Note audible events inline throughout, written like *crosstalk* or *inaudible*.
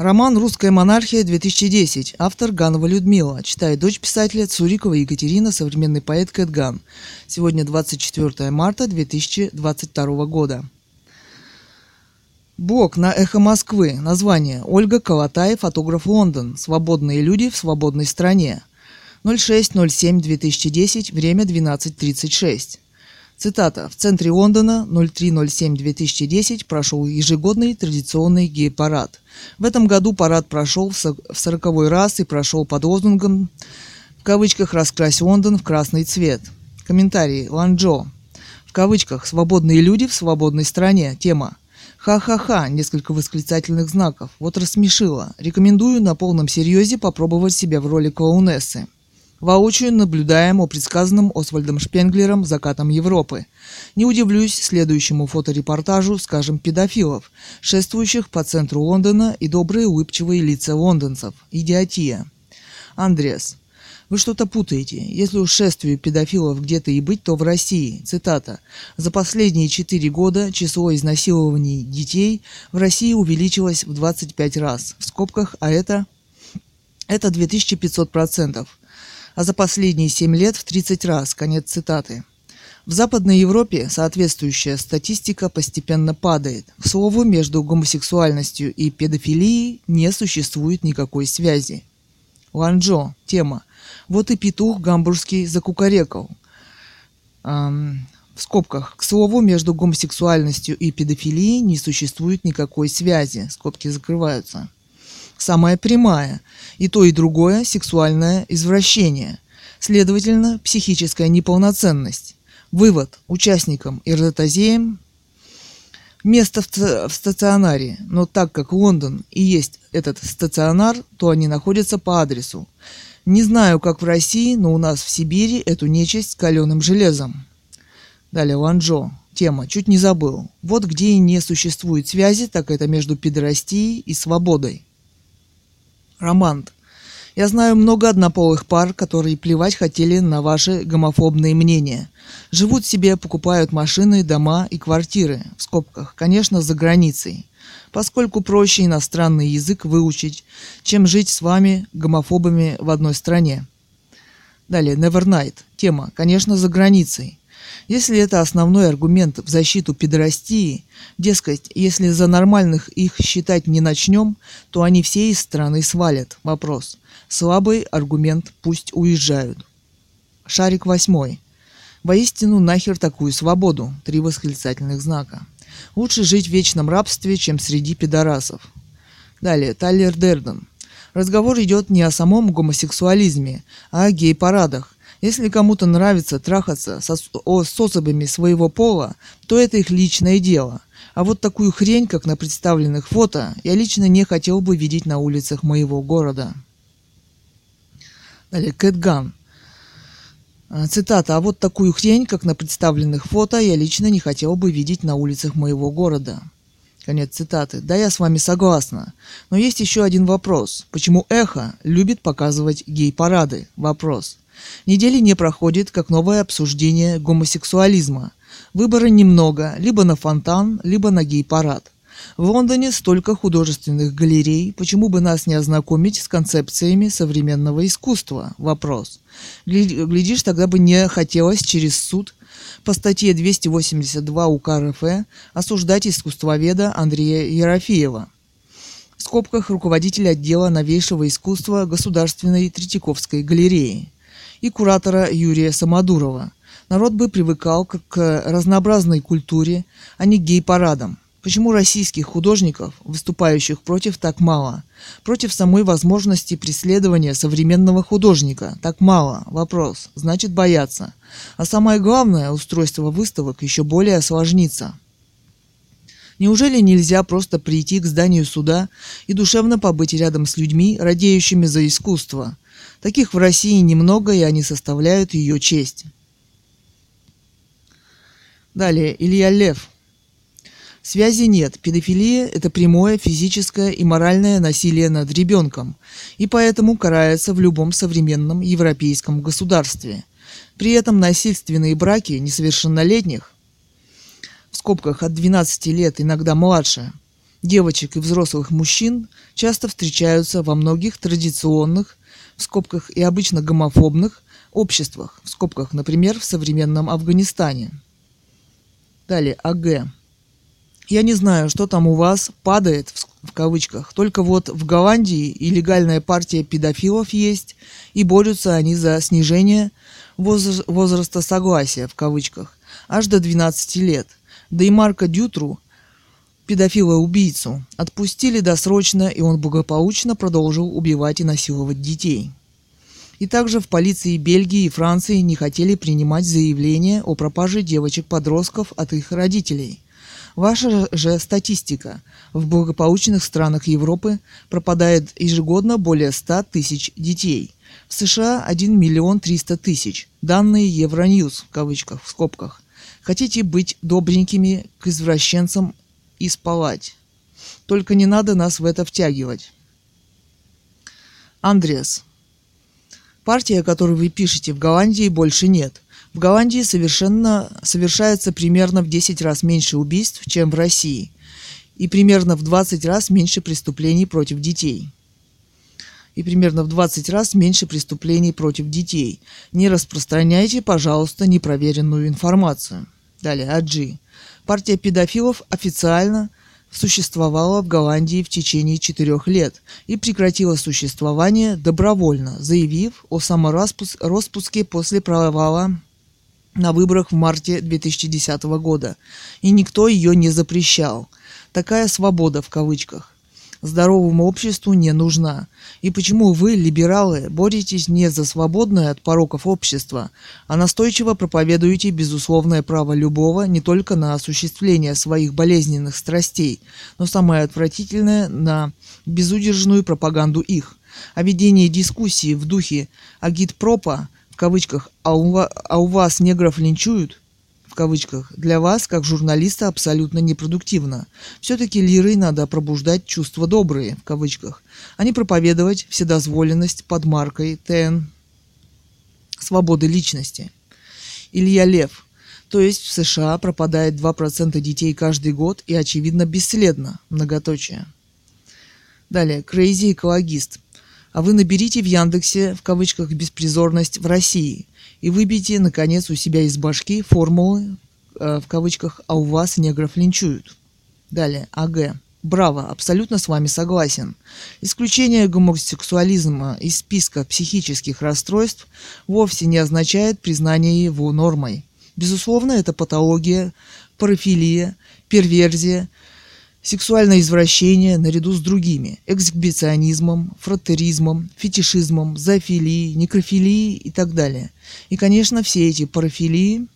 Роман «Русская монархия-2010». Автор Ганова Людмила. Читает дочь писателя Цурикова Екатерина, современный поэт Кэтган. Сегодня 24 марта 2022 года. Блог на «Эхо Москвы». Название. Ольга Колотай, фотограф Лондон. Свободные люди в свободной стране. 06.07.2010. Время 12.36. Цитата. В центре Лондона 03.07.2010 прошел ежегодный традиционный гей-парад. В этом году парад прошел в сороковой раз и прошел под лозунгом в кавычках «Раскрась Лондон в красный цвет». Комментарий. Ланчжо. В кавычках «Свободные люди в свободной стране». Тема. Ха-ха-ха, несколько восклицательных знаков. Вот рассмешило. Рекомендую на полном серьезе попробовать себя в роли клоунессы. Воочию наблюдаем о предсказанном Освальдом Шпенглером закатом Европы. Не удивлюсь следующему фоторепортажу, скажем, педофилов, шествующих по центру Лондона и добрые улыбчивые лица лондонцев. Идиотия. Андреас. Вы что-то путаете. Если уж шествию педофилов где-то и быть, то в России. Цитата. За последние четыре года число изнасилований детей в России увеличилось в 25 раз. В скобках, а это... Это 2500 процентов а за последние 7 лет в 30 раз. Конец цитаты. В Западной Европе соответствующая статистика постепенно падает. К слову, между гомосексуальностью и педофилией не существует никакой связи. Ланчжо. Тема. Вот и петух гамбургский закукарекал. Эм, в скобках. К слову, между гомосексуальностью и педофилией не существует никакой связи. Скобки закрываются самая прямая, и то и другое – сексуальное извращение, следовательно, психическая неполноценность. Вывод – участникам и ротозеям место в, в стационаре, но так как Лондон и есть этот стационар, то они находятся по адресу. Не знаю, как в России, но у нас в Сибири эту нечисть каленым железом. Далее Ланчжо. Тема. Чуть не забыл. Вот где и не существует связи, так это между педорастией и свободой. Романт. Я знаю много однополых пар, которые плевать хотели на ваши гомофобные мнения. Живут себе, покупают машины, дома и квартиры, в скобках, конечно, за границей. Поскольку проще иностранный язык выучить, чем жить с вами, гомофобами, в одной стране. Далее, Nevernight. Тема, конечно, за границей. Если это основной аргумент в защиту педорастии, дескать, если за нормальных их считать не начнем, то они все из страны свалят. Вопрос. Слабый аргумент пусть уезжают. Шарик восьмой. Воистину нахер такую свободу. Три восклицательных знака. Лучше жить в вечном рабстве, чем среди пидорасов. Далее, Тайлер Дерден. Разговор идет не о самом гомосексуализме, а о гей-парадах, если кому-то нравится трахаться со, с особами своего пола, то это их личное дело. А вот такую хрень, как на представленных фото, я лично не хотел бы видеть на улицах моего города. Далее, Кэтган. А, цитата. «А вот такую хрень, как на представленных фото, я лично не хотел бы видеть на улицах моего города». Конец цитаты. Да, я с вами согласна. Но есть еще один вопрос. Почему Эхо любит показывать гей-парады? Вопрос. Недели не проходит, как новое обсуждение гомосексуализма. Выбора немного, либо на фонтан, либо на гей-парад. В Лондоне столько художественных галерей, почему бы нас не ознакомить с концепциями современного искусства? Вопрос. Глядишь, тогда бы не хотелось через суд по статье 282 УК РФ осуждать искусствоведа Андрея Ерофеева. В скобках руководитель отдела новейшего искусства Государственной Третьяковской галереи и куратора Юрия Самодурова. Народ бы привыкал к разнообразной культуре, а не гей-парадам. Почему российских художников, выступающих против, так мало? Против самой возможности преследования современного художника так мало. Вопрос. Значит бояться. А самое главное, устройство выставок еще более осложнится. Неужели нельзя просто прийти к зданию суда и душевно побыть рядом с людьми, радеющими за искусство, Таких в России немного, и они составляют ее честь. Далее, Илья Лев. Связи нет. Педофилия – это прямое физическое и моральное насилие над ребенком, и поэтому карается в любом современном европейском государстве. При этом насильственные браки несовершеннолетних, в скобках от 12 лет, иногда младше, девочек и взрослых мужчин часто встречаются во многих традиционных, в скобках и обычно гомофобных, обществах, в скобках, например, в современном Афганистане. Далее, АГ. Я не знаю, что там у вас падает, в кавычках, только вот в Голландии и легальная партия педофилов есть, и борются они за снижение возраста согласия, в кавычках, аж до 12 лет. Да и Марка Дютру, педофила-убийцу, отпустили досрочно, и он благополучно продолжил убивать и насиловать детей. И также в полиции Бельгии и Франции не хотели принимать заявления о пропаже девочек-подростков от их родителей. Ваша же статистика. В благополучных странах Европы пропадает ежегодно более 100 тысяч детей. В США 1 миллион 300 тысяч. Данные Евроньюз, в кавычках, в скобках. Хотите быть добренькими к извращенцам и спалать. Только не надо нас в это втягивать. Андреас. Партия, которую вы пишете в Голландии, больше нет. В Голландии совершенно, совершается примерно в 10 раз меньше убийств, чем в России, и примерно в 20 раз меньше преступлений против детей. И примерно в 20 раз меньше преступлений против детей. Не распространяйте, пожалуйста, непроверенную информацию. Далее, Аджи. Партия педофилов официально существовала в Голландии в течение четырех лет и прекратила существование добровольно, заявив о самороспуске после провала на выборах в марте 2010 года, и никто ее не запрещал. Такая свобода в кавычках здоровому обществу не нужна. И почему вы, либералы, боретесь не за свободное от пороков общество, а настойчиво проповедуете безусловное право любого не только на осуществление своих болезненных страстей, но самое отвратительное на безудержную пропаганду их. А ведение дискуссии в духе агитпропа в кавычках «а у, а у вас негров линчуют» кавычках, для вас, как журналиста, абсолютно непродуктивно. Все-таки лирой надо пробуждать чувства добрые, в кавычках, а не проповедовать вседозволенность под маркой ТН свободы личности. Илья Лев. То есть в США пропадает 2% детей каждый год и, очевидно, бесследно. Многоточие. Далее. Крейзи экологист. А вы наберите в Яндексе, в кавычках, беспризорность в России и выбейте, наконец, у себя из башки формулы, э, в кавычках, «а у вас негров линчуют». Далее, АГ. Браво, абсолютно с вами согласен. Исключение гомосексуализма из списка психических расстройств вовсе не означает признание его нормой. Безусловно, это патология, парафилия, перверзия, Сексуальное извращение наряду с другими – эксгибиционизмом, фротеризмом, фетишизмом, зоофилией, некрофилией и так далее. И, конечно, все эти парафилии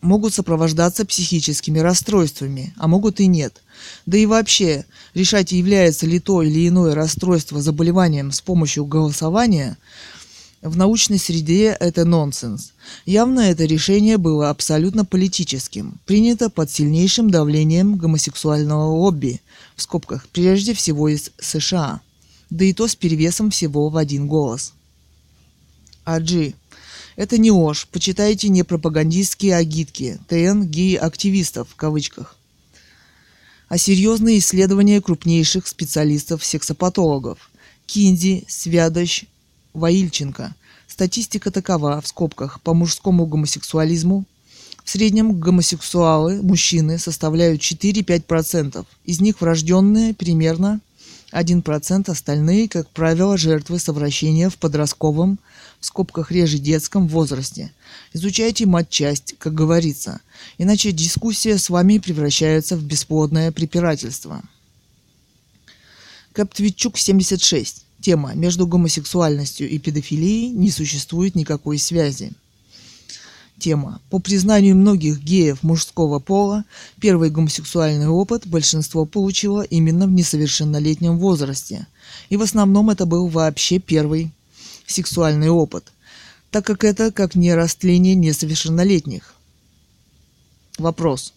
могут сопровождаться психическими расстройствами, а могут и нет. Да и вообще, решать, является ли то или иное расстройство заболеванием с помощью голосования – в научной среде это нонсенс. Явно это решение было абсолютно политическим, принято под сильнейшим давлением гомосексуального лобби, в скобках, прежде всего из США, да и то с перевесом всего в один голос. Аджи. Это не ложь, почитайте не пропагандистские агитки, ТН гей-активистов в кавычках, а серьезные исследования крупнейших специалистов-сексопатологов – Кинди, Свядощ, Ваильченко. Статистика такова, в скобках, по мужскому гомосексуализму. В среднем гомосексуалы, мужчины, составляют 4-5%. Из них врожденные примерно 1%, остальные, как правило, жертвы совращения в подростковом, в скобках реже детском возрасте. Изучайте матчасть, как говорится, иначе дискуссия с вами превращается в бесплодное препирательство. Каптвичук 76. Тема «Между гомосексуальностью и педофилией не существует никакой связи». Тема. По признанию многих геев мужского пола, первый гомосексуальный опыт большинство получило именно в несовершеннолетнем возрасте. И в основном это был вообще первый сексуальный опыт, так как это как не растление несовершеннолетних. Вопрос.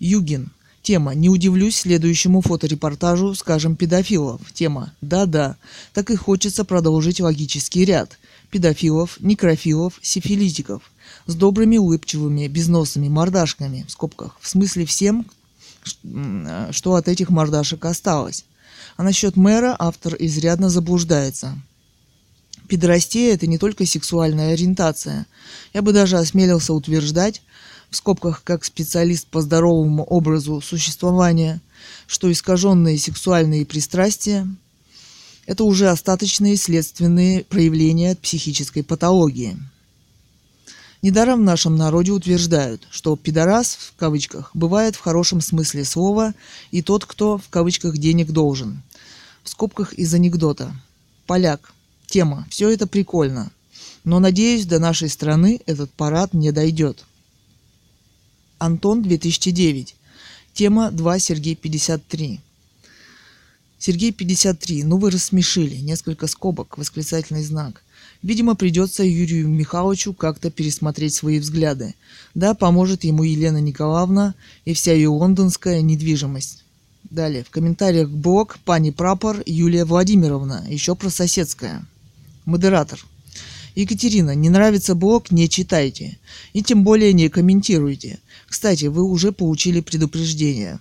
Югин. Тема «Не удивлюсь следующему фоторепортажу, скажем, педофилов». Тема «Да-да». Так и хочется продолжить логический ряд. Педофилов, некрофилов, сифилитиков. С добрыми улыбчивыми, безносыми мордашками, в скобках. В смысле всем, что от этих мордашек осталось. А насчет мэра автор изрядно заблуждается. Педорастия – это не только сексуальная ориентация. Я бы даже осмелился утверждать, в скобках как специалист по здоровому образу существования, что искаженные сексуальные пристрастия – это уже остаточные следственные проявления психической патологии. Недаром в нашем народе утверждают, что «пидорас» в кавычках бывает в хорошем смысле слова и тот, кто в кавычках денег должен. В скобках из анекдота. Поляк. Тема. Все это прикольно. Но, надеюсь, до нашей страны этот парад не дойдет. Антон 2009. Тема 2 Сергей 53. Сергей 53. Ну вы рассмешили. Несколько скобок. Восклицательный знак. Видимо, придется Юрию Михайловичу как-то пересмотреть свои взгляды. Да, поможет ему Елена Николаевна и вся ее лондонская недвижимость. Далее, в комментариях блог пани прапор Юлия Владимировна, еще про соседская. Модератор. Екатерина, не нравится блог, не читайте. И тем более не комментируйте. Кстати, вы уже получили предупреждение.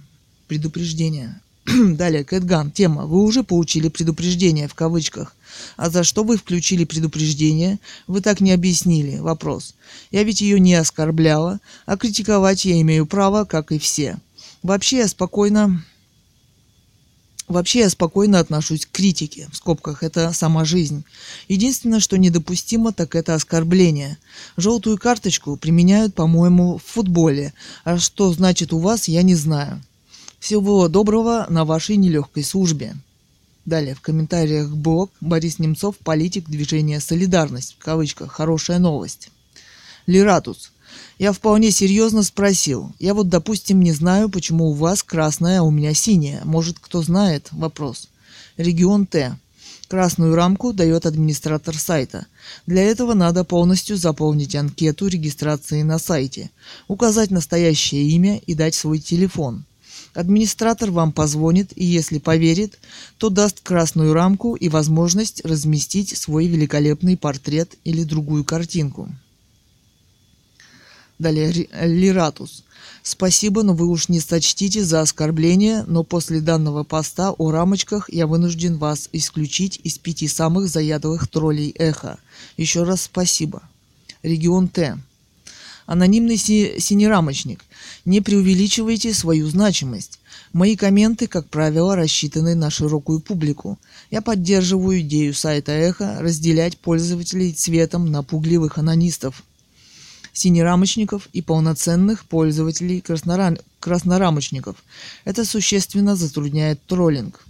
Предупреждение. *clears throat* Далее, Кэтган. Тема. Вы уже получили предупреждение в кавычках. А за что вы включили предупреждение? Вы так не объяснили. Вопрос. Я ведь ее не оскорбляла, а критиковать я имею право, как и все. Вообще я спокойно... Вообще я спокойно отношусь к критике, в скобках это сама жизнь. Единственное, что недопустимо, так это оскорбление. Желтую карточку применяют, по-моему, в футболе, а что значит у вас, я не знаю. Всего доброго на вашей нелегкой службе. Далее в комментариях блог Борис Немцов, политик движения «Солидарность», в кавычках, хорошая новость. Лиратус. Я вполне серьезно спросил. Я вот, допустим, не знаю, почему у вас красная, а у меня синяя. Может, кто знает? Вопрос. Регион Т. Красную рамку дает администратор сайта. Для этого надо полностью заполнить анкету регистрации на сайте, указать настоящее имя и дать свой телефон. Администратор вам позвонит и, если поверит, то даст красную рамку и возможность разместить свой великолепный портрет или другую картинку. Далее Лиратус. Спасибо, но вы уж не сочтите за оскорбление, но после данного поста о рамочках я вынужден вас исключить из пяти самых заядлых троллей эхо. Еще раз спасибо. Регион Т. Анонимный си- синерамочник. Не преувеличивайте свою значимость. Мои комменты, как правило, рассчитаны на широкую публику. Я поддерживаю идею сайта Эхо разделять пользователей цветом на пугливых анонистов, синерамочников и полноценных пользователей краснора... краснорамочников. Это существенно затрудняет троллинг.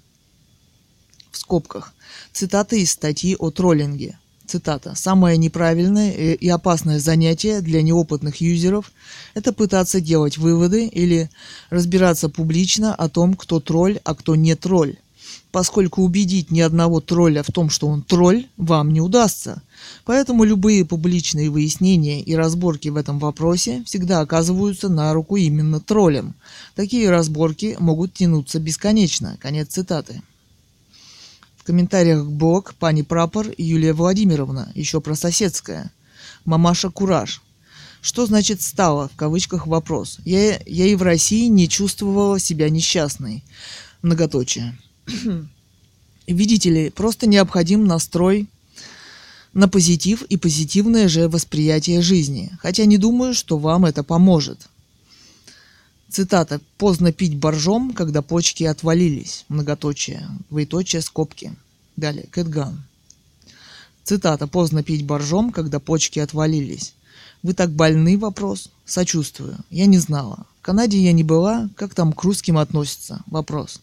В скобках. Цитаты из статьи о троллинге. Цитата. «Самое неправильное и опасное занятие для неопытных юзеров – это пытаться делать выводы или разбираться публично о том, кто тролль, а кто не тролль. Поскольку убедить ни одного тролля в том, что он тролль, вам не удастся. Поэтому любые публичные выяснения и разборки в этом вопросе всегда оказываются на руку именно троллям. Такие разборки могут тянуться бесконечно». Конец цитаты. В комментариях блог пани прапор Юлия Владимировна, еще про соседское. Мамаша Кураж. Что значит «стало» в кавычках вопрос? Я, я и в России не чувствовала себя несчастной. Многоточие. *clears throat* Видите ли, просто необходим настрой на позитив и позитивное же восприятие жизни. Хотя не думаю, что вам это поможет. Цитата. «Поздно пить боржом, когда почки отвалились». Многоточие. Двоеточие скобки. Далее. Кэтган. Цитата. «Поздно пить боржом, когда почки отвалились». Вы так больны? Вопрос. Сочувствую. Я не знала. В Канаде я не была. Как там к русским относятся? Вопрос.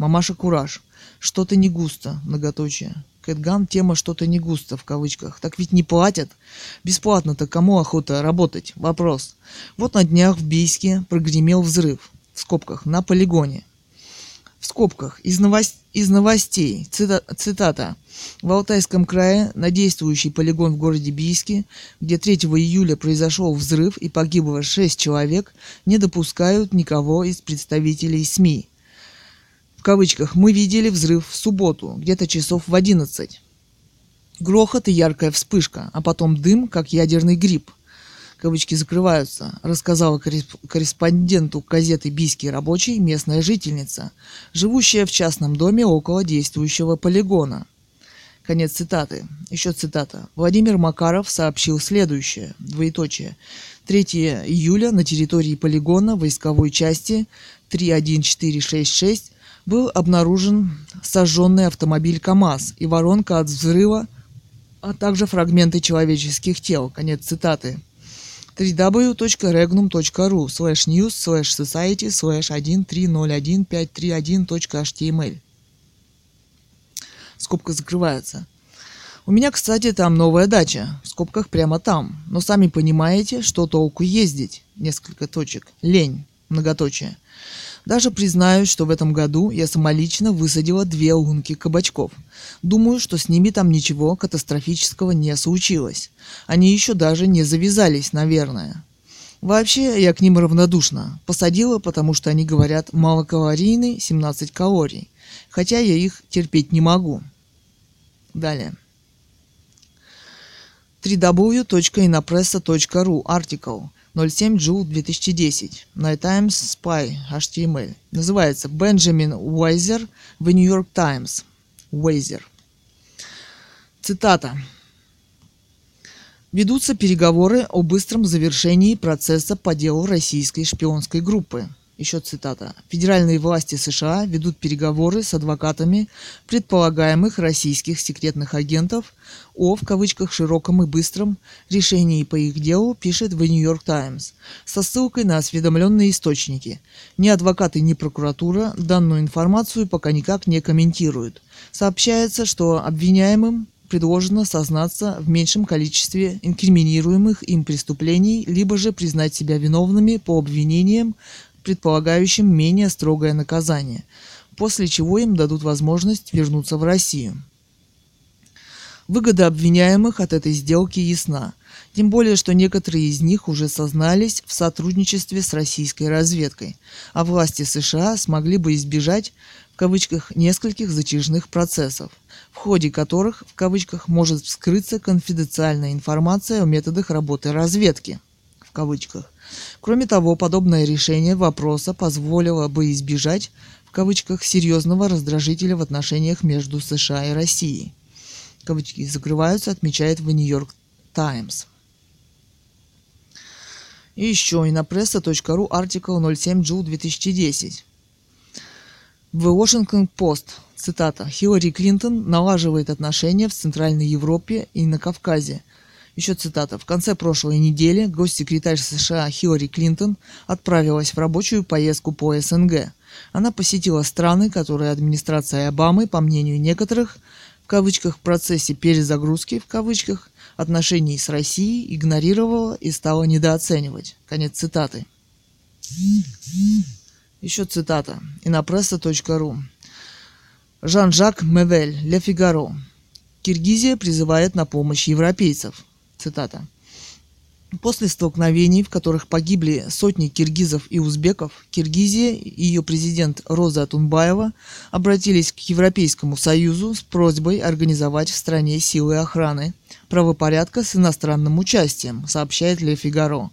Мамаша Кураж. Что-то не густо. Многоточие. Кэтган тема «что-то не густо» в кавычках. Так ведь не платят. Бесплатно-то кому охота работать? Вопрос. Вот на днях в Бийске прогремел взрыв. В скобках. На полигоне. В скобках. Из, новост... из новостей. Цита... Цитата. В Алтайском крае на действующий полигон в городе Бийске, где 3 июля произошел взрыв и погибло 6 человек, не допускают никого из представителей СМИ в кавычках, мы видели взрыв в субботу, где-то часов в 11. Грохот и яркая вспышка, а потом дым, как ядерный гриб. кавычки закрываются, рассказала корреспонденту газеты «Бийский рабочий» местная жительница, живущая в частном доме около действующего полигона. Конец цитаты. Еще цитата. Владимир Макаров сообщил следующее. Двоеточие. 3 июля на территории полигона войсковой части 31466 был обнаружен сожженный автомобиль КАМАЗ и воронка от взрыва, а также фрагменты человеческих тел. Конец цитаты www.regnum.ru slash news slash society slash 1301531.html Скобка закрывается. У меня, кстати, там новая дача, в скобках прямо там. Но сами понимаете, что толку ездить. Несколько точек. Лень. Многоточие. Даже признаюсь, что в этом году я самолично высадила две лунки кабачков. Думаю, что с ними там ничего катастрофического не случилось. Они еще даже не завязались, наверное. Вообще, я к ним равнодушна. Посадила, потому что они говорят малокалорийный, 17 калорий. Хотя я их терпеть не могу. Далее www.inapressa.ru Article 07 Джул 2010. Night Times Spy HTML. Называется Бенджамин Уайзер в New York Times. Уайзер. Цитата. Ведутся переговоры о быстром завершении процесса по делу российской шпионской группы – еще цитата. Федеральные власти США ведут переговоры с адвокатами предполагаемых российских секретных агентов о, в кавычках, широком и быстром решении по их делу, пишет в York Times, со ссылкой на осведомленные источники. Ни адвокаты, ни прокуратура данную информацию пока никак не комментируют. Сообщается, что обвиняемым предложено сознаться в меньшем количестве инкриминируемых им преступлений, либо же признать себя виновными по обвинениям предполагающим менее строгое наказание, после чего им дадут возможность вернуться в Россию. Выгода обвиняемых от этой сделки ясна, тем более, что некоторые из них уже сознались в сотрудничестве с российской разведкой, а власти США смогли бы избежать в кавычках нескольких затяжных процессов, в ходе которых в кавычках может вскрыться конфиденциальная информация о методах работы разведки в кавычках, Кроме того, подобное решение вопроса позволило бы избежать в кавычках серьезного раздражителя в отношениях между США и Россией. Кавычки закрываются, отмечает в Нью-Йорк Таймс. И еще инопресса.ру артикл 07 Джул 2010. В Washington Post, цитата, Хиллари Клинтон налаживает отношения в Центральной Европе и на Кавказе – еще цитата. В конце прошлой недели госсекретарь США Хиллари Клинтон отправилась в рабочую поездку по СНГ. Она посетила страны, которые администрация Обамы, по мнению некоторых, в кавычках, в процессе перезагрузки, в кавычках, отношений с Россией игнорировала и стала недооценивать. Конец цитаты. Еще цитата. Инопресса.ру Жан-Жак Мевель, Ле Фигаро. Киргизия призывает на помощь европейцев. Цитата. После столкновений, в которых погибли сотни киргизов и узбеков, Киргизия и ее президент Роза Тунбаева обратились к Европейскому Союзу с просьбой организовать в стране силы охраны правопорядка с иностранным участием, сообщает Ле Фигаро.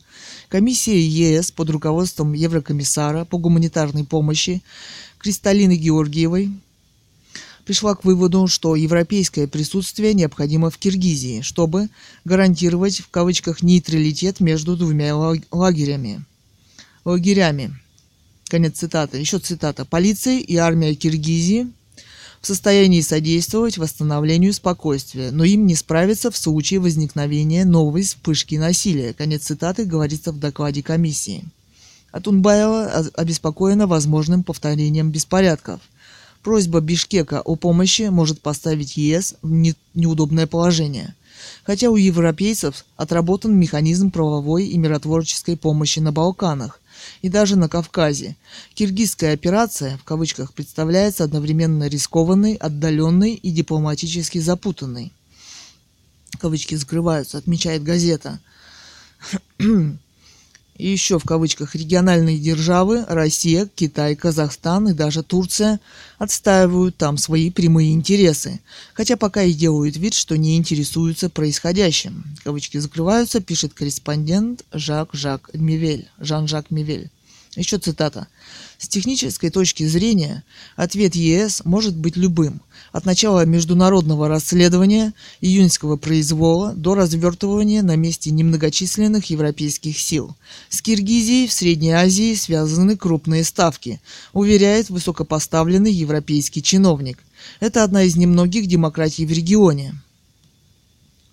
Комиссия ЕС под руководством Еврокомиссара по гуманитарной помощи Кристалины Георгиевой пришла к выводу, что европейское присутствие необходимо в Киргизии, чтобы гарантировать в кавычках нейтралитет между двумя лагерями. Лагерями. Конец цитаты. Еще цитата. Полиция и армия Киргизии в состоянии содействовать восстановлению спокойствия, но им не справиться в случае возникновения новой вспышки насилия. Конец цитаты говорится в докладе комиссии. Атунбаева обеспокоена возможным повторением беспорядков – Просьба Бишкека о помощи может поставить ЕС в неудобное положение. Хотя у европейцев отработан механизм правовой и миротворческой помощи на Балканах и даже на Кавказе, киргизская операция в кавычках представляется одновременно рискованной, отдаленной и дипломатически запутанной. Кавычки закрываются, отмечает газета. И еще в кавычках региональные державы Россия, Китай, Казахстан и даже Турция отстаивают там свои прямые интересы, хотя пока и делают вид, что не интересуются происходящим. Кавычки закрываются, пишет корреспондент Жак-Жак Мивель, Жан-Жак Мивель. Еще цитата. С технической точки зрения ответ ЕС может быть любым, от начала международного расследования июньского произвола до развертывания на месте немногочисленных европейских сил. С Киргизией в Средней Азии связаны крупные ставки, уверяет высокопоставленный европейский чиновник. Это одна из немногих демократий в регионе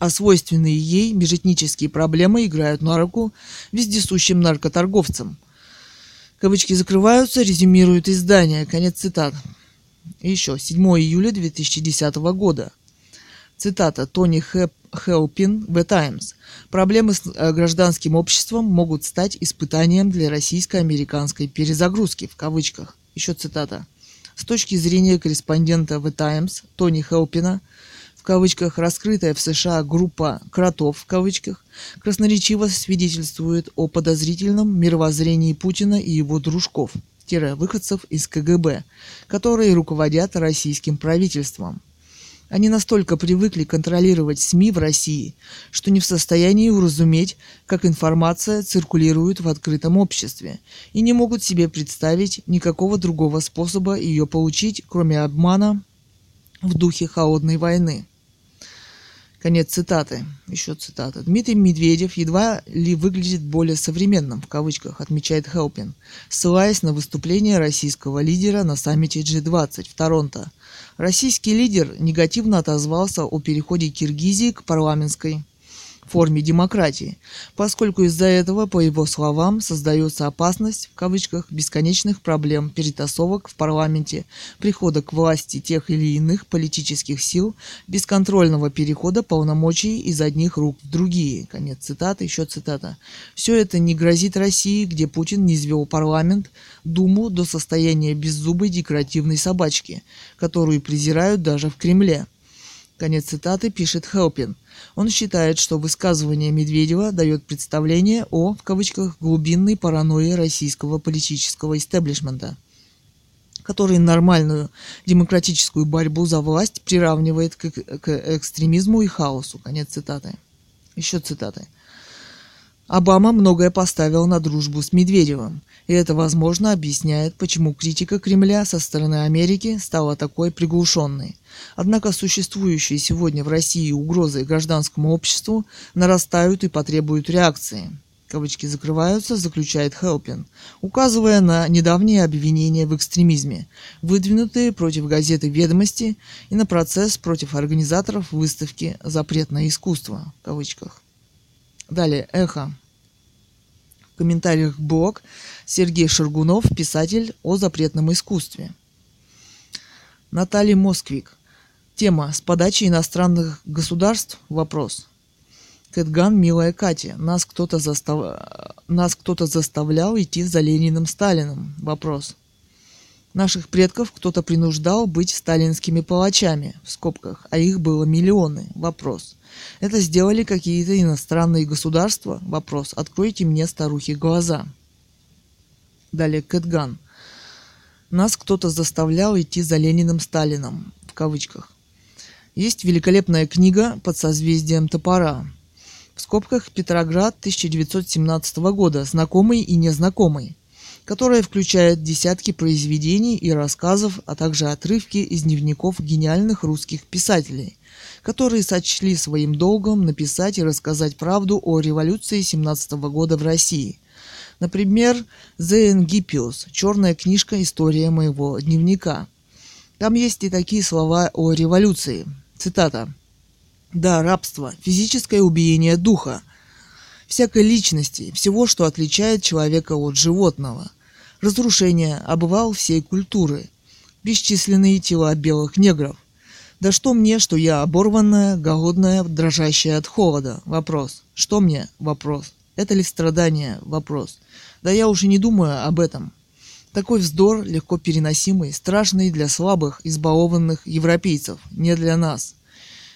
а свойственные ей межэтнические проблемы играют на руку вездесущим наркоторговцам. Кавычки закрываются, резюмирует издание. Конец цитат. И еще. 7 июля 2010 года. Цитата Тони Хелпин в Times. Проблемы с э, гражданским обществом могут стать испытанием для российско-американской перезагрузки, в кавычках. Еще цитата. С точки зрения корреспондента The Times Тони Хелпина – кавычках раскрытая в США группа «кротов» в кавычках красноречиво свидетельствует о подозрительном мировоззрении Путина и его дружков, выходцев из КГБ, которые руководят российским правительством. Они настолько привыкли контролировать СМИ в России, что не в состоянии уразуметь, как информация циркулирует в открытом обществе, и не могут себе представить никакого другого способа ее получить, кроме обмана в духе холодной войны. Конец цитаты. Еще цитата. Дмитрий Медведев едва ли выглядит более современным, в кавычках, отмечает Хелпин, ссылаясь на выступление российского лидера на саммите G20 в Торонто. Российский лидер негативно отозвался о переходе Киргизии к парламентской форме демократии, поскольку из-за этого, по его словам, создается опасность, в кавычках, бесконечных проблем, перетасовок в парламенте, прихода к власти тех или иных политических сил, бесконтрольного перехода полномочий из одних рук в другие. Конец цитаты, еще цитата. Все это не грозит России, где Путин не извел парламент, Думу до состояния беззубой декоративной собачки, которую презирают даже в Кремле. Конец цитаты пишет Хелпин. Он считает, что высказывание Медведева дает представление о, в кавычках, глубинной паранойи российского политического истеблишмента, который нормальную демократическую борьбу за власть приравнивает к, к экстремизму и хаосу. Конец цитаты. Еще цитаты. Обама многое поставил на дружбу с Медведевым, и это, возможно, объясняет, почему критика Кремля со стороны Америки стала такой приглушенной. Однако существующие сегодня в России угрозы гражданскому обществу нарастают и потребуют реакции. Кавычки закрываются, заключает Хелпин, указывая на недавние обвинения в экстремизме, выдвинутые против газеты «Ведомости» и на процесс против организаторов выставки «Запретное искусство». В кавычках. Далее, эхо. В комментариях блог Сергей Шаргунов, писатель о запретном искусстве. Наталья Москвик. Тема «С подачи иностранных государств?» Вопрос. Кэтган, милая Катя, нас кто-то, застав... нас кто-то заставлял идти за Лениным Сталиным? Вопрос. Наших предков кто-то принуждал быть сталинскими палачами, в скобках, а их было миллионы. Вопрос. Это сделали какие-то иностранные государства? Вопрос. Откройте мне, старухи, глаза. Далее Кэтган. Нас кто-то заставлял идти за Лениным Сталином, в кавычках. Есть великолепная книга под созвездием топора. В скобках Петроград 1917 года, знакомый и незнакомый которая включает десятки произведений и рассказов, а также отрывки из дневников гениальных русских писателей, которые сочли своим долгом написать и рассказать правду о революции 17 года в России. Например, «The Engipius» – черная книжка «История моего дневника». Там есть и такие слова о революции. Цитата. «Да, рабство, физическое убиение духа – всякой личности, всего, что отличает человека от животного, разрушение, обвал всей культуры, бесчисленные тела белых негров. Да что мне, что я оборванная, голодная, дрожащая от холода? Вопрос. Что мне? Вопрос. Это ли страдание? Вопрос. Да я уже не думаю об этом. Такой вздор легко переносимый, страшный для слабых, избалованных европейцев, не для нас.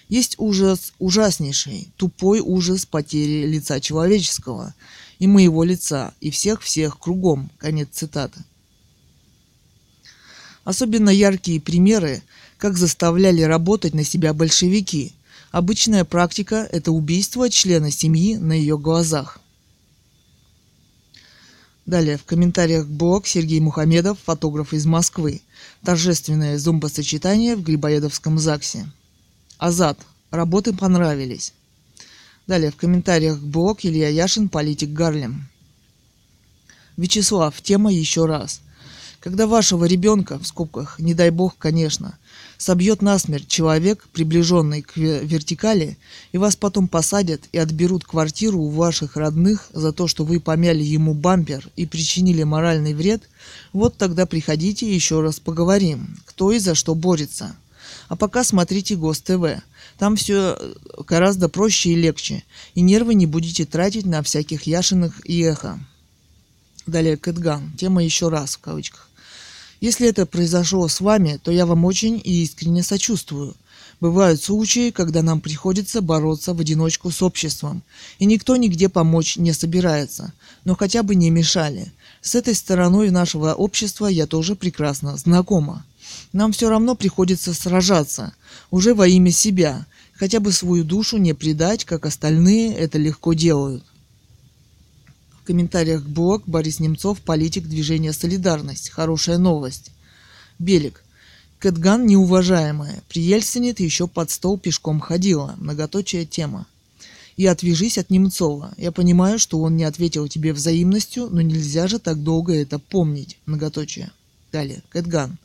Есть ужас ужаснейший, тупой ужас потери лица человеческого. и моего лица, и всех-всех кругом. Конец цитаты. Особенно яркие примеры, как заставляли работать на себя большевики. Обычная практика – это убийство члена семьи на ее глазах. Далее в комментариях блог Сергей Мухамедов, фотограф из Москвы. Торжественное зомбосочетание в Грибоедовском ЗАГСе. Азат. Работы понравились. Далее в комментариях блог Илья Яшин, политик Гарлем. Вячеслав, тема еще раз. Когда вашего ребенка, в скобках, не дай бог, конечно, собьет насмерть человек, приближенный к вертикали, и вас потом посадят и отберут квартиру у ваших родных за то, что вы помяли ему бампер и причинили моральный вред, вот тогда приходите и еще раз поговорим, кто и за что борется. А пока смотрите ГОСТ-ТВ. Там все гораздо проще и легче, и нервы не будете тратить на всяких яшиных и эхо. Далее Кэтган. Тема еще раз в кавычках. Если это произошло с вами, то я вам очень и искренне сочувствую. Бывают случаи, когда нам приходится бороться в одиночку с обществом, и никто нигде помочь не собирается, но хотя бы не мешали. С этой стороной нашего общества я тоже прекрасно знакома. Нам все равно приходится сражаться, уже во имя себя, хотя бы свою душу не предать, как остальные это легко делают комментариях блог Борис Немцов, политик движения «Солидарность». Хорошая новость. Белик. Кэтган неуважаемая. При Ельцине ты еще под стол пешком ходила. Многоточая тема. И отвяжись от Немцова. Я понимаю, что он не ответил тебе взаимностью, но нельзя же так долго это помнить. Многоточие. Далее. Кэтган.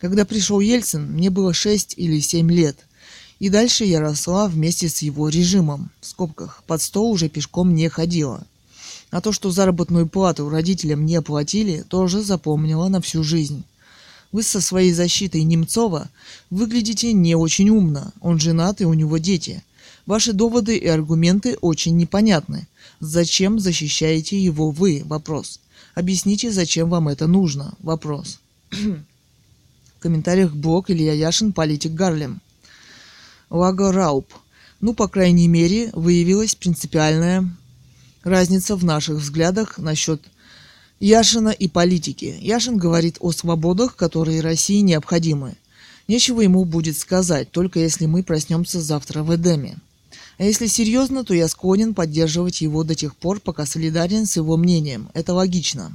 Когда пришел Ельцин, мне было 6 или 7 лет. И дальше я росла вместе с его режимом. В скобках. Под стол уже пешком не ходила. А то, что заработную плату родителям не платили, тоже запомнила на всю жизнь. Вы со своей защитой Немцова выглядите не очень умно. Он женат и у него дети. Ваши доводы и аргументы очень непонятны. Зачем защищаете его вы? Вопрос. Объясните, зачем вам это нужно? Вопрос. В комментариях блог Илья Яшин, политик Гарлем. Лаго Рауп. Ну, по крайней мере, выявилась принципиальная разница в наших взглядах насчет Яшина и политики. Яшин говорит о свободах, которые России необходимы. Нечего ему будет сказать, только если мы проснемся завтра в Эдеме. А если серьезно, то я склонен поддерживать его до тех пор, пока солидарен с его мнением. Это логично.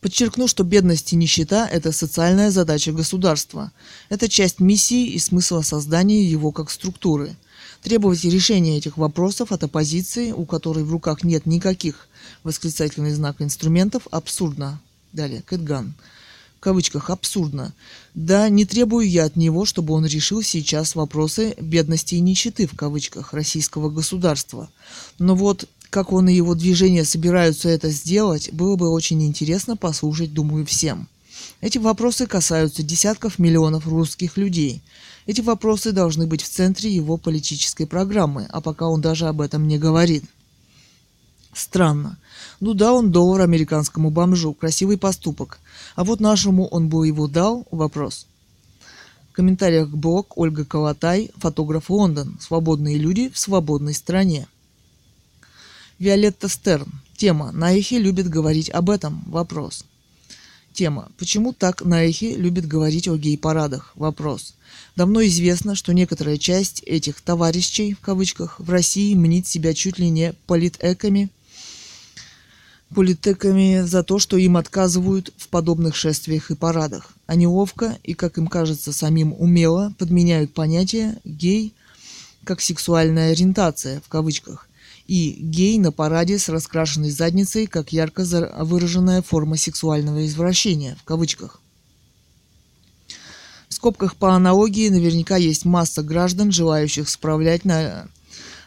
Подчеркну, что бедность и нищета – это социальная задача государства. Это часть миссии и смысла создания его как структуры – Требовать решения этих вопросов от оппозиции, у которой в руках нет никаких восклицательный знак инструментов, абсурдно. Далее, Кэтган. В кавычках абсурдно. Да, не требую я от него, чтобы он решил сейчас вопросы бедности и нищеты в кавычках российского государства. Но вот как он и его движение собираются это сделать, было бы очень интересно послушать, думаю, всем. Эти вопросы касаются десятков миллионов русских людей. Эти вопросы должны быть в центре его политической программы, а пока он даже об этом не говорит. Странно. Ну да, он доллар американскому бомжу, красивый поступок. А вот нашему он бы его дал? Вопрос. В комментариях блог Ольга Колотай, фотограф Лондон. Свободные люди в свободной стране. Виолетта Стерн. Тема. Наихи любит говорить об этом. Вопрос. Тема. Почему так Наихи любит говорить о гей-парадах? Вопрос. Давно известно, что некоторая часть этих «товарищей» в кавычках в России мнит себя чуть ли не политэками, политеками за то, что им отказывают в подобных шествиях и парадах. Они ловко и, как им кажется, самим умело подменяют понятие «гей» как сексуальная ориентация в кавычках и «гей» на параде с раскрашенной задницей как ярко выраженная форма сексуального извращения в кавычках скобках по аналогии наверняка есть масса граждан, желающих справлять на,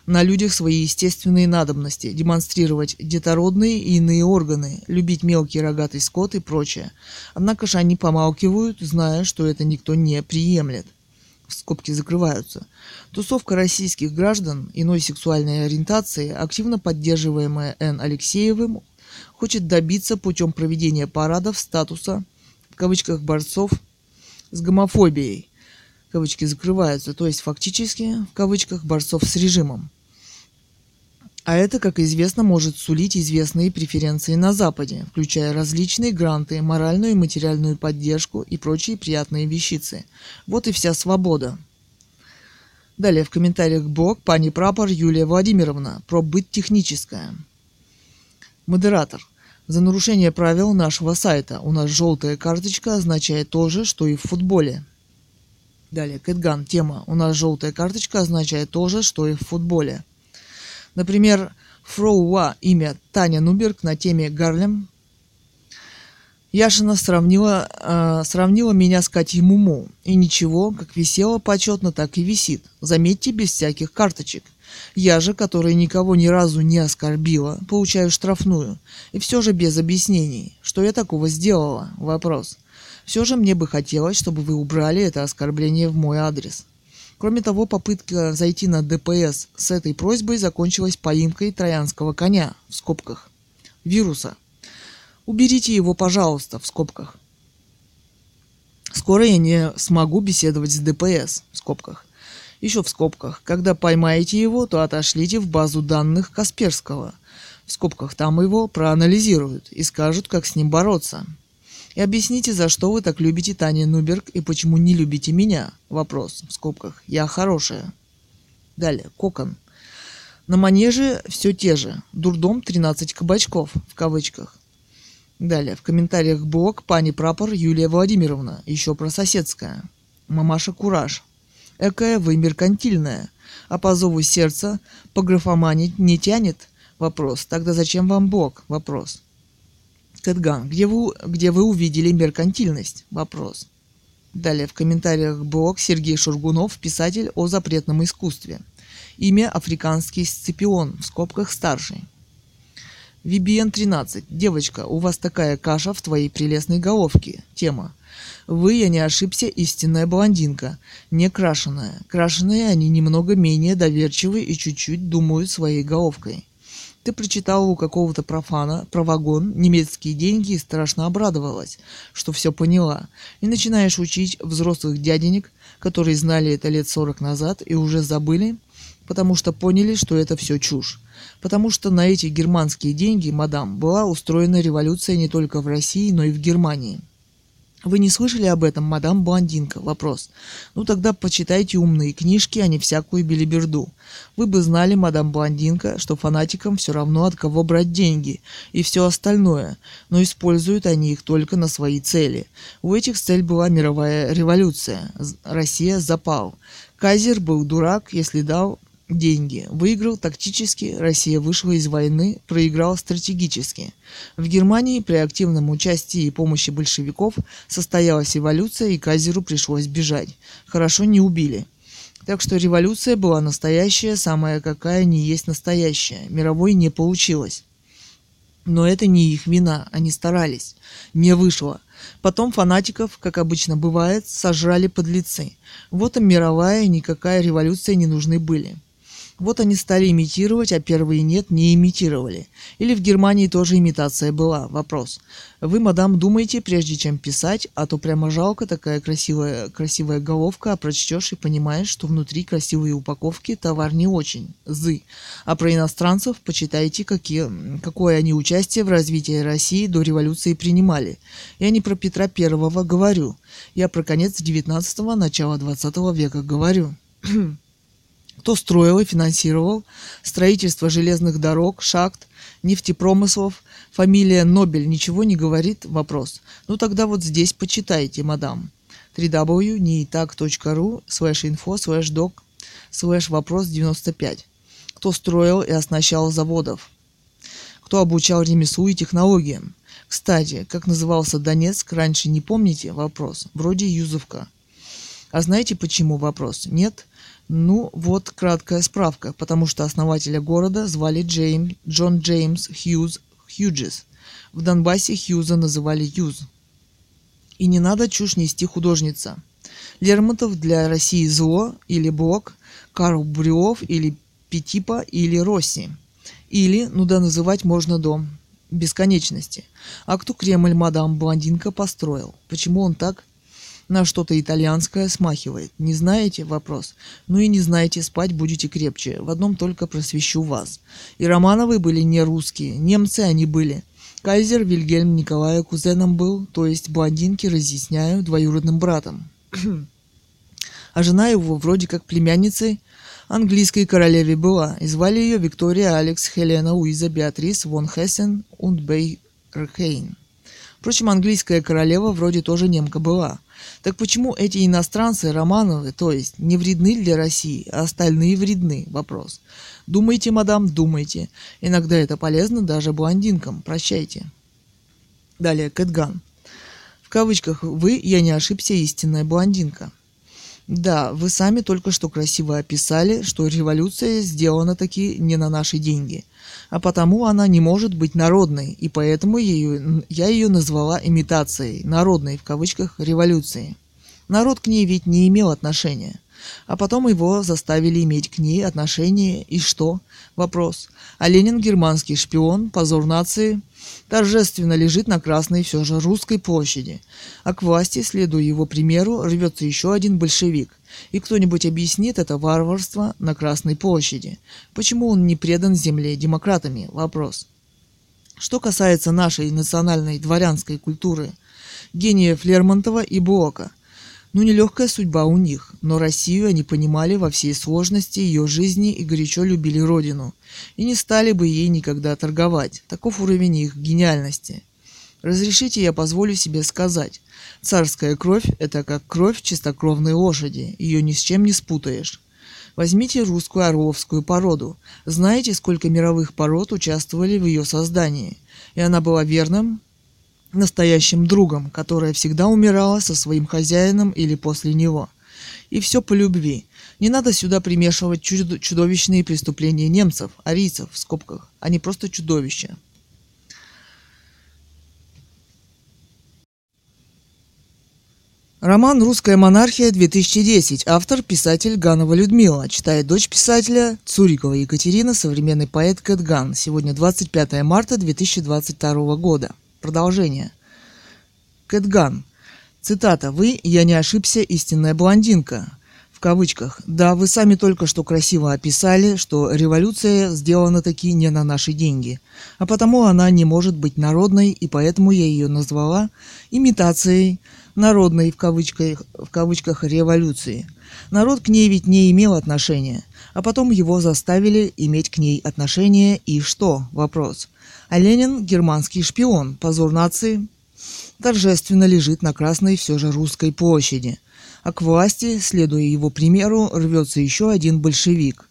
на людях свои естественные надобности, демонстрировать детородные и иные органы, любить мелкий рогатый скот и прочее. Однако же они помалкивают, зная, что это никто не приемлет. Скобки закрываются. Тусовка российских граждан иной сексуальной ориентации, активно поддерживаемая Н. Алексеевым, хочет добиться путем проведения парадов статуса в кавычках борцов с гомофобией, кавычки закрываются, то есть фактически, в кавычках, борцов с режимом. А это, как известно, может сулить известные преференции на Западе, включая различные гранты, моральную и материальную поддержку и прочие приятные вещицы. Вот и вся свобода. Далее в комментариях блог пани прапор Юлия Владимировна про быт техническое. Модератор. За нарушение правил нашего сайта у нас желтая карточка означает то же, что и в футболе. Далее, Кэтган. Тема. У нас желтая карточка означает то же, что и в футболе. Например, Фроуа имя Таня Нуберг на теме Гарлем. Яшина сравнила, э, сравнила меня с Катей Муму. И ничего, как висело почетно, так и висит. Заметьте, без всяких карточек. Я же, которая никого ни разу не оскорбила, получаю штрафную. И все же без объяснений. Что я такого сделала? Вопрос. Все же мне бы хотелось, чтобы вы убрали это оскорбление в мой адрес. Кроме того, попытка зайти на ДПС с этой просьбой закончилась поимкой троянского коня, в скобках, вируса. Уберите его, пожалуйста, в скобках. Скоро я не смогу беседовать с ДПС, в скобках. Еще в скобках. Когда поймаете его, то отошлите в базу данных Касперского. В скобках там его проанализируют и скажут, как с ним бороться. И объясните, за что вы так любите Таню Нуберг и почему не любите меня? Вопрос. В скобках. Я хорошая. Далее. Кокон. На манеже все те же. Дурдом 13 кабачков. В кавычках. Далее. В комментариях блог пани прапор Юлия Владимировна. Еще про соседская. Мамаша Кураж. Экая вы меркантильная. А по зову сердца по графоманить не тянет? Вопрос. Тогда зачем вам Бог? Вопрос. Кэтган, где вы, где вы увидели меркантильность? Вопрос. Далее в комментариях блог Сергей Шургунов, писатель о запретном искусстве. Имя африканский сципион, в скобках старший. VBN 13. Девочка, у вас такая каша в твоей прелестной головке. Тема. Вы, я не ошибся, истинная блондинка. Не крашеная. Крашеные они немного менее доверчивы и чуть-чуть думают своей головкой. Ты прочитала у какого-то профана про вагон, немецкие деньги и страшно обрадовалась, что все поняла. И начинаешь учить взрослых дяденек, которые знали это лет сорок назад и уже забыли, потому что поняли, что это все чушь. Потому что на эти германские деньги, мадам, была устроена революция не только в России, но и в Германии. Вы не слышали об этом, мадам Блондинка? Вопрос. Ну тогда почитайте умные книжки, а не всякую белиберду. Вы бы знали, мадам Блондинка, что фанатикам все равно от кого брать деньги и все остальное, но используют они их только на свои цели. У этих цель была мировая революция. Россия запал. Казер был дурак, если дал деньги. Выиграл тактически, Россия вышла из войны, проиграл стратегически. В Германии при активном участии и помощи большевиков состоялась эволюция, и Казеру пришлось бежать. Хорошо не убили. Так что революция была настоящая, самая какая не есть настоящая. Мировой не получилось. Но это не их вина, они старались. Не вышло. Потом фанатиков, как обычно бывает, сожрали подлецы. Вот им мировая, никакая революция не нужны были. Вот они стали имитировать, а первые нет, не имитировали. Или в Германии тоже имитация была. Вопрос. Вы, мадам, думаете, прежде чем писать, а то прямо жалко такая красивая, красивая головка, а прочтешь и понимаешь, что внутри красивые упаковки товар не очень. Зы. А про иностранцев почитайте, какие, какое они участие в развитии России до революции принимали. Я не про Петра Первого говорю. Я про конец 19-го, начало 20 века говорю. *clears throat* Кто строил и финансировал строительство железных дорог, шахт, нефтепромыслов? Фамилия Нобель ничего не говорит? Вопрос. Ну тогда вот здесь почитайте, мадам. www.неитак.ру slash info slash doc slash вопрос 95. Кто строил и оснащал заводов? Кто обучал ремеслу и технологиям? Кстати, как назывался Донецк, раньше не помните? Вопрос. Вроде Юзовка. А знаете почему вопрос? Нет? Ну, вот краткая справка, потому что основателя города звали Джейм, Джон Джеймс Хьюз Хьюджес. В Донбассе Хьюза называли Юз. И не надо чушь нести художница. Лермонтов для России зло или Блок, Карл Брюов или Петипа или Росси. Или, ну да, называть можно дом бесконечности. А кто Кремль мадам Блондинка построил? Почему он так На что-то итальянское смахивает. Не знаете? Вопрос. Ну и не знаете, спать будете крепче. В одном только просвещу вас. И Романовы были не русские. Немцы они были. Кайзер Вильгельм Николая кузеном был, то есть блондинки, разъясняю, двоюродным братом. *clears throat* а жена его вроде как племянницей английской королеве была, и звали ее Виктория Алекс Хелена Уиза Беатрис фон Хессен und Бейрхейн. Впрочем, английская королева вроде тоже немка была. Так почему эти иностранцы, Романовы, то есть, не вредны для России, а остальные вредны? Вопрос. Думайте, мадам, думайте. Иногда это полезно даже блондинкам. Прощайте. Далее, Кэтган. В кавычках «Вы, я не ошибся, истинная блондинка». Да, вы сами только что красиво описали, что революция сделана таки не на наши деньги, а потому она не может быть народной, и поэтому ее, я ее назвала имитацией, народной в кавычках, революции. Народ к ней ведь не имел отношения. А потом его заставили иметь к ней отношение, и что? Вопрос. А Ленин германский шпион, позор нации, торжественно лежит на Красной все же русской площади. А к власти, следуя его примеру, рвется еще один большевик. И кто-нибудь объяснит это варварство на Красной площади? Почему он не предан земле демократами? Вопрос. Что касается нашей национальной дворянской культуры, гениев Лермонтова и Блока – ну, нелегкая судьба у них, но Россию они понимали во всей сложности ее жизни и горячо любили родину. И не стали бы ей никогда торговать. Таков уровень их гениальности. Разрешите, я позволю себе сказать. Царская кровь – это как кровь чистокровной лошади. Ее ни с чем не спутаешь. Возьмите русскую орловскую породу. Знаете, сколько мировых пород участвовали в ее создании? И она была верным настоящим другом, которая всегда умирала со своим хозяином или после него. И все по любви. Не надо сюда примешивать чудовищные преступления немцев, арийцев в скобках. Они просто чудовища. Роман «Русская монархия-2010». Автор – писатель Ганова Людмила. Читает дочь писателя Цурикова Екатерина, современный поэт Кэтган. Сегодня 25 марта 2022 года. Продолжение. Кэтган. Цитата. «Вы, я не ошибся, истинная блондинка». Кавычках. Да, вы сами только что красиво описали, что революция сделана таки не на наши деньги. А потому она не может быть народной, и поэтому я ее назвала имитацией народной в кавычках, в кавычках революции. Народ к ней ведь не имел отношения, а потом его заставили иметь к ней отношение, и что? Вопрос. А Ленин – германский шпион, позор нации, торжественно лежит на Красной все же русской площади. А к власти, следуя его примеру, рвется еще один большевик.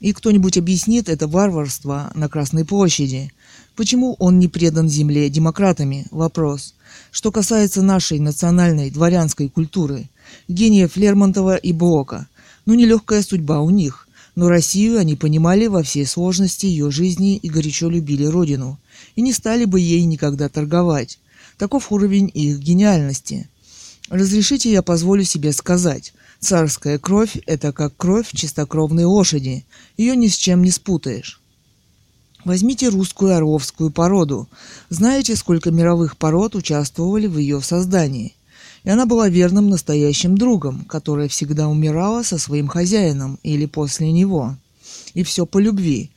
И кто-нибудь объяснит это варварство на Красной площади? Почему он не предан земле демократами? Вопрос. Что касается нашей национальной дворянской культуры, гениев Лермонтова и Блока, ну нелегкая судьба у них – но Россию они понимали во всей сложности ее жизни и горячо любили родину, и не стали бы ей никогда торговать. Таков уровень их гениальности. Разрешите я позволю себе сказать, царская кровь – это как кровь чистокровной лошади, ее ни с чем не спутаешь. Возьмите русскую орловскую породу. Знаете, сколько мировых пород участвовали в ее создании – и она была верным настоящим другом, которая всегда умирала со своим хозяином или после него. И все по любви.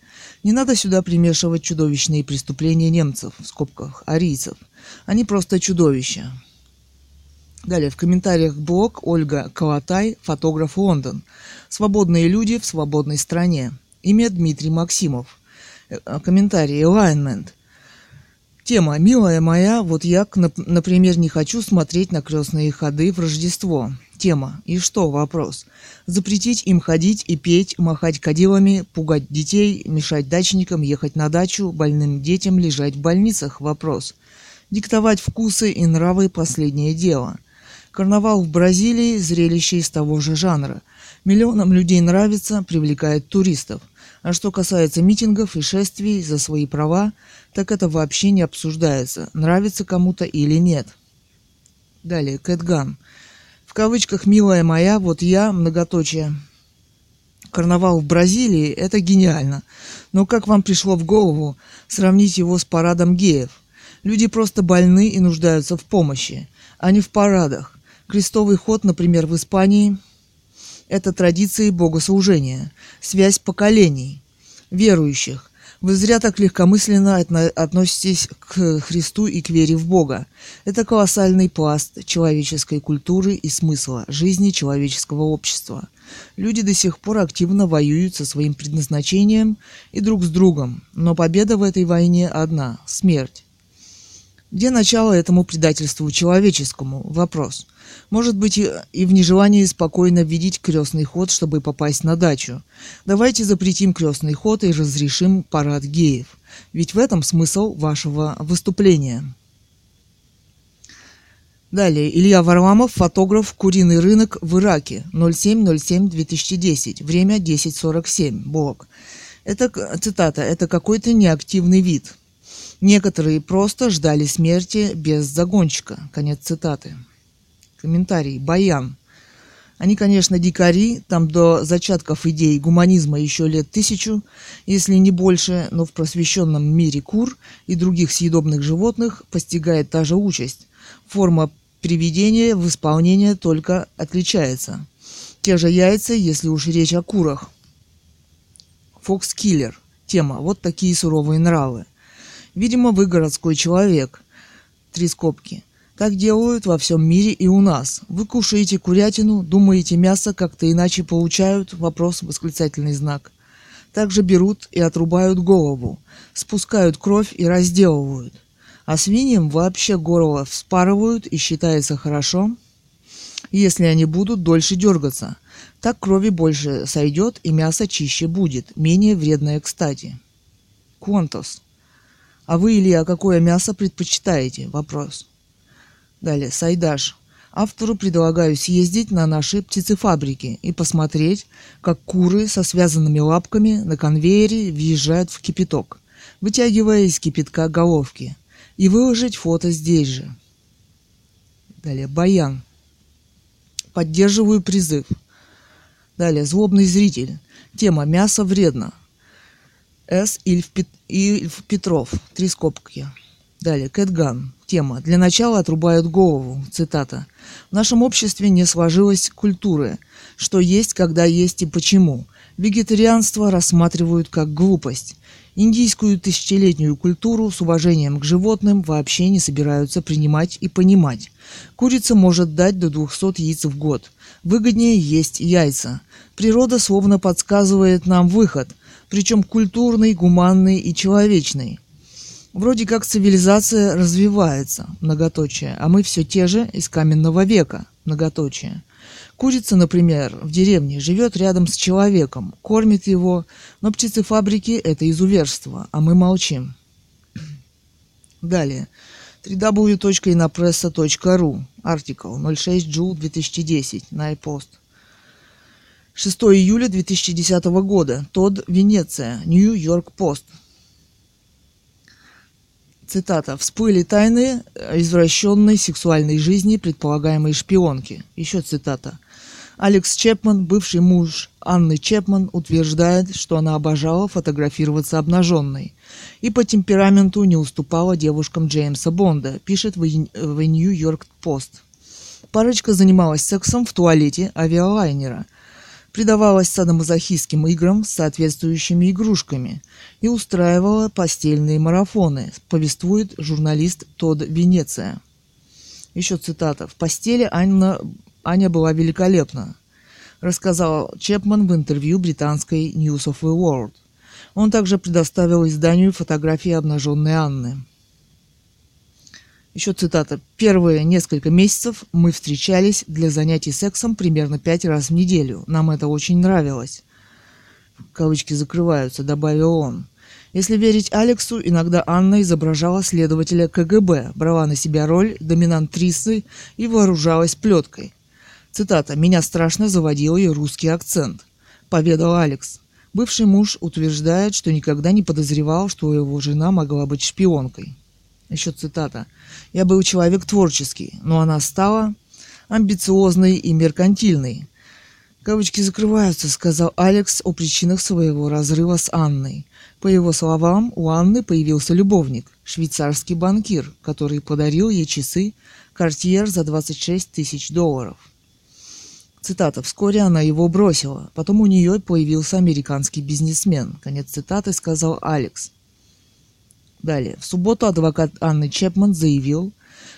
Не надо сюда примешивать чудовищные преступления немцев, в скобках, арийцев. Они просто чудовища. Далее в комментариях блог Ольга Калатай, фотограф Лондон. Свободные люди в свободной стране. Имя Дмитрий Максимов. Э, комментарий Alignment. Тема «Милая моя, вот я, например, не хочу смотреть на крестные ходы в Рождество». Тема «И что?» Вопрос. Запретить им ходить и петь, махать кадилами, пугать детей, мешать дачникам ехать на дачу, больным детям лежать в больницах? Вопрос. Диктовать вкусы и нравы – последнее дело. Карнавал в Бразилии – зрелище из того же жанра. Миллионам людей нравится, привлекает туристов – а что касается митингов и шествий за свои права, так это вообще не обсуждается, нравится кому-то или нет. Далее, Кэтган. В кавычках «милая моя», вот я, многоточие. Карнавал в Бразилии – это гениально. Но как вам пришло в голову сравнить его с парадом геев? Люди просто больны и нуждаются в помощи, а не в парадах. Крестовый ход, например, в Испании – это традиции богослужения, связь поколений, верующих. Вы зря так легкомысленно относитесь к Христу и к вере в Бога. Это колоссальный пласт человеческой культуры и смысла жизни человеческого общества. Люди до сих пор активно воюют со своим предназначением и друг с другом, но победа в этой войне одна – смерть. Где начало этому предательству человеческому? Вопрос. Может быть и в нежелании спокойно видеть крестный ход, чтобы попасть на дачу. Давайте запретим крестный ход и разрешим парад геев. Ведь в этом смысл вашего выступления. Далее. Илья Варламов, фотограф, куриный рынок в Ираке. 07.07.2010. Время 10.47. Блог. Это, цитата, это какой-то неактивный вид. Некоторые просто ждали смерти без загонщика. Конец цитаты. Комментарий. Баян. Они, конечно, дикари, там до зачатков идей гуманизма еще лет тысячу, если не больше, но в просвещенном мире кур и других съедобных животных постигает та же участь. Форма приведения в исполнение только отличается. Те же яйца, если уж речь о курах. Фокс-киллер. Тема. Вот такие суровые нравы. Видимо, вы городской человек. Три скобки. Так делают во всем мире и у нас. Вы кушаете курятину, думаете, мясо как-то иначе получают? Вопрос, восклицательный знак. Также берут и отрубают голову, спускают кровь и разделывают. А свиньям вообще горло вспарывают и считается хорошо, если они будут дольше дергаться. Так крови больше сойдет и мясо чище будет, менее вредное кстати. Контос. А вы, Илья, какое мясо предпочитаете? Вопрос. Далее, Сайдаш. Автору предлагаю съездить на наши птицефабрики и посмотреть, как куры со связанными лапками на конвейере въезжают в кипяток, вытягивая из кипятка головки, и выложить фото здесь же. Далее, Баян. Поддерживаю призыв. Далее, злобный зритель. Тема «Мясо вредно». С. Ильф, Пет... Ильф Петров. Три скобки. Далее, Кэтган. Тема. Для начала отрубают голову. Цитата. В нашем обществе не сложилась культуры. Что есть, когда есть и почему. Вегетарианство рассматривают как глупость. Индийскую тысячелетнюю культуру с уважением к животным вообще не собираются принимать и понимать. Курица может дать до 200 яиц в год. Выгоднее есть яйца. Природа словно подсказывает нам выход – причем культурный, гуманный и человечный. Вроде как цивилизация развивается, многоточие, а мы все те же из каменного века, многоточие. Курица, например, в деревне живет рядом с человеком, кормит его, но птицефабрики – это изуверство, а мы молчим. Далее. www.inapressa.ru Артикл 06 Джул 2010 на iPost. 6 июля 2010 года. Тодд, Венеция. Нью-Йорк Пост. Цитата. «Всплыли тайны извращенной сексуальной жизни предполагаемой шпионки». Еще цитата. Алекс Чепман, бывший муж Анны Чепман, утверждает, что она обожала фотографироваться обнаженной и по темпераменту не уступала девушкам Джеймса Бонда, пишет в Нью-Йорк Пост. Парочка занималась сексом в туалете авиалайнера – предавалась садомазохистским играм с соответствующими игрушками и устраивала постельные марафоны, повествует журналист Тодд Венеция. Еще цитата. «В постели Анна, Аня была великолепна», рассказал Чепман в интервью британской News of the World. Он также предоставил изданию фотографии обнаженной Анны. Еще цитата. «Первые несколько месяцев мы встречались для занятий сексом примерно пять раз в неделю. Нам это очень нравилось». Кавычки закрываются, добавил он. Если верить Алексу, иногда Анна изображала следователя КГБ, брала на себя роль доминантрисы и вооружалась плеткой. Цитата. «Меня страшно заводил ее русский акцент», — поведал Алекс. Бывший муж утверждает, что никогда не подозревал, что его жена могла быть шпионкой. Еще цитата. «Я был человек творческий, но она стала амбициозной и меркантильной». Кавычки закрываются, сказал Алекс о причинах своего разрыва с Анной. По его словам, у Анны появился любовник, швейцарский банкир, который подарил ей часы Cartier за 26 тысяч долларов. Цитата. «Вскоре она его бросила. Потом у нее появился американский бизнесмен». Конец цитаты сказал Алекс. Далее. В субботу адвокат Анны Чепман заявил,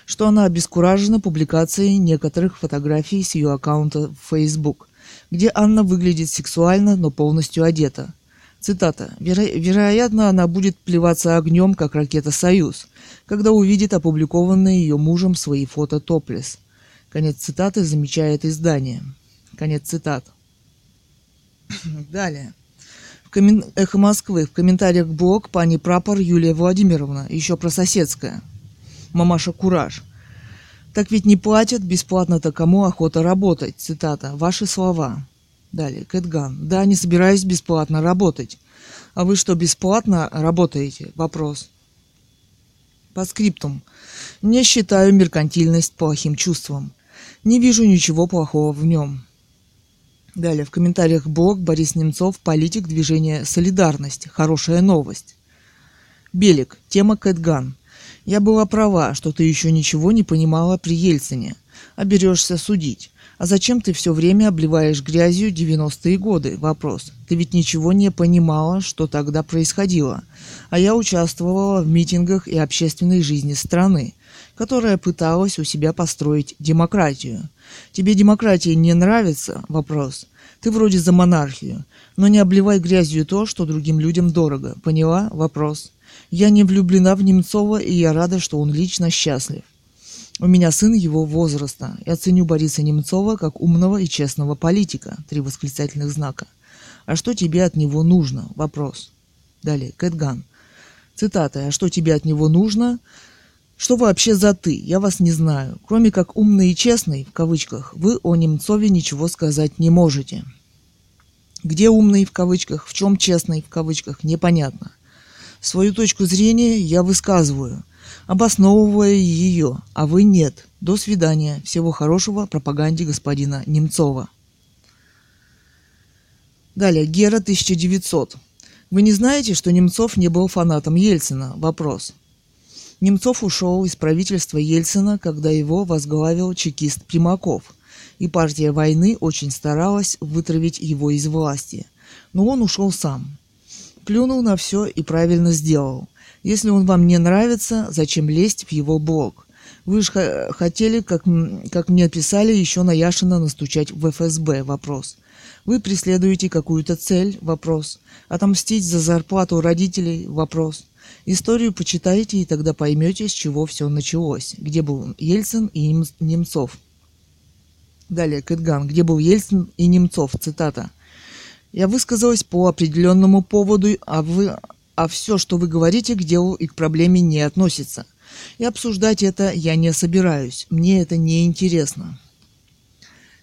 что она обескуражена публикацией некоторых фотографий с ее аккаунта в Facebook, где Анна выглядит сексуально, но полностью одета. Цитата. «Веро- «Вероятно, она будет плеваться огнем, как ракета «Союз», когда увидит опубликованные ее мужем свои фото топлес». Конец цитаты замечает издание. Конец цитат. *clears throat* Далее. Эхо Москвы. В комментариях блог пани прапор Юлия Владимировна. Еще про соседское. Мамаша Кураж. Так ведь не платят, бесплатно-то кому охота работать. Цитата. Ваши слова. Далее. Кэтган. Да, не собираюсь бесплатно работать. А вы что, бесплатно работаете? Вопрос. По скриптум. Не считаю меркантильность плохим чувством. Не вижу ничего плохого в нем. Далее в комментариях блог Борис Немцов, политик движения «Солидарность». Хорошая новость. Белик. Тема Кэтган. Я была права, что ты еще ничего не понимала при Ельцине. А берешься судить. А зачем ты все время обливаешь грязью 90-е годы? Вопрос. Ты ведь ничего не понимала, что тогда происходило. А я участвовала в митингах и общественной жизни страны, которая пыталась у себя построить демократию. Тебе демократия не нравится? Вопрос. Ты вроде за монархию, но не обливай грязью то, что другим людям дорого. Поняла? Вопрос. Я не влюблена в Немцова, и я рада, что он лично счастлив. У меня сын его возраста. Я ценю Бориса Немцова как умного и честного политика. Три восклицательных знака. А что тебе от него нужно? Вопрос. Далее. Кэтган. Цитата. А что тебе от него нужно? Что вообще за ты? Я вас не знаю. Кроме как умный и честный, в кавычках, вы о Немцове ничего сказать не можете. Где умный, в кавычках, в чем честный, в кавычках, непонятно. Свою точку зрения я высказываю, обосновывая ее, а вы нет. До свидания. Всего хорошего пропаганде господина Немцова. Далее. Гера 1900. Вы не знаете, что Немцов не был фанатом Ельцина? Вопрос. Немцов ушел из правительства Ельцина, когда его возглавил чекист Примаков, и партия войны очень старалась вытравить его из власти. Но он ушел сам. Плюнул на все и правильно сделал. Если он вам не нравится, зачем лезть в его блог? Вы же хотели, как, как мне писали, еще на Яшина настучать в ФСБ? Вопрос. Вы преследуете какую-то цель? Вопрос. Отомстить за зарплату родителей? Вопрос. Историю почитайте, и тогда поймете, с чего все началось. Где был Ельцин и Немцов. Далее, Кэтган. Где был Ельцин и Немцов? Цитата. Я высказалась по определенному поводу, а вы а все, что вы говорите, к делу и к проблеме не относится. И обсуждать это я не собираюсь. Мне это не интересно.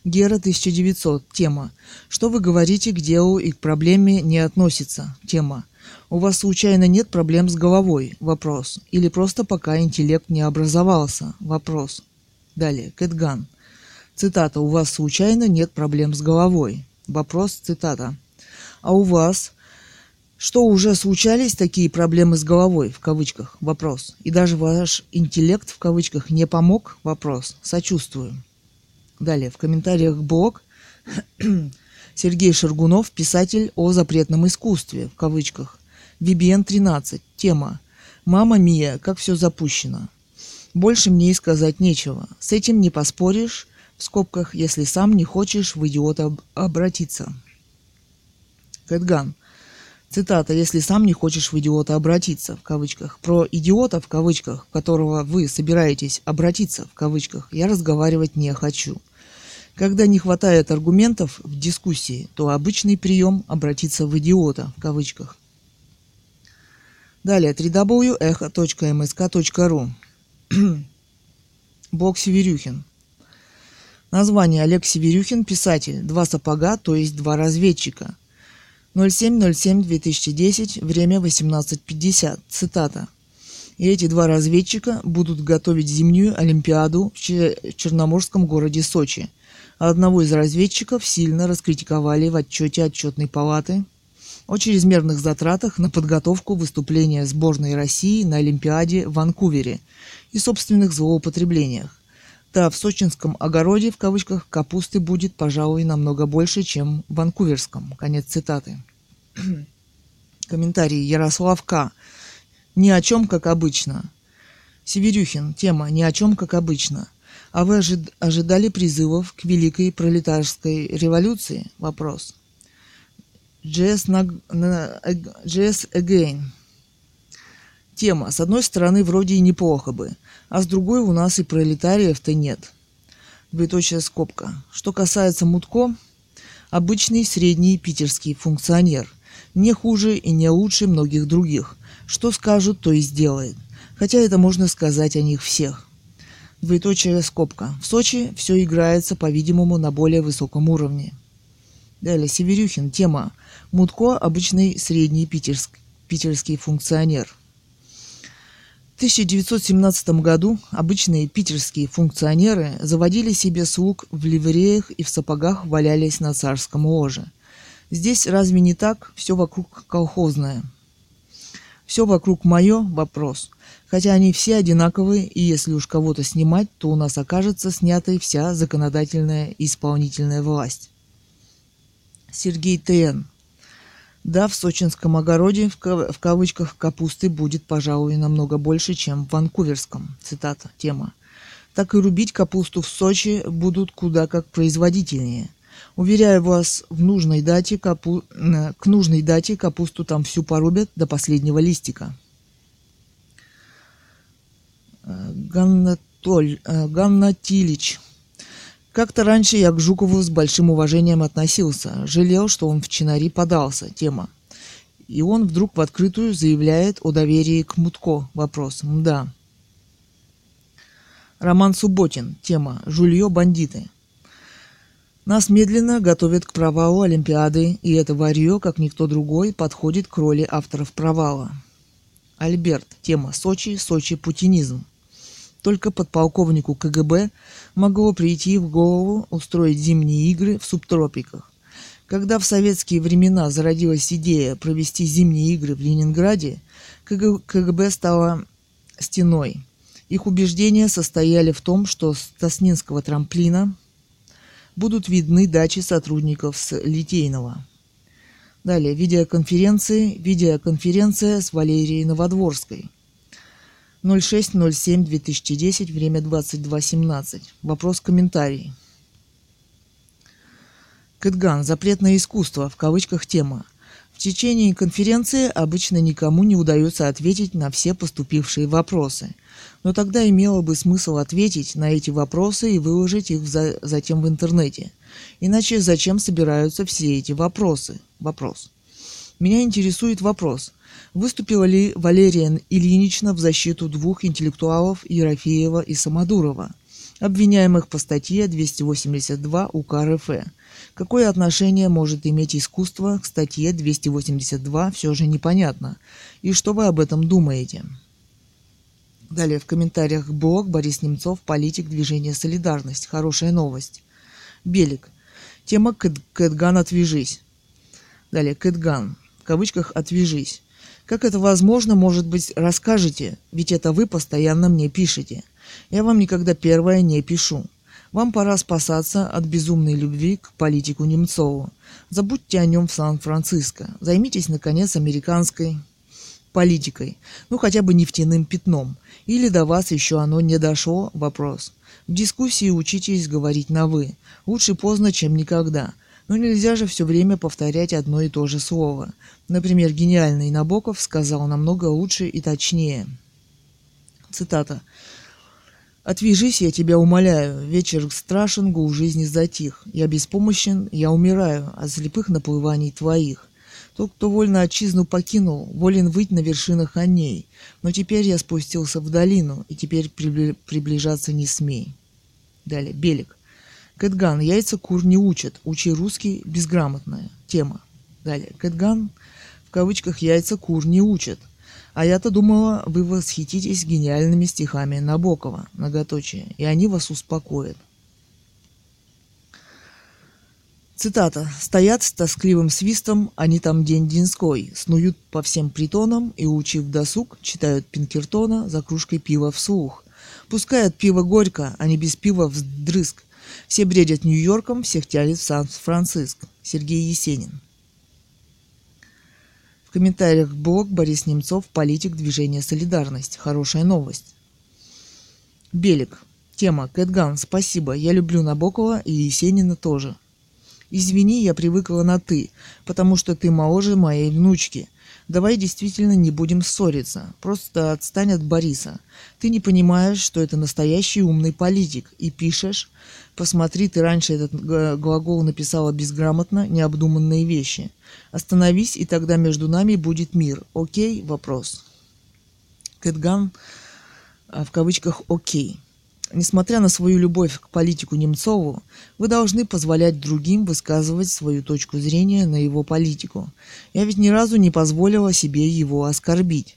Гера 1900. Тема. Что вы говорите, к делу и к проблеме не относится. Тема. У вас случайно нет проблем с головой? Вопрос. Или просто пока интеллект не образовался? Вопрос. Далее. Кэтган. Цитата. У вас случайно нет проблем с головой? Вопрос. Цитата. А у вас что уже случались такие проблемы с головой, в кавычках, вопрос. И даже ваш интеллект, в кавычках, не помог, вопрос. Сочувствую. Далее, в комментариях блог *clears throat* Сергей Шаргунов, писатель о запретном искусстве, в кавычках. VBN 13. Тема. Мама Мия, как все запущено. Больше мне и сказать нечего. С этим не поспоришь, в скобках, если сам не хочешь в идиота обратиться. Кэтган. Цитата «Если сам не хочешь в идиота обратиться» в кавычках. Про идиота в кавычках, в которого вы собираетесь обратиться в кавычках, я разговаривать не хочу. Когда не хватает аргументов в дискуссии, то обычный прием обратиться в идиота в кавычках. Далее www.echo.msk.ru *clears throat* Бог Северюхин. Название Олег Северюхин, писатель. Два сапога, то есть два разведчика. 07.07.2010, время 18.50. Цитата. И эти два разведчика будут готовить зимнюю Олимпиаду в Черноморском городе Сочи. Одного из разведчиков сильно раскритиковали в отчете отчетной палаты о чрезмерных затратах на подготовку выступления сборной России на Олимпиаде в Ванкувере и собственных злоупотреблениях. Да, в сочинском огороде, в кавычках, капусты будет, пожалуй, намного больше, чем в ванкуверском. Конец цитаты. *clears throat* Комментарий Ярославка. Ни о чем, как обычно. Северюхин. Тема «Ни о чем, как обычно». А вы ожидали призывов к великой пролетарской революции? Вопрос. JS, на, JS Again. Тема. С одной стороны, вроде и неплохо бы, а с другой у нас и пролетариев-то нет. Двоеточая скобка. Что касается Мутко, обычный средний питерский функционер. Не хуже и не лучше многих других. Что скажут, то и сделает. Хотя это можно сказать о них всех. Двоеточая скобка. В Сочи все играется, по-видимому, на более высоком уровне. Далее, Северюхин. Тема. Мутко – обычный средний питерск, питерский функционер. В 1917 году обычные питерские функционеры заводили себе слуг в ливреях и в сапогах валялись на царском ложе. Здесь разве не так? Все вокруг колхозное. Все вокруг мое – вопрос. Хотя они все одинаковые, и если уж кого-то снимать, то у нас окажется снятой вся законодательная и исполнительная власть. Сергей Т.Н. Да, в сочинском огороде в, кав- в кавычках капусты будет, пожалуй, намного больше, чем в ванкуверском. Цитата, тема. Так и рубить капусту в Сочи будут куда как производительнее. Уверяю вас, в нужной дате капу... к нужной дате капусту там всю порубят до последнего листика. Ганнатоль, э, Ганна Тилич. Как-то раньше я к Жукову с большим уважением относился. Жалел, что он в чинари подался. Тема. И он вдруг в открытую заявляет о доверии к Мутко. Вопрос. Мда. Роман Субботин. Тема. Жулье бандиты. Нас медленно готовят к провалу Олимпиады, и это варье, как никто другой, подходит к роли авторов провала. Альберт. Тема. Сочи. Сочи. Путинизм. Только подполковнику КГБ могло прийти в голову устроить зимние игры в субтропиках. Когда в советские времена зародилась идея провести зимние игры в Ленинграде, КГБ стала стеной. Их убеждения состояли в том, что с Тоснинского трамплина будут видны дачи сотрудников с Литейного. Далее, видеоконференции, видеоконференция с Валерией Новодворской. 06.07.2010, время 22.17. Вопрос-комментарий. Кэтган. Запретное искусство. В кавычках тема. В течение конференции обычно никому не удается ответить на все поступившие вопросы. Но тогда имело бы смысл ответить на эти вопросы и выложить их за, затем в интернете. Иначе зачем собираются все эти вопросы? Вопрос. Меня интересует вопрос – Выступила ли Валерия Ильинична в защиту двух интеллектуалов Ерофеева и Самодурова, обвиняемых по статье 282 УК РФ? Какое отношение может иметь искусство к статье 282, все же непонятно. И что вы об этом думаете? Далее в комментариях блог Борис Немцов, политик движения «Солидарность». Хорошая новость. Белик. Тема «Кэтган, отвяжись». Далее, Кэтган. В кавычках «отвяжись». Как это возможно, может быть, расскажете, ведь это вы постоянно мне пишете. Я вам никогда первое не пишу. Вам пора спасаться от безумной любви к политику Немцову. Забудьте о нем в Сан-Франциско. Займитесь, наконец, американской политикой. Ну, хотя бы нефтяным пятном. Или до вас еще оно не дошло? Вопрос. В дискуссии учитесь говорить на «вы». Лучше поздно, чем никогда. Но нельзя же все время повторять одно и то же слово. Например, гениальный Набоков сказал намного лучше и точнее. Цитата. «Отвяжись, я тебя умоляю, вечер страшен, гул жизни затих. Я беспомощен, я умираю от слепых наплываний твоих. Тот, кто вольно отчизну покинул, волен выть на вершинах оней. Но теперь я спустился в долину, и теперь приближаться не смей». Далее, Белик. Кэтган. Яйца кур не учат. Учи русский. Безграмотная. Тема. Далее. Кэтган. В кавычках яйца кур не учат. А я-то думала, вы восхититесь гениальными стихами Набокова, многоточие, и они вас успокоят. Цитата. «Стоят с тоскливым свистом, они там день-деньской, снуют по всем притонам и, учив досуг, читают Пинкертона за кружкой пива вслух. Пускай от пива горько, а не без пива вдрызг. Все бредят Нью-Йорком, всех тянет в Сан-Франциско. Сергей Есенин. В комментариях блог Борис Немцов, политик движения «Солидарность». Хорошая новость. Белик. Тема. Кэтган, спасибо. Я люблю Набокова и Есенина тоже. Извини, я привыкла на «ты», потому что ты моложе моей внучки. Давай действительно не будем ссориться. Просто отстань от Бориса. Ты не понимаешь, что это настоящий умный политик. И пишешь, посмотри, ты раньше этот глагол написала безграмотно, необдуманные вещи. Остановись, и тогда между нами будет мир. Окей? Вопрос. Кэтган а, в кавычках «окей». Несмотря на свою любовь к политику Немцову, вы должны позволять другим высказывать свою точку зрения на его политику. Я ведь ни разу не позволила себе его оскорбить.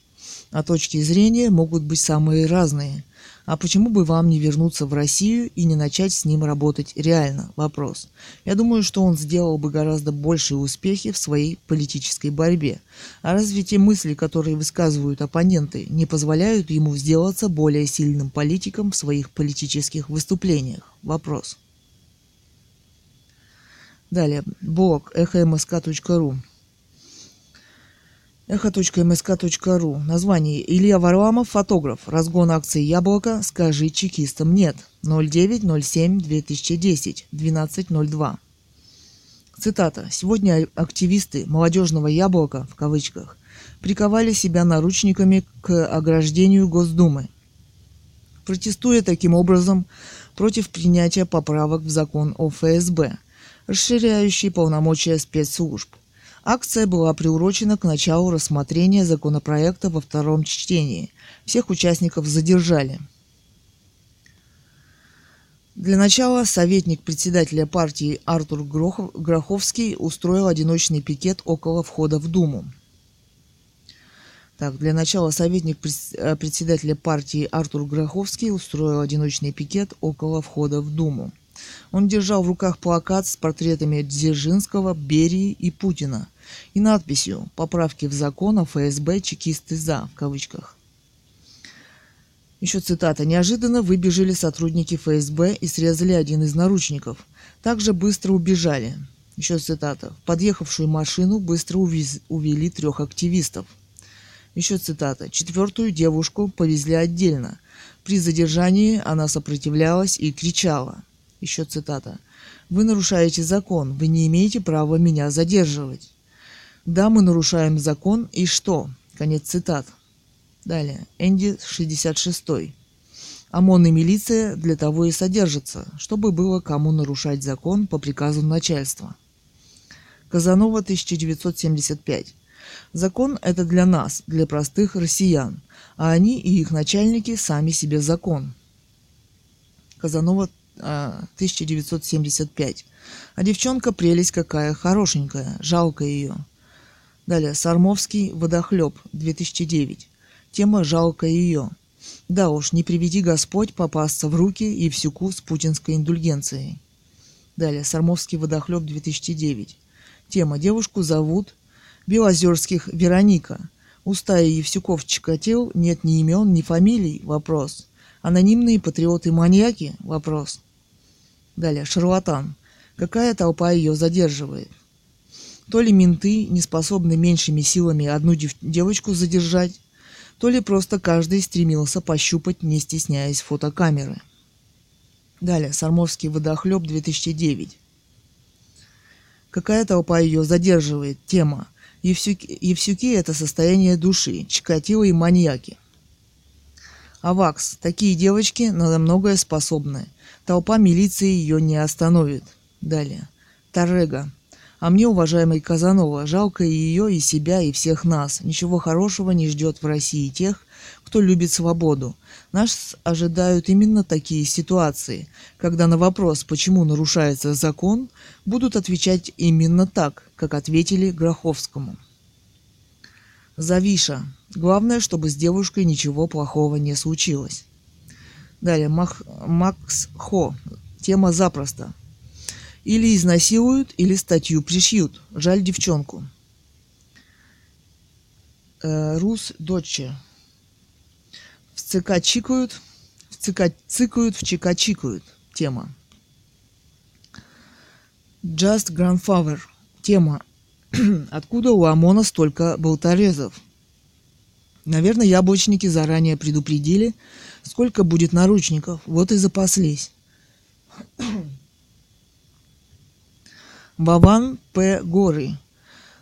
А точки зрения могут быть самые разные. А почему бы вам не вернуться в Россию и не начать с ним работать реально? Вопрос. Я думаю, что он сделал бы гораздо большие успехи в своей политической борьбе. А разве те мысли, которые высказывают оппоненты, не позволяют ему сделаться более сильным политиком в своих политических выступлениях? Вопрос. Далее. Блог эхомск.ру Эхо.мск.ру. Название. Илья Варламов, фотограф. Разгон акции «Яблоко». Скажи чекистам нет. 09.07.2010. 12.02. Цитата. Сегодня активисты молодежного яблока, в кавычках, приковали себя наручниками к ограждению Госдумы, протестуя таким образом против принятия поправок в закон о ФСБ, расширяющий полномочия спецслужб – Акция была приурочена к началу рассмотрения законопроекта во втором чтении. Всех участников задержали. Для начала советник председателя партии Артур Гроховский устроил одиночный пикет около входа в Думу. Так, для начала советник э, председателя партии Артур Гроховский устроил одиночный пикет около входа в Думу. Он держал в руках плакат с портретами Дзержинского, Берии и Путина и надписью «Поправки в закон о ФСБ чекисты за» в кавычках. Еще цитата. «Неожиданно выбежали сотрудники ФСБ и срезали один из наручников. Также быстро убежали». Еще цитата. «В подъехавшую машину быстро увез, увели трех активистов». Еще цитата. «Четвертую девушку повезли отдельно. При задержании она сопротивлялась и кричала». Еще цитата. «Вы нарушаете закон. Вы не имеете права меня задерживать». Да, мы нарушаем закон, и что? Конец цитат. Далее. Энди 66. ОМОН и милиция для того и содержатся, чтобы было кому нарушать закон по приказу начальства. Казанова 1975. Закон – это для нас, для простых россиян, а они и их начальники сами себе закон. Казанова 1975. А девчонка прелесть какая, хорошенькая, жалко ее. Далее, Сармовский «Водохлеб», 2009. Тема «Жалко ее». Да уж, не приведи Господь попасться в руки и всюку с путинской индульгенцией. Далее, Сармовский «Водохлеб», 2009. Тема «Девушку зовут Белозерских Вероника». Уста и Евсюков Чикатил, нет ни имен, ни фамилий? Вопрос. Анонимные патриоты-маньяки? Вопрос. Далее, шарлатан. Какая толпа ее задерживает? То ли менты не способны меньшими силами одну дев- девочку задержать, то ли просто каждый стремился пощупать, не стесняясь фотокамеры. Далее, Сармовский водохлеб 2009. Какая толпа ее задерживает? Тема. Евсюки, Евсюки – это состояние души, Чикатило и маньяки. Авакс. Такие девочки на многое способны. Толпа милиции ее не остановит. Далее. Тарега. А мне, уважаемый Казанова, жалко и ее, и себя, и всех нас. Ничего хорошего не ждет в России тех, кто любит свободу. Нас ожидают именно такие ситуации, когда на вопрос, почему нарушается закон, будут отвечать именно так, как ответили Гроховскому. Завиша. Главное, чтобы с девушкой ничего плохого не случилось. Далее. Мах, Макс Хо. Тема запросто. Или изнасилуют, или статью пришьют. Жаль девчонку. Э, Рус Доче. В ЦК чикают, в Цика, цикают, в чика чикают. Тема. Just Grandfather. Тема. *clears throat* Откуда у ОМОНа столько болторезов? Наверное, яблочники заранее предупредили, сколько будет наручников, вот и запаслись. Баван П. Горы.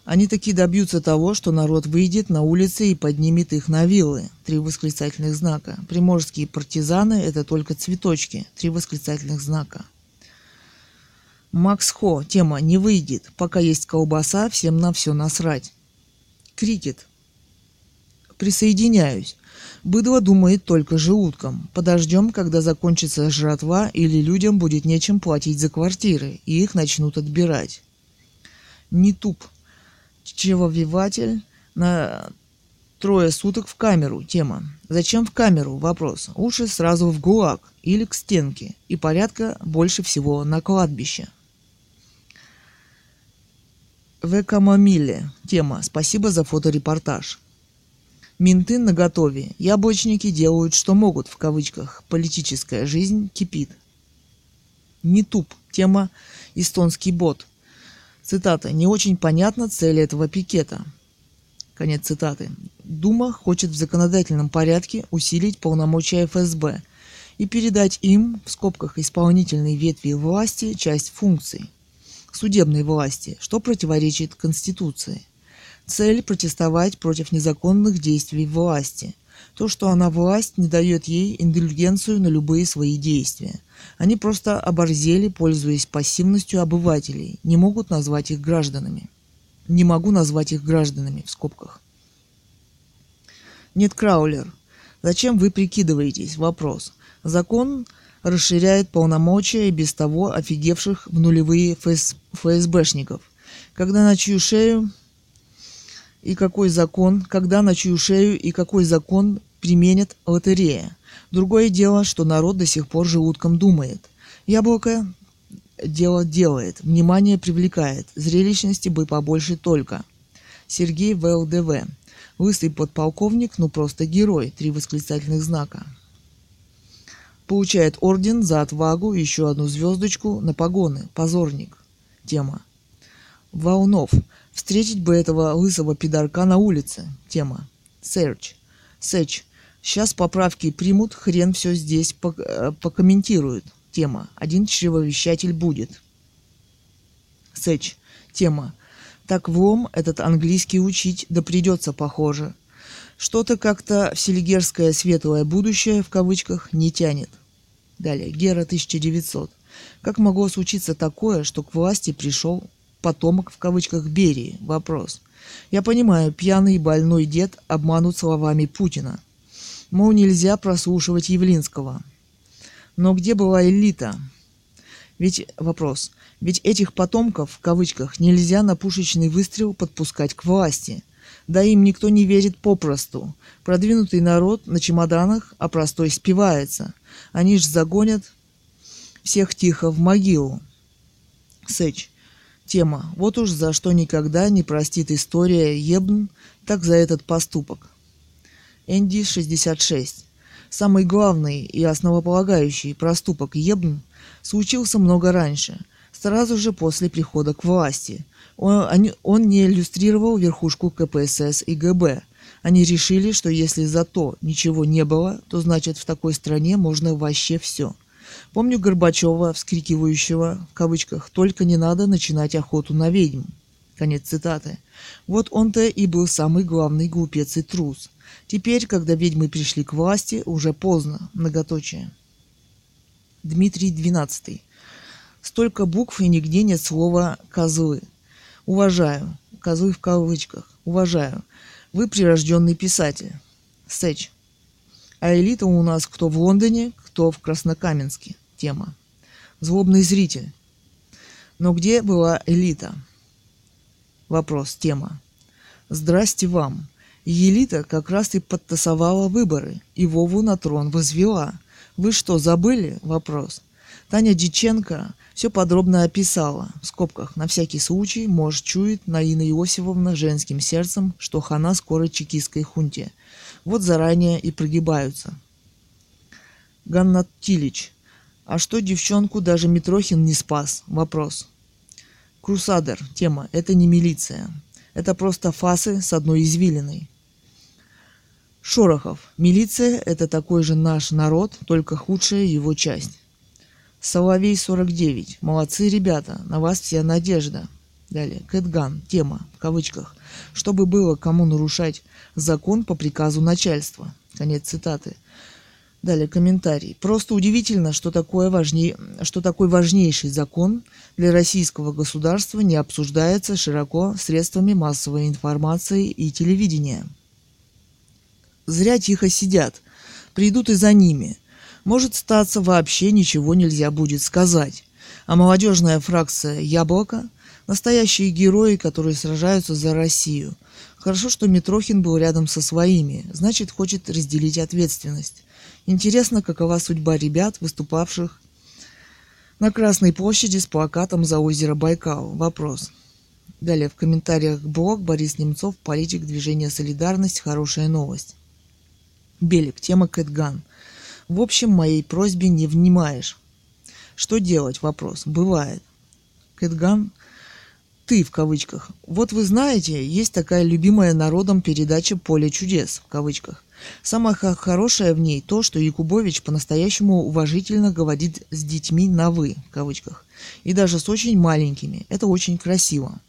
Они таки добьются того, что народ выйдет на улицы и поднимет их на виллы. Три восклицательных знака. Приморские партизаны – это только цветочки. Три восклицательных знака. Макс Хо. Тема «Не выйдет». Пока есть колбаса, всем на все насрать. Крикет. Присоединяюсь. Быдло думает только желудком. Подождем, когда закончится жратва или людям будет нечем платить за квартиры, и их начнут отбирать. Не туп. Чревовиватель на трое суток в камеру. Тема. Зачем в камеру? Вопрос. Лучше сразу в ГУЛАГ или к стенке. И порядка больше всего на кладбище. В. Тема. Спасибо за фоторепортаж. Менты наготове. Яблочники делают, что могут, в кавычках. Политическая жизнь кипит. Не туп. Тема «Эстонский бот». Цитата. «Не очень понятна цель этого пикета». Конец цитаты. Дума хочет в законодательном порядке усилить полномочия ФСБ и передать им, в скобках исполнительной ветви власти, часть функций судебной власти, что противоречит Конституции. Цель – протестовать против незаконных действий власти. То, что она власть, не дает ей индульгенцию на любые свои действия. Они просто оборзели, пользуясь пассивностью обывателей, не могут назвать их гражданами. Не могу назвать их гражданами, в скобках. Нет, Краулер. Зачем вы прикидываетесь? Вопрос. Закон расширяет полномочия и без того офигевших в нулевые ФС, ФСБшников. Когда на чью шею и какой закон, когда на чью шею и какой закон применят лотерея. Другое дело, что народ до сих пор желудком думает. Яблоко дело делает, внимание привлекает, зрелищности бы побольше только. Сергей ВЛДВ. Лысый подполковник, ну просто герой, три восклицательных знака. Получает орден за отвагу еще одну звездочку на погоны. Позорник. Тема. Волнов. Встретить бы этого лысого пидорка на улице. Тема. Search. Search. Сейчас поправки примут, хрен все здесь э, покомментируют. Тема. Один чревовещатель будет. Сэч. Тема. Так влом этот английский учить, да придется, похоже. Что-то как-то в селигерское светлое будущее, в кавычках, не тянет. Далее, Гера 1900. Как могло случиться такое, что к власти пришел потомок в кавычках Берии? Вопрос. Я понимаю, пьяный и больной дед обманут словами Путина. Мол, нельзя прослушивать Явлинского. Но где была элита? Ведь вопрос. Ведь этих потомков, в кавычках, нельзя на пушечный выстрел подпускать к власти – да им никто не верит попросту. Продвинутый народ на чемоданах, а простой спивается. Они ж загонят всех тихо в могилу. Сэч. Тема. Вот уж за что никогда не простит история Ебн, так за этот поступок. Энди 66. Самый главный и основополагающий проступок Ебн случился много раньше, сразу же после прихода к власти – он, он не иллюстрировал верхушку КПСС и ГБ. Они решили, что если за то ничего не было, то значит в такой стране можно вообще все. Помню Горбачева, вскрикивающего, в кавычках, «Только не надо начинать охоту на ведьм». Конец цитаты. Вот он-то и был самый главный глупец и трус. Теперь, когда ведьмы пришли к власти, уже поздно. Многоточие. Дмитрий двенадцатый. Столько букв и нигде нет слова «козлы». Уважаю. Козлы в кавычках. Уважаю. Вы прирожденный писатель. Сэч. А элита у нас кто в Лондоне, кто в Краснокаменске. Тема. Злобный зритель. Но где была элита? Вопрос. Тема. Здрасте вам. Елита как раз и подтасовала выборы, и Вову на трон возвела. Вы что, забыли? Вопрос. Таня Диченко все подробно описала. В скобках, на всякий случай, может, чует Наина Иосифовна женским сердцем, что хана скоро чекистской хунте. Вот заранее и прогибаются. Ганнатилич. А что девчонку даже Митрохин не спас? Вопрос. Крусадер. Тема. Это не милиция. Это просто фасы с одной извилиной. Шорохов. Милиция – это такой же наш народ, только худшая его часть. Соловей 49. Молодцы, ребята, на вас вся надежда. Далее. Кэтган. Тема. В кавычках. Чтобы было кому нарушать закон по приказу начальства. Конец цитаты. Далее комментарий. Просто удивительно, что, такое важней, что такой важнейший закон для российского государства не обсуждается широко средствами массовой информации и телевидения. Зря тихо сидят. Придут и за ними. Может статься вообще ничего нельзя будет сказать. А молодежная фракция «Яблоко» – настоящие герои, которые сражаются за Россию. Хорошо, что Митрохин был рядом со своими, значит, хочет разделить ответственность. Интересно, какова судьба ребят, выступавших на Красной площади с плакатом за озеро Байкал. Вопрос. Далее в комментариях блог Борис Немцов, политик движения «Солидарность. Хорошая новость». Белик. Тема Кэтган. В общем, моей просьбе не внимаешь. Что делать? Вопрос. Бывает. Кэтган ты в кавычках. Вот вы знаете, есть такая любимая народом передача «Поле чудес» в кавычках. Самое хорошее в ней то, что Якубович по-настоящему уважительно говорит с детьми на «вы», в кавычках, и даже с очень маленькими. Это очень красиво.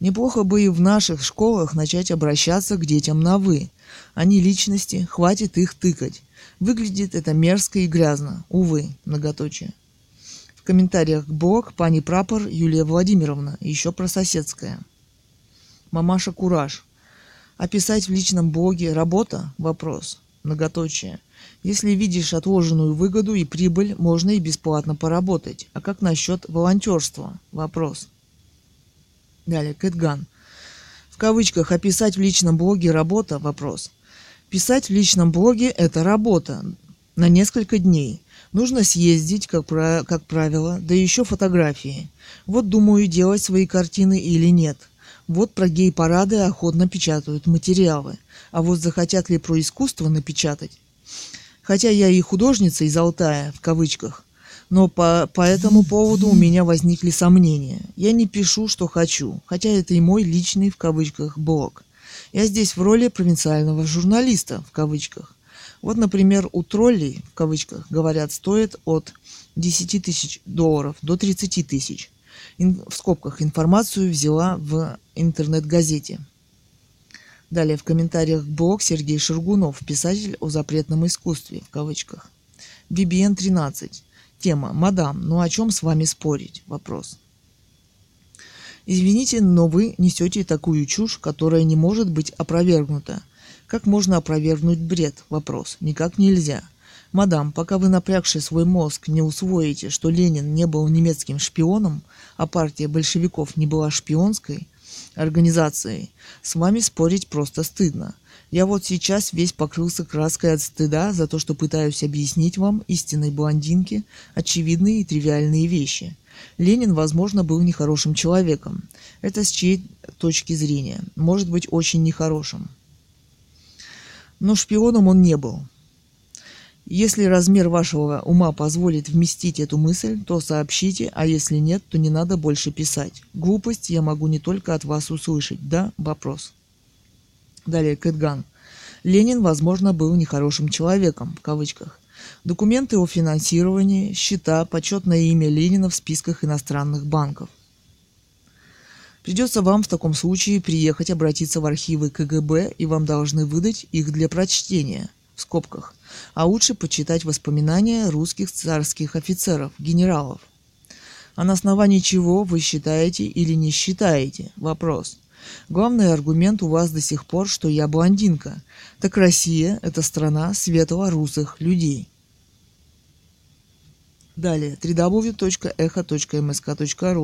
Неплохо бы и в наших школах начать обращаться к детям на «вы». Они личности, хватит их тыкать. Выглядит это мерзко и грязно, увы, многоточие. В комментариях блог пани прапор Юлия Владимировна, еще про соседское. Мамаша Кураж. Описать в личном блоге работа? Вопрос. Многоточие. Если видишь отложенную выгоду и прибыль, можно и бесплатно поработать. А как насчет волонтерства? Вопрос. Далее, Кэтган. В кавычках «описать в личном блоге работа?» Вопрос. Писать в личном блоге – это работа. На несколько дней. Нужно съездить, как, как правило, да еще фотографии. Вот думаю, делать свои картины или нет – вот про гей-парады охотно печатают материалы. А вот захотят ли про искусство напечатать? Хотя я и художница из Алтая, в кавычках. Но по, по этому поводу у меня возникли сомнения. Я не пишу, что хочу, хотя это и мой личный, в кавычках, блог. Я здесь в роли провинциального журналиста, в кавычках. Вот, например, у троллей, в кавычках, говорят, стоит от 10 тысяч долларов до 30 тысяч в скобках информацию взяла в интернет-газете. Далее в комментариях блог Сергей Шергунов, писатель о запретном искусстве, в кавычках. BBN 13. Тема «Мадам, ну о чем с вами спорить?» Вопрос. Извините, но вы несете такую чушь, которая не может быть опровергнута. Как можно опровергнуть бред? Вопрос. Никак нельзя. Мадам, пока вы напрягший свой мозг не усвоите, что Ленин не был немецким шпионом, а партия большевиков не была шпионской организацией, с вами спорить просто стыдно. Я вот сейчас весь покрылся краской от стыда за то, что пытаюсь объяснить вам, истинной блондинке, очевидные и тривиальные вещи. Ленин, возможно, был нехорошим человеком. Это с чьей точки зрения? Может быть, очень нехорошим. Но шпионом он не был. Если размер вашего ума позволит вместить эту мысль, то сообщите, а если нет, то не надо больше писать. Глупость я могу не только от вас услышать. Да? Вопрос. Далее, Кэтган. Ленин, возможно, был нехорошим человеком, в кавычках. Документы о финансировании, счета, почетное имя Ленина в списках иностранных банков. Придется вам в таком случае приехать обратиться в архивы КГБ, и вам должны выдать их для прочтения, в скобках а лучше почитать воспоминания русских царских офицеров, генералов. А на основании чего вы считаете или не считаете? Вопрос. Главный аргумент у вас до сих пор, что я блондинка. Так Россия – это страна светло-русых людей. Далее. www.echo.msk.ru.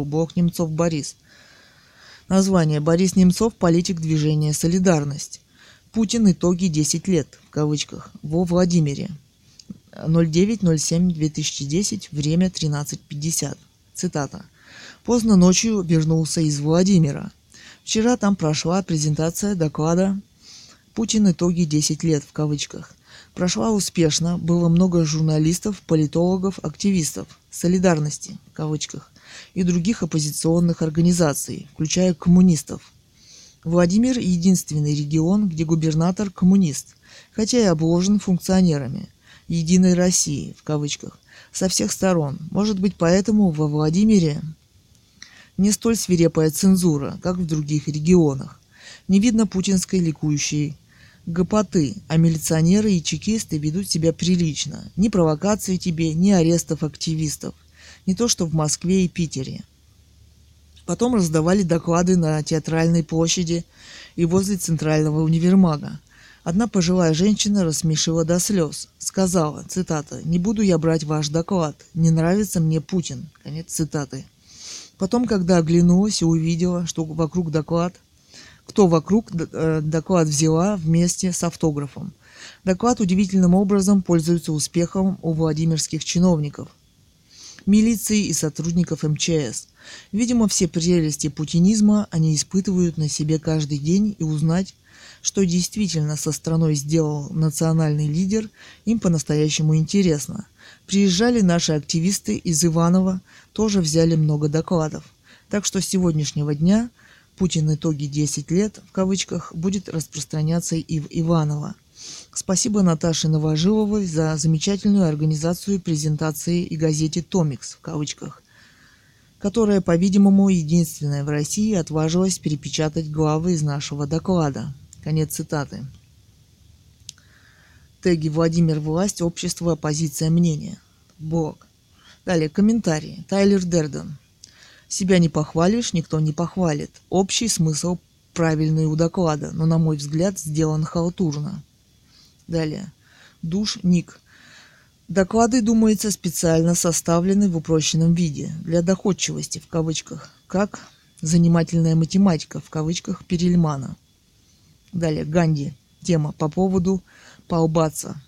Блог Немцов Борис. Название. Борис Немцов, политик движения «Солидарность». Путин итоги 10 лет, в кавычках, во Владимире. 09.07.2010, время 13.50. Цитата. Поздно ночью вернулся из Владимира. Вчера там прошла презентация доклада «Путин итоги 10 лет» в кавычках. Прошла успешно, было много журналистов, политологов, активистов, солидарности, в кавычках, и других оппозиционных организаций, включая коммунистов. Владимир – единственный регион, где губернатор – коммунист, хотя и обложен функционерами «Единой России» в кавычках со всех сторон. Может быть, поэтому во Владимире не столь свирепая цензура, как в других регионах. Не видно путинской ликующей гопоты, а милиционеры и чекисты ведут себя прилично. Ни провокаций тебе, ни арестов активистов. Не то, что в Москве и Питере. Потом раздавали доклады на театральной площади и возле центрального универмага. Одна пожилая женщина рассмешила до слез. Сказала, цитата, «Не буду я брать ваш доклад. Не нравится мне Путин». Конец цитаты. Потом, когда оглянулась и увидела, что вокруг доклад, кто вокруг э, доклад взяла вместе с автографом. Доклад удивительным образом пользуется успехом у владимирских чиновников, милиции и сотрудников МЧС. Видимо, все прелести путинизма они испытывают на себе каждый день и узнать, что действительно со страной сделал национальный лидер, им по-настоящему интересно. Приезжали наши активисты из Иванова, тоже взяли много докладов. Так что с сегодняшнего дня Путин итоги 10 лет, в кавычках, будет распространяться и в Иваново. Спасибо Наташе Новожиловой за замечательную организацию презентации и газете «Томикс» в кавычках, которая, по-видимому, единственная в России отважилась перепечатать главы из нашего доклада. Конец цитаты. Теги Владимир Власть, Общество, Оппозиция, Мнение. Блог. Далее комментарии. Тайлер Дерден. Себя не похвалишь, никто не похвалит. Общий смысл правильный у доклада, но, на мой взгляд, сделан халтурно. Далее. Душ Ник. Доклады, думается, специально составлены в упрощенном виде, для доходчивости, в кавычках, как занимательная математика, в кавычках, Перельмана. Далее. Ганди. Тема по поводу Паубаца.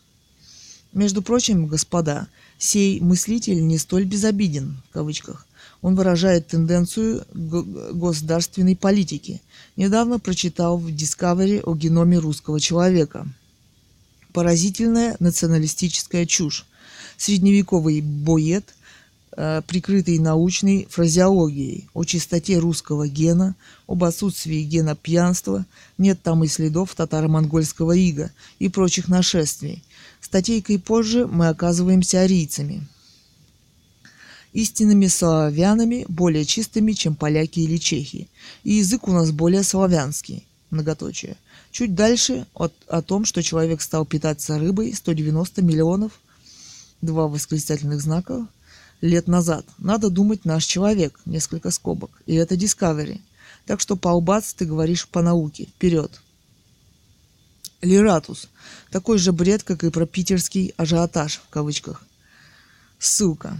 Между прочим, господа, сей мыслитель не столь безобиден, в кавычках. Он выражает тенденцию государственной политики. Недавно прочитал в Discovery о геноме русского человека. Поразительная националистическая чушь. Средневековый боед, э, прикрытый научной фразеологией о чистоте русского гена, об отсутствии гена пьянства, нет там и следов татаро-монгольского ига и прочих нашествий. Статейкой позже мы оказываемся арийцами – истинными славянами, более чистыми, чем поляки или чехи. И язык у нас более славянский. Многоточие. Чуть дальше от, о том, что человек стал питаться рыбой 190 миллионов, два восклицательных знака, лет назад. Надо думать наш человек, несколько скобок. И это Discovery. Так что Паубац ты говоришь по науке. Вперед. Лиратус. Такой же бред, как и про питерский ажиотаж, в кавычках. Ссылка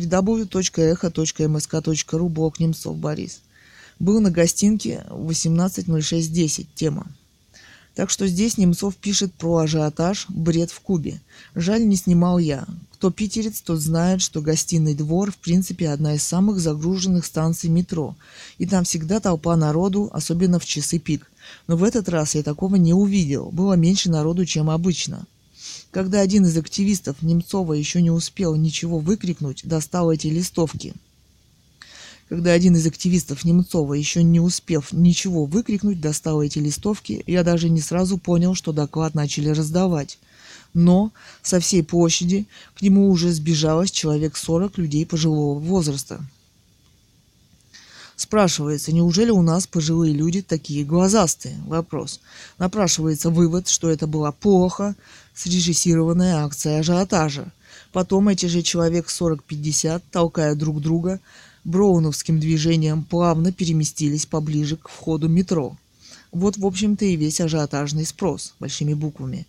www.echo.msk.ru блок Немцов Борис. Был на гостинке 18.06.10. Тема. Так что здесь Немцов пишет про ажиотаж «Бред в Кубе». Жаль, не снимал я. Кто питерец, тот знает, что гостиный двор в принципе одна из самых загруженных станций метро. И там всегда толпа народу, особенно в часы пик. Но в этот раз я такого не увидел. Было меньше народу, чем обычно. Когда один из активистов Немцова еще не успел ничего выкрикнуть, достал эти листовки. Когда один из активистов Немцова, еще не успев ничего выкрикнуть, достал эти листовки, я даже не сразу понял, что доклад начали раздавать. Но со всей площади к нему уже сбежалось человек 40 людей пожилого возраста. Спрашивается, неужели у нас пожилые люди такие глазастые? Вопрос. Напрашивается вывод, что это была плохо срежиссированная акция ажиотажа. Потом эти же человек 40-50, толкая друг друга, броуновским движением плавно переместились поближе к входу метро. Вот, в общем-то, и весь ажиотажный спрос, большими буквами.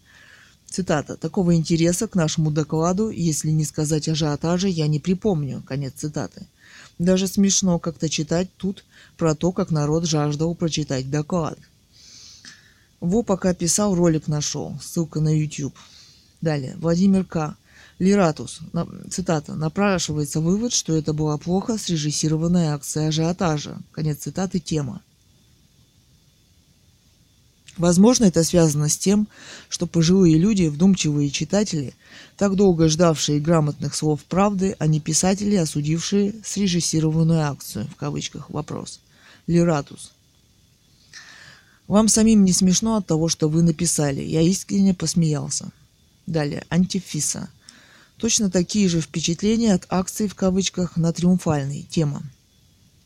Цитата. «Такого интереса к нашему докладу, если не сказать ажиотажа, я не припомню». Конец цитаты. Даже смешно как-то читать тут про то, как народ жаждал прочитать доклад. Во пока писал, ролик нашел. Ссылка на YouTube. Далее. Владимир К. Лиратус. Цитата. Напрашивается вывод, что это была плохо срежиссированная акция ажиотажа. Конец цитаты. Тема. Возможно, это связано с тем, что пожилые люди, вдумчивые читатели, так долго ждавшие грамотных слов правды, а не писатели, осудившие срежиссированную акцию, в кавычках, вопрос. Лиратус. Вам самим не смешно от того, что вы написали. Я искренне посмеялся. Далее. Антифиса. Точно такие же впечатления от акции в кавычках на триумфальной. Тема.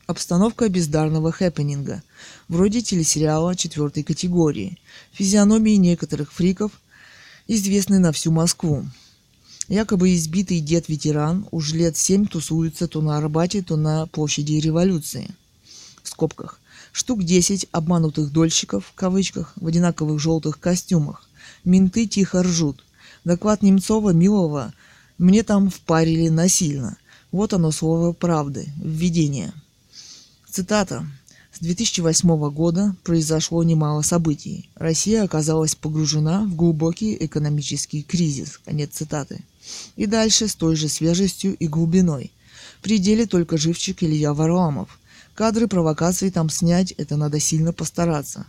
Обстановка бездарного хэппенинга, вроде телесериала четвертой категории. Физиономии некоторых фриков известны на всю Москву. Якобы избитый дед-ветеран уж лет семь тусуется то на Арбате, то на площади революции. В скобках. Штук десять обманутых дольщиков, в кавычках, в одинаковых желтых костюмах. Менты тихо ржут. Доклад Немцова Милова мне там впарили насильно. Вот оно слово правды. Введение. Цитата. С 2008 года произошло немало событий. Россия оказалась погружена в глубокий экономический кризис. Конец цитаты. И дальше с той же свежестью и глубиной. В пределе только живчик Илья Варламов. Кадры провокаций там снять, это надо сильно постараться.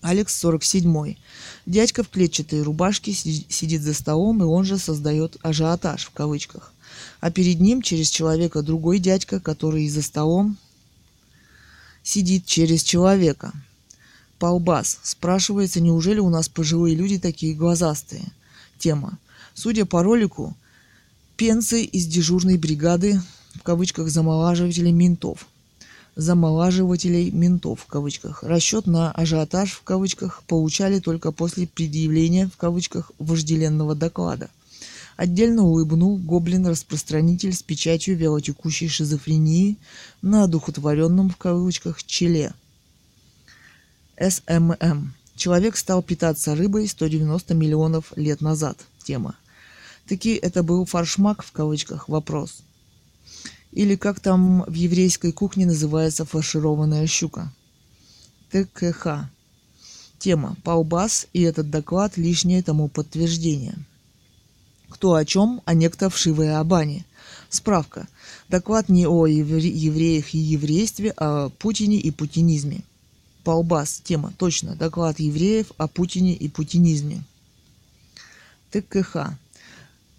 Алекс 47. Дядька в клетчатой рубашке сидит за столом, и он же создает ажиотаж в кавычках а перед ним через человека другой дядька, который за столом сидит через человека. Палбас. Спрашивается, неужели у нас пожилые люди такие глазастые? Тема. Судя по ролику, пенсы из дежурной бригады, в кавычках, замолаживателей ментов. Замолаживателей ментов, в кавычках. Расчет на ажиотаж, в кавычках, получали только после предъявления, в кавычках, вожделенного доклада. Отдельно улыбнул гоблин-распространитель с печатью вялотекущей шизофрении на одухотворенном в кавычках челе. СММ. Человек стал питаться рыбой 190 миллионов лет назад. Тема. Таки это был фаршмак в кавычках вопрос. Или как там в еврейской кухне называется фаршированная щука. ТКХ. Тема. Паубас и этот доклад лишнее тому подтверждение. Кто о чем, а некто вшивые о бане. Справка. Доклад не о евре- евреях и еврействе, а о Путине и путинизме. Полбас. Тема. Точно. Доклад евреев о Путине и путинизме. ТКХ.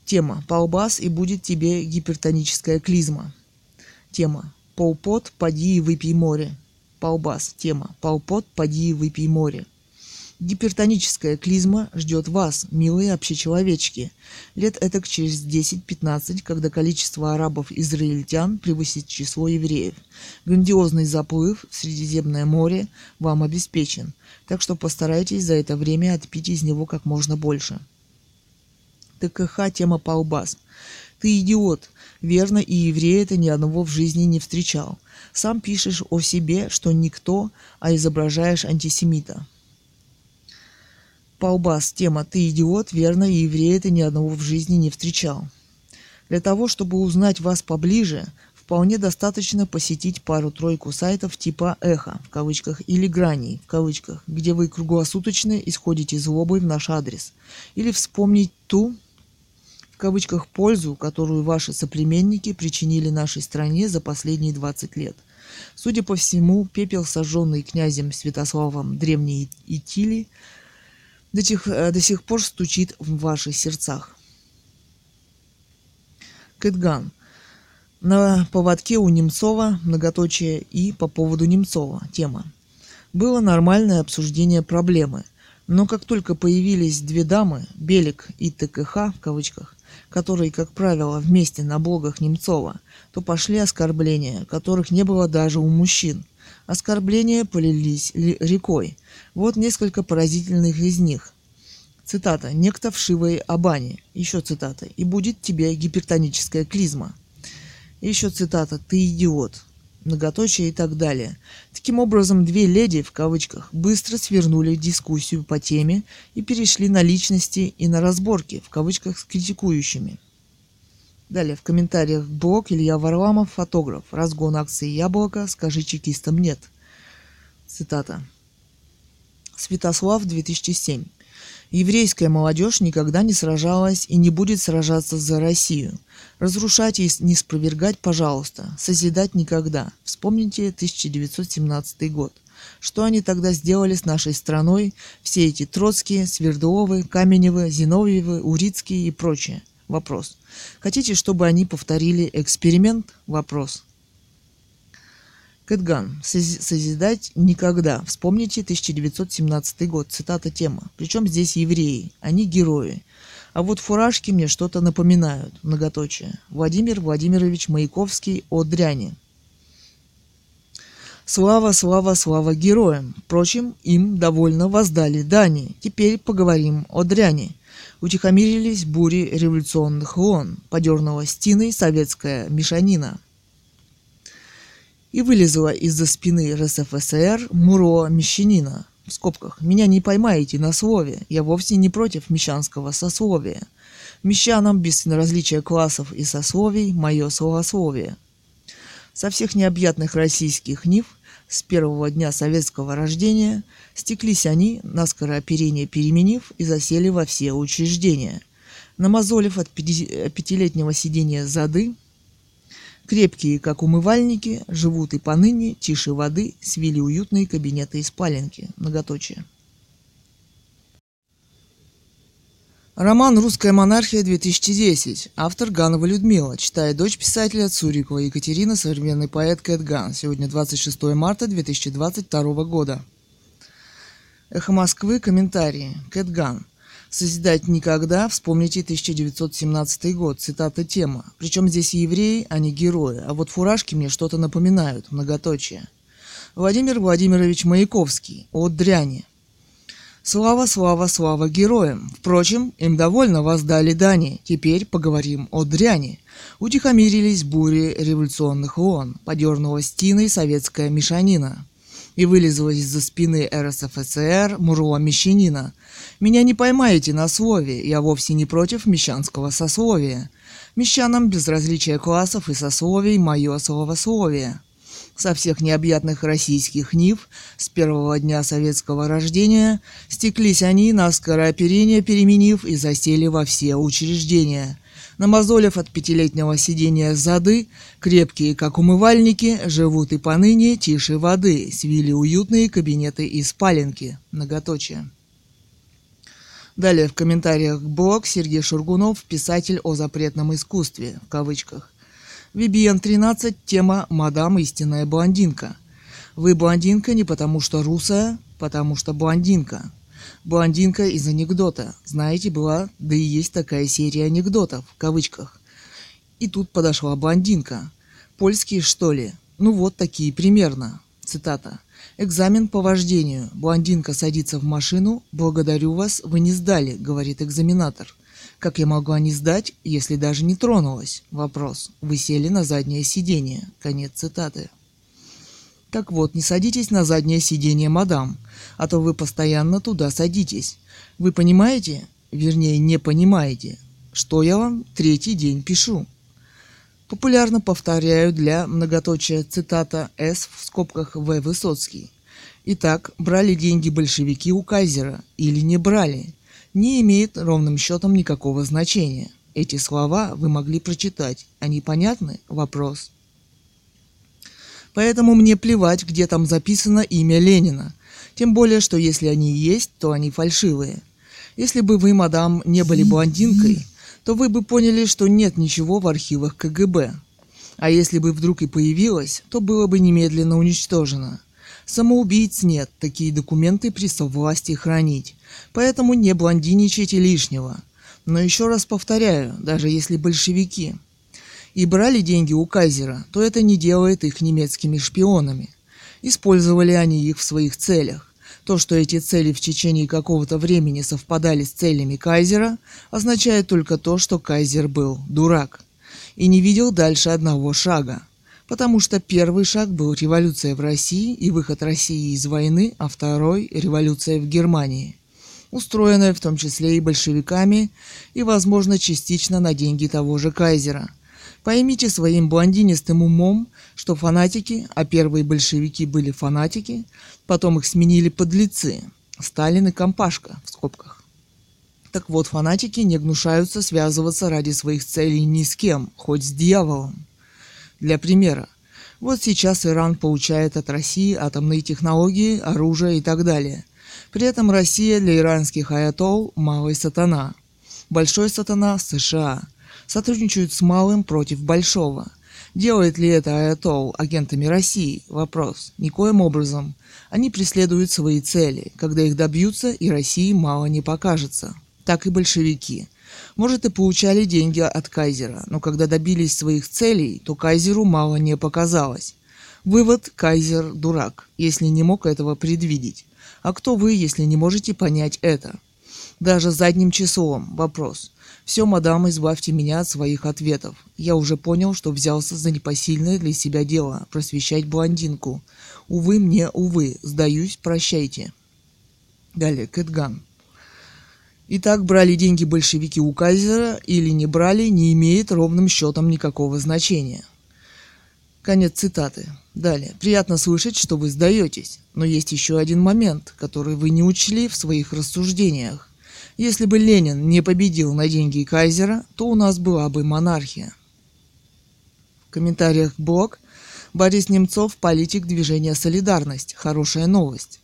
Тема. Полбас и будет тебе гипертоническая клизма. Тема. Полпот, поди и выпей море. Полбас. Тема. Полпот, поди и выпей море. Гипертоническая клизма ждет вас, милые общечеловечки. Лет этак через 10-15, когда количество арабов-израильтян превысит число евреев. Грандиозный заплыв в Средиземное море вам обеспечен, так что постарайтесь за это время отпить из него как можно больше. ТКХ тема Паубас. Ты идиот. Верно, и еврея ты ни одного в жизни не встречал. Сам пишешь о себе, что никто, а изображаешь антисемита. Паубас, тема «Ты идиот, верно, и еврея ты ни одного в жизни не встречал». Для того, чтобы узнать вас поближе, вполне достаточно посетить пару-тройку сайтов типа «Эхо» в кавычках или «Граней» в кавычках, где вы круглосуточно исходите злобой в наш адрес, или вспомнить ту, в кавычках, пользу, которую ваши соплеменники причинили нашей стране за последние 20 лет. Судя по всему, пепел, сожженный князем Святославом древней Итили – до, тех, э, до сих пор стучит в ваших сердцах. Кэтган. На поводке у Немцова многоточие и по поводу Немцова тема. Было нормальное обсуждение проблемы, но как только появились две дамы, Белик и ТКХ в кавычках, которые, как правило, вместе на блогах Немцова, то пошли оскорбления, которых не было даже у мужчин. Оскорбления полились рекой – вот несколько поразительных из них. Цитата. «Некто вшивой Абани». Еще цитата. «И будет тебе гипертоническая клизма». еще цитата. «Ты идиот». Многоточие и так далее. Таким образом, две леди, в кавычках, быстро свернули дискуссию по теме и перешли на личности и на разборки, в кавычках, с критикующими. Далее, в комментариях блог Илья Варламов, фотограф. Разгон акции «Яблоко», скажи чекистам «нет». Цитата. Святослав 2007. Еврейская молодежь никогда не сражалась и не будет сражаться за Россию. Разрушать и не спровергать, пожалуйста. Созидать никогда. Вспомните 1917 год. Что они тогда сделали с нашей страной, все эти Троцкие, Свердловы, Каменевы, Зиновьевы, Урицкие и прочее? Вопрос. Хотите, чтобы они повторили эксперимент? Вопрос. Кэтган. Созидать никогда. Вспомните 1917 год. Цитата тема. Причем здесь евреи. Они герои. А вот фуражки мне что-то напоминают. Многоточие. Владимир Владимирович Маяковский о дряни. Слава, слава, слава героям. Впрочем, им довольно воздали дани. Теперь поговорим о дряни. Утихомирились бури революционных лон. Подернула стеной советская мешанина – и вылезла из-за спины РСФСР Муро Мещанина. В скобках. «Меня не поймаете на слове. Я вовсе не против мещанского сословия. Мещанам без различия классов и сословий мое словословие». Со всех необъятных российских нив с первого дня советского рождения стеклись они, наскоро оперение переменив, и засели во все учреждения. Намазолив от пятилетнего сидения зады, Крепкие, как умывальники, живут и поныне, тише воды, свили уютные кабинеты и спаленки. Многоточие. Роман «Русская монархия-2010». Автор Ганова Людмила. Читает дочь писателя Цурикова Екатерина, современный поэт Кэт Ган. Сегодня 26 марта 2022 года. Эхо Москвы. Комментарии. Кэт Ган. Созидать никогда, вспомните 1917 год, цитата тема. Причем здесь евреи, а не герои, а вот фуражки мне что-то напоминают, многоточие. Владимир Владимирович Маяковский, от дряни. Слава, слава, слава героям. Впрочем, им довольно воздали дани. Теперь поговорим о дряни. Утихомирились бури революционных ООН. Подернулась тиной советская мешанина и вылезла из-за спины РСФСР Муруа Мещанина. «Меня не поймаете на слове, я вовсе не против мещанского сословия. Мещанам без различия классов и сословий мое словословие». Со всех необъятных российских нив с первого дня советского рождения стеклись они, наскоро оперение переменив и засели во все учреждения – намазолив от пятилетнего сидения зады, крепкие, как умывальники, живут и поныне тише воды, свили уютные кабинеты и спаленки. Многоточие. Далее в комментариях блог Сергей Шургунов, писатель о запретном искусстве, в кавычках. VBN-13, тема «Мадам истинная блондинка». Вы блондинка не потому что русая, потому что блондинка. Блондинка из анекдота. Знаете, была, да и есть такая серия анекдотов, в кавычках. И тут подошла блондинка. Польские, что ли? Ну вот такие примерно. Цитата. «Экзамен по вождению. Блондинка садится в машину. Благодарю вас, вы не сдали», — говорит экзаменатор. «Как я могла не сдать, если даже не тронулась?» Вопрос. «Вы сели на заднее сиденье». Конец цитаты. Так вот, не садитесь на заднее сиденье, мадам, а то вы постоянно туда садитесь. Вы понимаете, вернее не понимаете, что я вам третий день пишу. Популярно повторяю для многоточия цитата С в скобках В. Высоцкий. Итак, брали деньги большевики у кайзера или не брали, не имеет ровным счетом никакого значения. Эти слова вы могли прочитать. Они понятны? Вопрос. Поэтому мне плевать, где там записано имя Ленина. Тем более, что если они есть, то они фальшивые. Если бы вы, мадам, не были блондинкой, то вы бы поняли, что нет ничего в архивах КГБ. А если бы вдруг и появилось, то было бы немедленно уничтожено. Самоубийц нет, такие документы при власти хранить. Поэтому не блондиничайте лишнего. Но еще раз повторяю, даже если большевики – и брали деньги у кайзера, то это не делает их немецкими шпионами. Использовали они их в своих целях. То, что эти цели в течение какого-то времени совпадали с целями кайзера, означает только то, что кайзер был дурак и не видел дальше одного шага. Потому что первый шаг был революция в России и выход России из войны, а второй – революция в Германии устроенная в том числе и большевиками и, возможно, частично на деньги того же Кайзера – Поймите своим блондинистым умом, что фанатики, а первые большевики были фанатики, потом их сменили подлецы, Сталин и Компашка в скобках. Так вот, фанатики не гнушаются связываться ради своих целей ни с кем, хоть с дьяволом. Для примера, Вот сейчас Иран получает от России атомные технологии, оружие и так далее. При этом Россия для иранских аятол – малый сатана. Большой сатана – США. Сотрудничают с малым против большого. Делает ли это аятол агентами России? Вопрос. Никоим образом. Они преследуют свои цели. Когда их добьются, и России мало не покажется. Так и большевики – может, и получали деньги от кайзера, но когда добились своих целей, то кайзеру мало не показалось. Вывод – кайзер – дурак, если не мог этого предвидеть. А кто вы, если не можете понять это? Даже задним числом. Вопрос. Все, мадам, избавьте меня от своих ответов. Я уже понял, что взялся за непосильное для себя дело – просвещать блондинку. Увы мне, увы, сдаюсь, прощайте. Далее, Кэтган. Итак, брали деньги большевики у кайзера или не брали, не имеет ровным счетом никакого значения. Конец цитаты. Далее. Приятно слышать, что вы сдаетесь, но есть еще один момент, который вы не учли в своих рассуждениях. Если бы Ленин не победил на деньги кайзера, то у нас была бы монархия. В комментариях блог Борис Немцов, политик движения «Солидарность». Хорошая новость.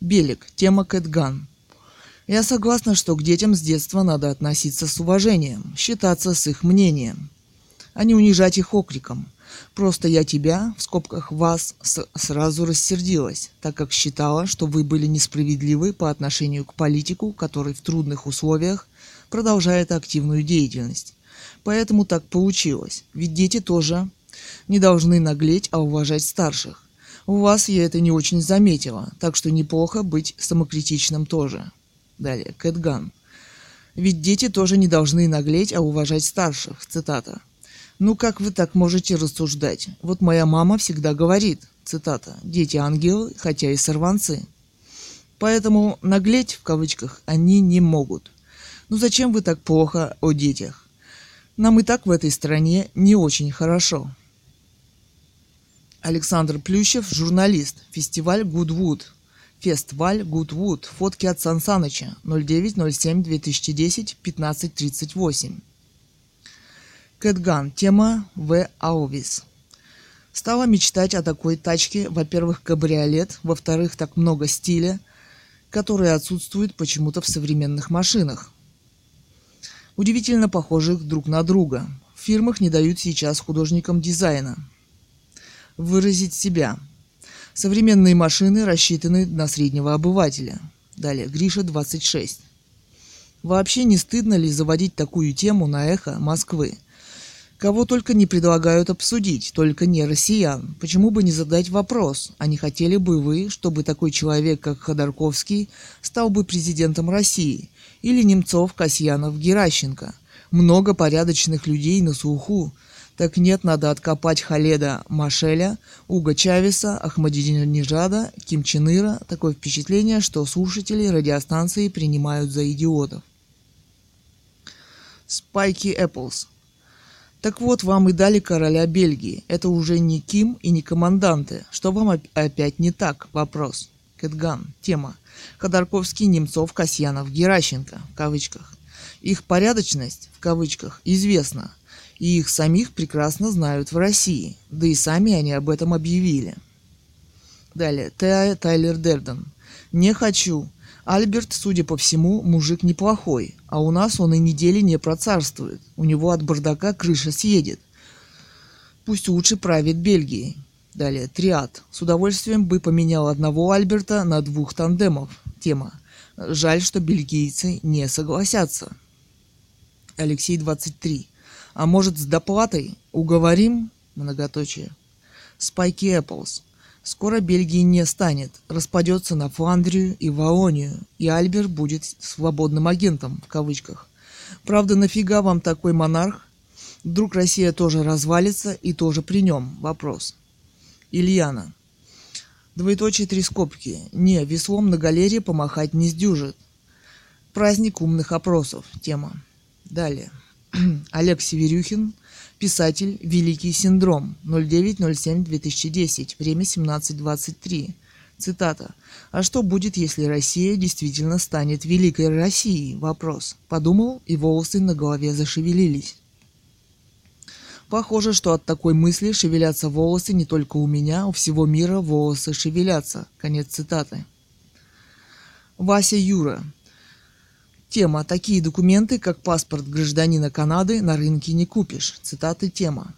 Белик. Тема Кэтган. Я согласна, что к детям с детства надо относиться с уважением, считаться с их мнением, а не унижать их окриком. Просто я тебя, в скобках вас, сразу рассердилась, так как считала, что вы были несправедливы по отношению к политику, который в трудных условиях продолжает активную деятельность. Поэтому так получилось, ведь дети тоже не должны наглеть, а уважать старших. У вас я это не очень заметила, так что неплохо быть самокритичным тоже. Далее, Кэтган. Ведь дети тоже не должны наглеть, а уважать старших. Цитата. Ну как вы так можете рассуждать? Вот моя мама всегда говорит, цитата, дети ангелы, хотя и сорванцы. Поэтому наглеть, в кавычках, они не могут. Ну зачем вы так плохо о детях? Нам и так в этой стране не очень хорошо. Александр Плющев, журналист, фестиваль Гудвуд, Фестиваль Гудвуд. Фотки от Сан Саныча. 09.07.2010, 15.38. Кэтган. Тема В. Аувис. Стала мечтать о такой тачке. Во-первых, кабриолет. Во-вторых, так много стиля, который отсутствует почему-то в современных машинах. Удивительно похожих друг на друга. В фирмах не дают сейчас художникам дизайна. Выразить себя – Современные машины рассчитаны на среднего обывателя. Далее, Гриша 26. Вообще не стыдно ли заводить такую тему на эхо Москвы? Кого только не предлагают обсудить, только не россиян. Почему бы не задать вопрос, а не хотели бы вы, чтобы такой человек, как Ходорковский, стал бы президентом России? Или Немцов, Касьянов, Геращенко? Много порядочных людей на слуху, так нет, надо откопать Халеда Машеля, Уга Чавеса, Ахмадинежада, Ким Чен Ира. Такое впечатление, что слушатели радиостанции принимают за идиотов. Спайки Эпплс. Так вот, вам и дали короля Бельгии. Это уже не Ким и не команданты. Что вам опять не так? Вопрос. Кэтган. Тема. Ходорковский, Немцов, Касьянов, Геращенко. В кавычках. Их порядочность, в кавычках, известна – и их самих прекрасно знают в России, да и сами они об этом объявили. Далее, Т. Тайлер Дерден. Не хочу. Альберт, судя по всему, мужик неплохой, а у нас он и недели не процарствует. У него от бардака крыша съедет. Пусть лучше правит Бельгией. Далее, Триад. С удовольствием бы поменял одного Альберта на двух тандемов. Тема. Жаль, что бельгийцы не согласятся. Алексей 23. А может с доплатой? Уговорим? Многоточие. Спайки Эпплс. Скоро Бельгии не станет, распадется на Фландрию и Валонию, и Альбер будет свободным агентом, в кавычках. Правда, нафига вам такой монарх? Вдруг Россия тоже развалится и тоже при нем? Вопрос. Ильяна. Двоеточие три скобки. Не, веслом на галерее помахать не сдюжит. Праздник умных опросов. Тема. Далее. *clears throat* Олег Северюхин, писатель «Великий синдром», 09.07.2010, время 17.23. Цитата. «А что будет, если Россия действительно станет Великой Россией?» Вопрос. Подумал, и волосы на голове зашевелились. Похоже, что от такой мысли шевелятся волосы не только у меня, у всего мира волосы шевелятся. Конец цитаты. Вася Юра. Тема. Такие документы, как паспорт гражданина Канады, на рынке не купишь. Цитаты тема.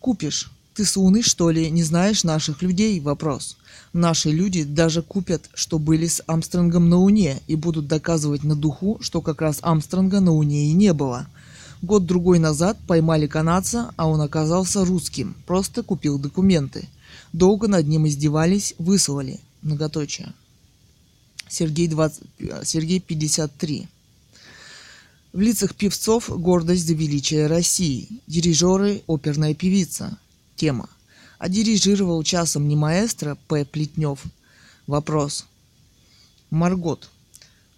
Купишь. Ты сунный, что ли, не знаешь наших людей? Вопрос. Наши люди даже купят, что были с Амстронгом на Уне, и будут доказывать на духу, что как раз Амстронга на Уне и не было. Год-другой назад поймали канадца, а он оказался русским. Просто купил документы. Долго над ним издевались, высылали. Многоточие. Сергей, 20, Сергей 53. В лицах певцов гордость за величие России. Дирижеры – оперная певица. Тема. А дирижировал часом не маэстро П. Плетнев? Вопрос. Маргот.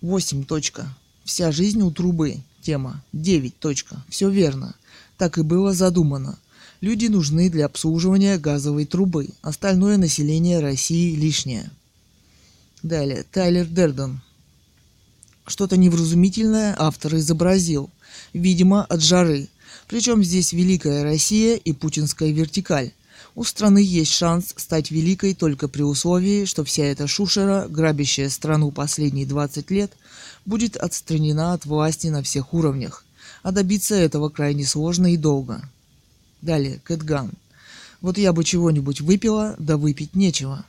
8. Точка. Вся жизнь у трубы. Тема. 9. Точка. Все верно. Так и было задумано. Люди нужны для обслуживания газовой трубы. Остальное население России лишнее. Далее. Тайлер Дерден. Что-то невразумительное автор изобразил. Видимо, от жары. Причем здесь Великая Россия и путинская вертикаль. У страны есть шанс стать великой только при условии, что вся эта шушера, грабящая страну последние 20 лет, будет отстранена от власти на всех уровнях. А добиться этого крайне сложно и долго. Далее, Кэтган. Вот я бы чего-нибудь выпила, да выпить нечего.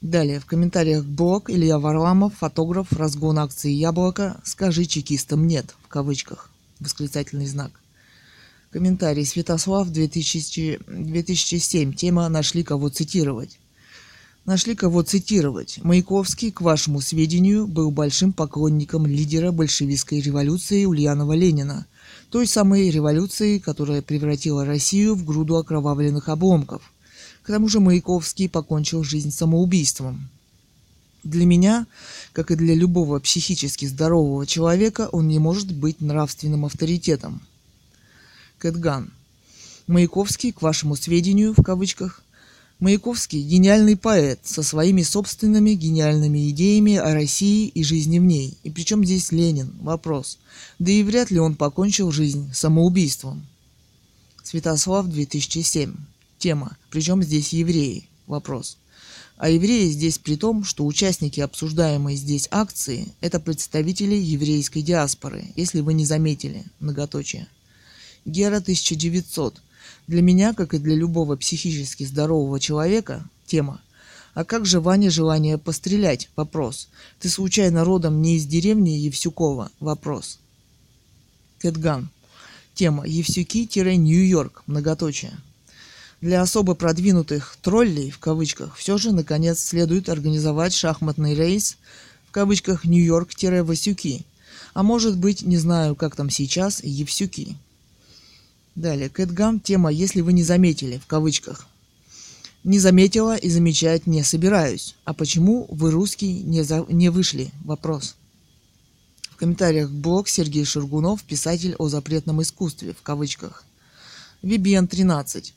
Далее, в комментариях блог Илья Варламов, фотограф, разгон акции «Яблоко», «Скажи чекистам нет», в кавычках, восклицательный знак. Комментарий Святослав 2000, 2007. Тема «Нашли кого цитировать». Нашли кого цитировать. Маяковский, к вашему сведению, был большим поклонником лидера большевистской революции Ульянова Ленина, той самой революции, которая превратила Россию в груду окровавленных обломков – к тому же Маяковский покончил жизнь самоубийством. Для меня, как и для любого психически здорового человека, он не может быть нравственным авторитетом. Кэтган. Маяковский, к вашему сведению, в кавычках, Маяковский – гениальный поэт со своими собственными гениальными идеями о России и жизни в ней. И причем здесь Ленин? Вопрос. Да и вряд ли он покончил жизнь самоубийством. Святослав, 2007. Тема. Причем здесь евреи? Вопрос. А евреи здесь при том, что участники обсуждаемой здесь акции – это представители еврейской диаспоры, если вы не заметили. Многоточие. Гера 1900. Для меня, как и для любого психически здорового человека, тема. А как же Ваня желание пострелять? Вопрос. Ты случайно родом не из деревни Евсюкова? Вопрос. Кэтган. Тема. Евсюки-Нью-Йорк. Многоточие. Для особо продвинутых «троллей» в кавычках все же, наконец, следует организовать шахматный рейс в кавычках «Нью-Йорк-Васюки», а может быть, не знаю, как там сейчас, Евсюки. Далее, Кэтгам, тема «Если вы не заметили» в кавычках. Не заметила и замечать не собираюсь. А почему вы, русский, не, за... не вышли? Вопрос. В комментариях блог Сергей Шургунов, писатель о запретном искусстве, в кавычках. Вибиан 13.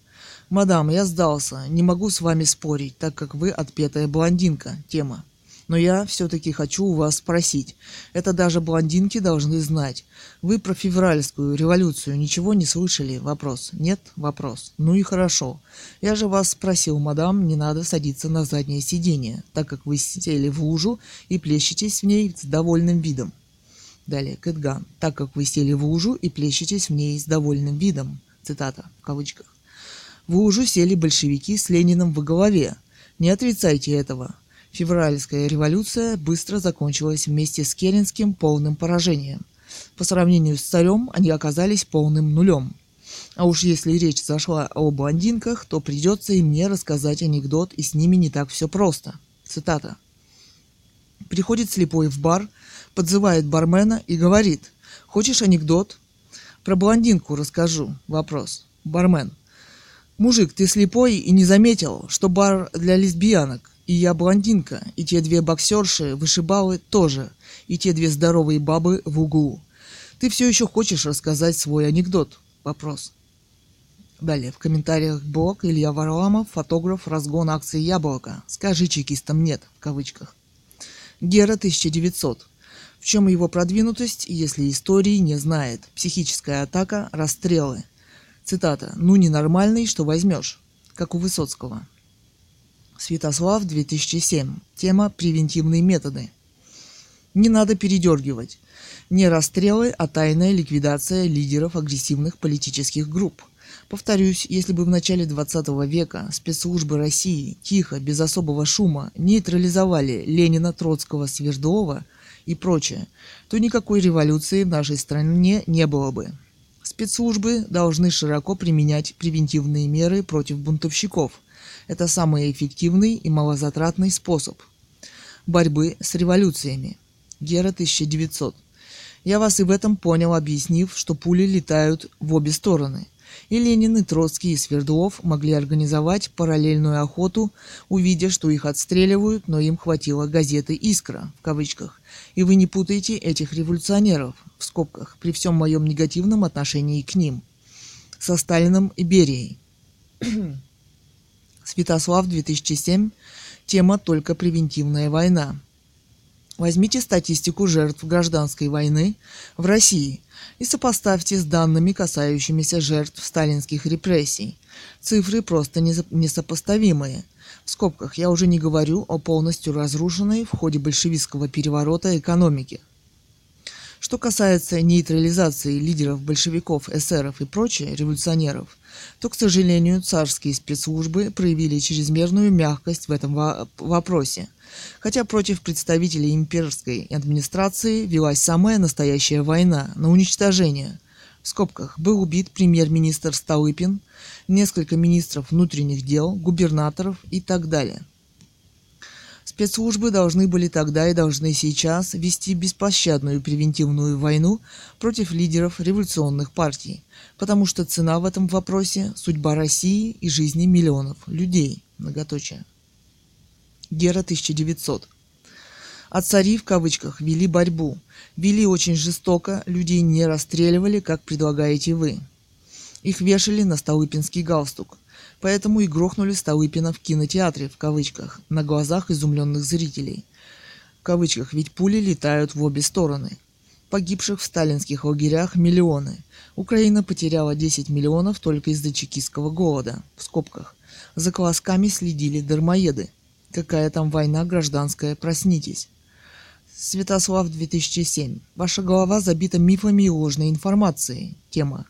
«Мадам, я сдался. Не могу с вами спорить, так как вы отпетая блондинка. Тема. Но я все-таки хочу у вас спросить. Это даже блондинки должны знать. Вы про февральскую революцию ничего не слышали? Вопрос. Нет? Вопрос. Ну и хорошо. Я же вас спросил, мадам, не надо садиться на заднее сиденье, так как вы сели в лужу и плещетесь в ней с довольным видом. Далее, Кэтган. Так как вы сели в лужу и плещетесь в ней с довольным видом. Цитата в кавычках. Вы уже сели большевики с Лениным в голове. Не отрицайте этого. Февральская революция быстро закончилась вместе с Керенским полным поражением. По сравнению с царем они оказались полным нулем. А уж если речь зашла о блондинках, то придется и мне рассказать анекдот, и с ними не так все просто. Цитата. Приходит слепой в бар, подзывает бармена и говорит, «Хочешь анекдот?» «Про блондинку расскажу». Вопрос. Бармен. Мужик, ты слепой и не заметил, что бар для лесбиянок, и я блондинка, и те две боксерши, вышибалы тоже, и те две здоровые бабы в углу. Ты все еще хочешь рассказать свой анекдот? Вопрос. Далее, в комментариях блог Илья Варламов, фотограф, разгон акции «Яблоко». Скажи чекистам «нет» в кавычках. Гера 1900. В чем его продвинутость, если истории не знает? Психическая атака, расстрелы – Цитата. «Ну, ненормальный, что возьмешь», как у Высоцкого. Святослав, 2007. Тема «Превентивные методы». Не надо передергивать. Не расстрелы, а тайная ликвидация лидеров агрессивных политических групп. Повторюсь, если бы в начале 20 века спецслужбы России тихо, без особого шума, нейтрализовали Ленина, Троцкого, Свердлова и прочее, то никакой революции в нашей стране не было бы. Спецслужбы должны широко применять превентивные меры против бунтовщиков. Это самый эффективный и малозатратный способ борьбы с революциями. Гера 1900. Я вас и в этом понял, объяснив, что пули летают в обе стороны. И Ленин, и Троцкий, и Свердлов могли организовать параллельную охоту, увидя, что их отстреливают, но им хватило газеты «Искра» в кавычках. И вы не путаете этих революционеров, в скобках, при всем моем негативном отношении к ним, со Сталином и Берией. *clears throat* Святослав, 2007. Тема «Только превентивная война». Возьмите статистику жертв гражданской войны в России и сопоставьте с данными, касающимися жертв сталинских репрессий. Цифры просто несопоставимые. В скобках я уже не говорю о полностью разрушенной в ходе большевистского переворота экономике. Что касается нейтрализации лидеров большевиков, эсеров и прочих революционеров, то, к сожалению, царские спецслужбы проявили чрезмерную мягкость в этом вопросе – хотя против представителей имперской администрации велась самая настоящая война на уничтожение. В скобках был убит премьер-министр Столыпин, несколько министров внутренних дел, губернаторов и так далее. Спецслужбы должны были тогда и должны сейчас вести беспощадную превентивную войну против лидеров революционных партий, потому что цена в этом вопросе – судьба России и жизни миллионов людей. Многоточие. Гера 1900. А цари в кавычках вели борьбу. Вели очень жестоко, людей не расстреливали, как предлагаете вы. Их вешали на Столыпинский галстук. Поэтому и грохнули Столыпина в кинотеатре, в кавычках, на глазах изумленных зрителей. В кавычках, ведь пули летают в обе стороны. Погибших в сталинских лагерях миллионы. Украина потеряла 10 миллионов только из-за чекистского голода. В скобках. За колосками следили дармоеды – Какая там война гражданская, проснитесь. Святослав 2007. Ваша голова забита мифами и ложной информацией. Тема.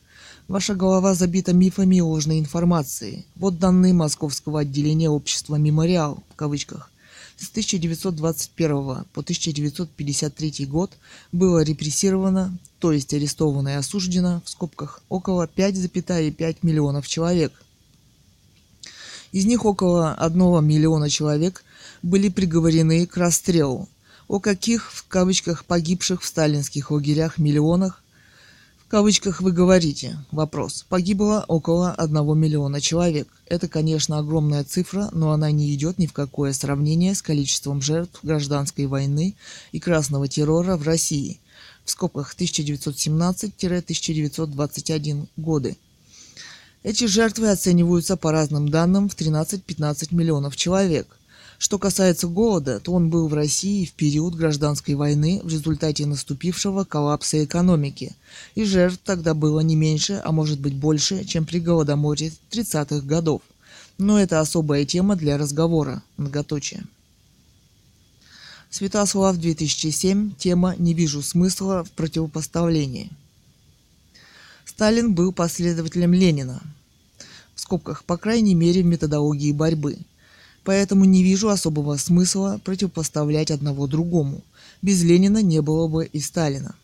Ваша голова забита мифами и ложной информацией. Вот данные Московского отделения общества «Мемориал» в кавычках. С 1921 по 1953 год было репрессировано, то есть арестовано и осуждено, в скобках, около 5,5 миллионов человек – из них около одного миллиона человек были приговорены к расстрелу. О каких, в кавычках, погибших в сталинских лагерях миллионах, в кавычках вы говорите? Вопрос. Погибло около одного миллиона человек. Это, конечно, огромная цифра, но она не идет ни в какое сравнение с количеством жертв гражданской войны и красного террора в России в скобках 1917-1921 годы. Эти жертвы оцениваются по разным данным в 13-15 миллионов человек. Что касается голода, то он был в России в период гражданской войны в результате наступившего коллапса экономики, и жертв тогда было не меньше, а может быть больше, чем при голодоморе 30-х годов. Но это особая тема для разговора. Многоточие. Святослав 2007. Тема «Не вижу смысла в противопоставлении». Сталин был последователем Ленина, в скобках, по крайней мере, в методологии борьбы. Поэтому не вижу особого смысла противопоставлять одного другому. Без Ленина не было бы и Сталина.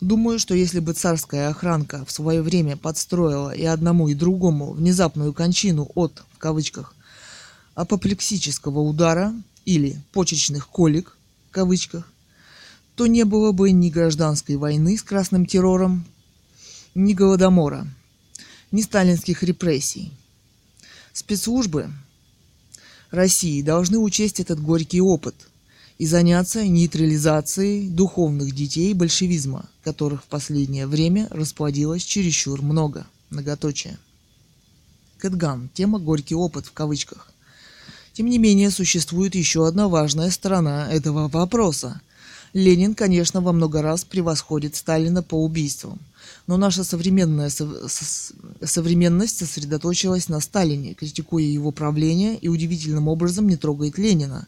Думаю, что если бы царская охранка в свое время подстроила и одному, и другому внезапную кончину от, в кавычках, апоплексического удара или почечных колик, в кавычках, то не было бы ни гражданской войны с красным террором, ни Голодомора, ни сталинских репрессий. Спецслужбы России должны учесть этот горький опыт и заняться нейтрализацией духовных детей большевизма, которых в последнее время расплодилось чересчур много. Многоточие. Кэтган. Тема «Горький опыт» в кавычках. Тем не менее, существует еще одна важная сторона этого вопроса. Ленин, конечно, во много раз превосходит Сталина по убийствам. Но наша современная со- со- современность сосредоточилась на Сталине, критикуя его правление и удивительным образом не трогает Ленина.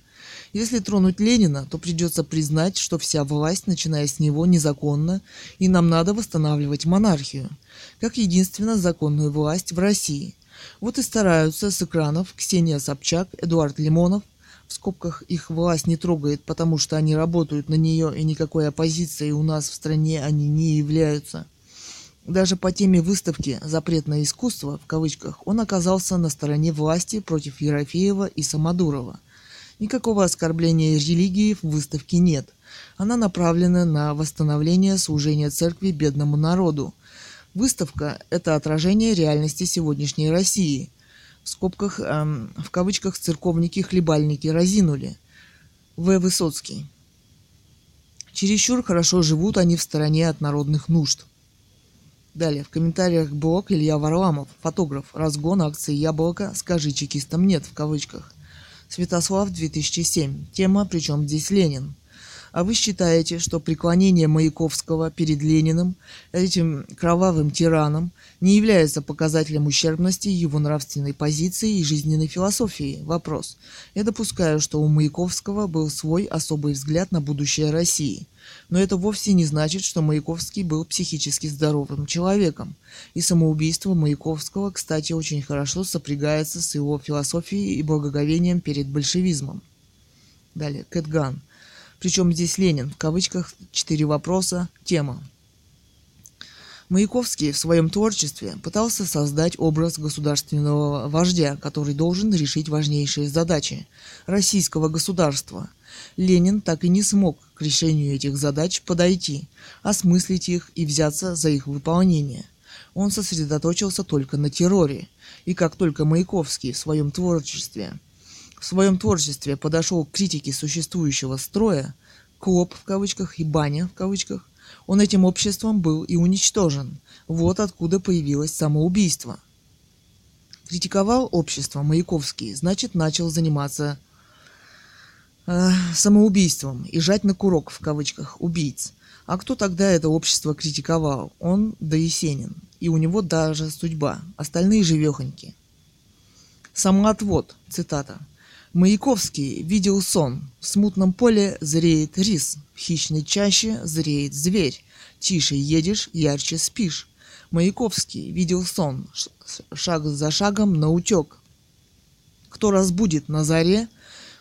Если тронуть Ленина, то придется признать, что вся власть, начиная с него, незаконна, и нам надо восстанавливать монархию, как единственно законную власть в России. Вот и стараются с экранов Ксения Собчак, Эдуард Лимонов, в скобках их власть не трогает, потому что они работают на нее, и никакой оппозиции у нас в стране они не являются. Даже по теме выставки «Запретное искусство» в кавычках он оказался на стороне власти против Ерофеева и Самодурова. Никакого оскорбления религии в выставке нет. Она направлена на восстановление служения церкви бедному народу. Выставка – это отражение реальности сегодняшней России. В скобках, эм, в кавычках церковники-хлебальники разинули. В. Высоцкий. Чересчур хорошо живут они в стороне от народных нужд. Далее, в комментариях блог Илья Варламов, фотограф, разгон акции «Яблоко», скажи чекистам нет, в кавычках. Святослав, 2007. Тема «Причем здесь Ленин?». А вы считаете, что преклонение Маяковского перед Лениным, этим кровавым тираном, не является показателем ущербности его нравственной позиции и жизненной философии? Вопрос. Я допускаю, что у Маяковского был свой особый взгляд на будущее России. Но это вовсе не значит, что Маяковский был психически здоровым человеком. И самоубийство Маяковского, кстати, очень хорошо сопрягается с его философией и благоговением перед большевизмом. Далее, Кэтган. Причем здесь Ленин, в кавычках, четыре вопроса, тема. Маяковский в своем творчестве пытался создать образ государственного вождя, который должен решить важнейшие задачи российского государства. Ленин так и не смог к решению этих задач подойти, осмыслить их и взяться за их выполнение. Он сосредоточился только на терроре, и как только Маяковский в своем творчестве в своем творчестве подошел к критике существующего строя, клоп в кавычках и баня в кавычках, он этим обществом был и уничтожен. Вот откуда появилось самоубийство. Критиковал общество Маяковский, значит начал заниматься э, самоубийством и жать на курок в кавычках убийц. А кто тогда это общество критиковал? Он да Есенин. И у него даже судьба. Остальные живехоньки. Самоотвод, цитата. Маяковский видел сон. В смутном поле зреет рис, в хищной чаще зреет зверь. Тише едешь, ярче спишь. Маяковский видел сон, шаг за шагом на утек. Кто разбудит на заре,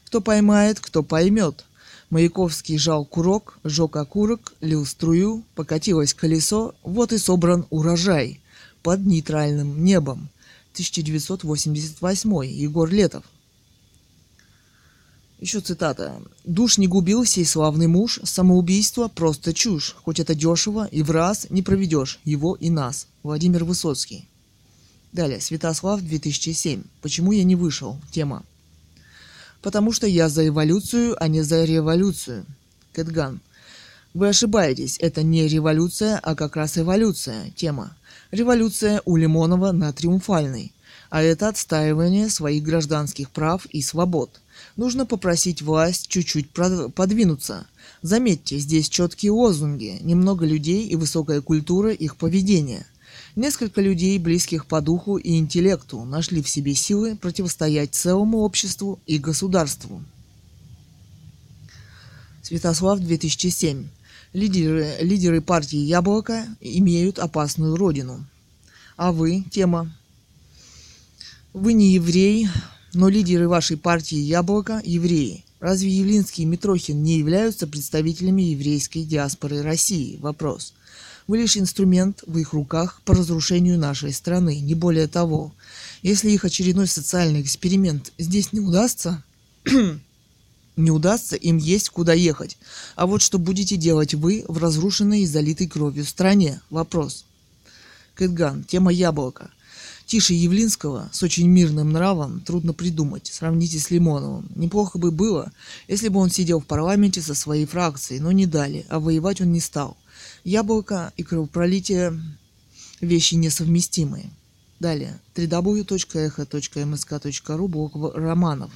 кто поймает, кто поймет. Маяковский жал курок, жег окурок, лил струю, покатилось колесо, вот и собран урожай под нейтральным небом. 1988. Егор Летов. Еще цитата. «Душ не губил сей славный муж, самоубийство – просто чушь, хоть это дешево, и в раз не проведешь его и нас». Владимир Высоцкий. Далее, Святослав, 2007. Почему я не вышел? Тема. Потому что я за эволюцию, а не за революцию. Кэтган. Вы ошибаетесь, это не революция, а как раз эволюция. Тема. Революция у Лимонова на триумфальной. А это отстаивание своих гражданских прав и свобод – нужно попросить власть чуть-чуть подвинуться. Заметьте, здесь четкие лозунги, немного людей и высокая культура их поведения. Несколько людей, близких по духу и интеллекту, нашли в себе силы противостоять целому обществу и государству. Святослав 2007. Лидеры, лидеры партии «Яблоко» имеют опасную родину. А вы, тема. Вы не еврей, но лидеры вашей партии «Яблоко» – евреи. Разве Явлинский и Митрохин не являются представителями еврейской диаспоры России? Вопрос. Вы лишь инструмент в их руках по разрушению нашей страны, не более того. Если их очередной социальный эксперимент здесь не удастся, *clears throat* не удастся, им есть куда ехать. А вот что будете делать вы в разрушенной и залитой кровью стране? Вопрос. Кэтган. Тема яблока. Тише Явлинского с очень мирным нравом трудно придумать. Сравните с Лимоновым. Неплохо бы было, если бы он сидел в парламенте со своей фракцией, но не дали, а воевать он не стал. Яблоко и кровопролитие – вещи несовместимые. Далее. www.echo.msk.ru блок Романов.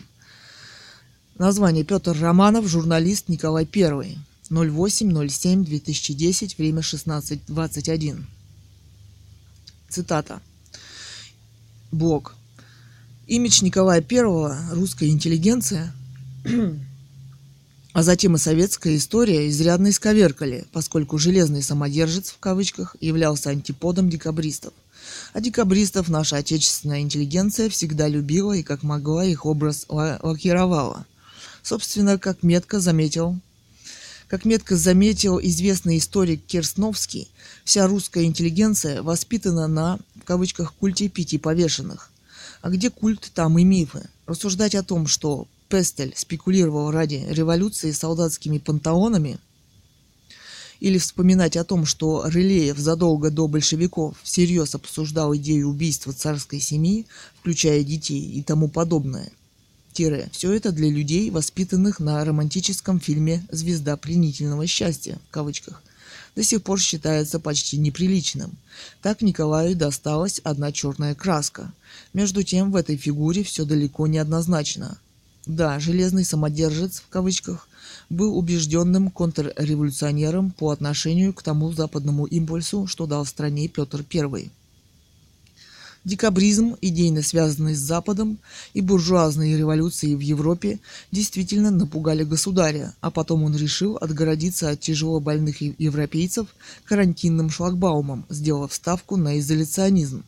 Название Петр Романов, журналист Николай I. 08.07.2010, время 16.21. Цитата. Блок. Имидж Николая I, русская интеллигенция, а затем и советская история изрядно исковеркали, поскольку «железный самодержец» в кавычках являлся антиподом декабристов. А декабристов наша отечественная интеллигенция всегда любила и как могла их образ лакировала. Собственно, как метко заметил как метко заметил известный историк Керсновский, вся русская интеллигенция воспитана на, в кавычках, культе пяти повешенных. А где культ, там и мифы. Рассуждать о том, что Пестель спекулировал ради революции солдатскими пантеонами, или вспоминать о том, что Рылеев задолго до большевиков всерьез обсуждал идею убийства царской семьи, включая детей и тому подобное. Тире. Все это для людей, воспитанных на романтическом фильме «Звезда пленительного счастья» в кавычках. До сих пор считается почти неприличным. Так Николаю досталась одна черная краска. Между тем в этой фигуре все далеко не однозначно. Да, «железный самодержец» в кавычках был убежденным контрреволюционером по отношению к тому западному импульсу, что дал стране Петр I. Декабризм, идейно связанный с Западом, и буржуазные революции в Европе действительно напугали государя, а потом он решил отгородиться от тяжело больных европейцев карантинным шлагбаумом, сделав ставку на изоляционизм.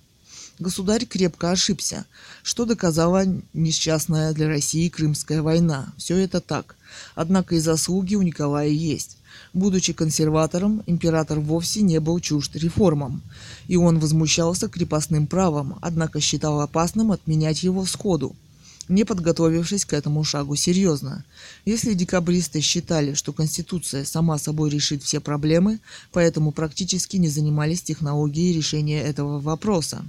Государь крепко ошибся, что доказала несчастная для России Крымская война. Все это так. Однако и заслуги у Николая есть. Будучи консерватором, император вовсе не был чужд реформам, и он возмущался крепостным правом, однако считал опасным отменять его сходу, не подготовившись к этому шагу серьезно. Если декабристы считали, что Конституция сама собой решит все проблемы, поэтому практически не занимались технологией решения этого вопроса.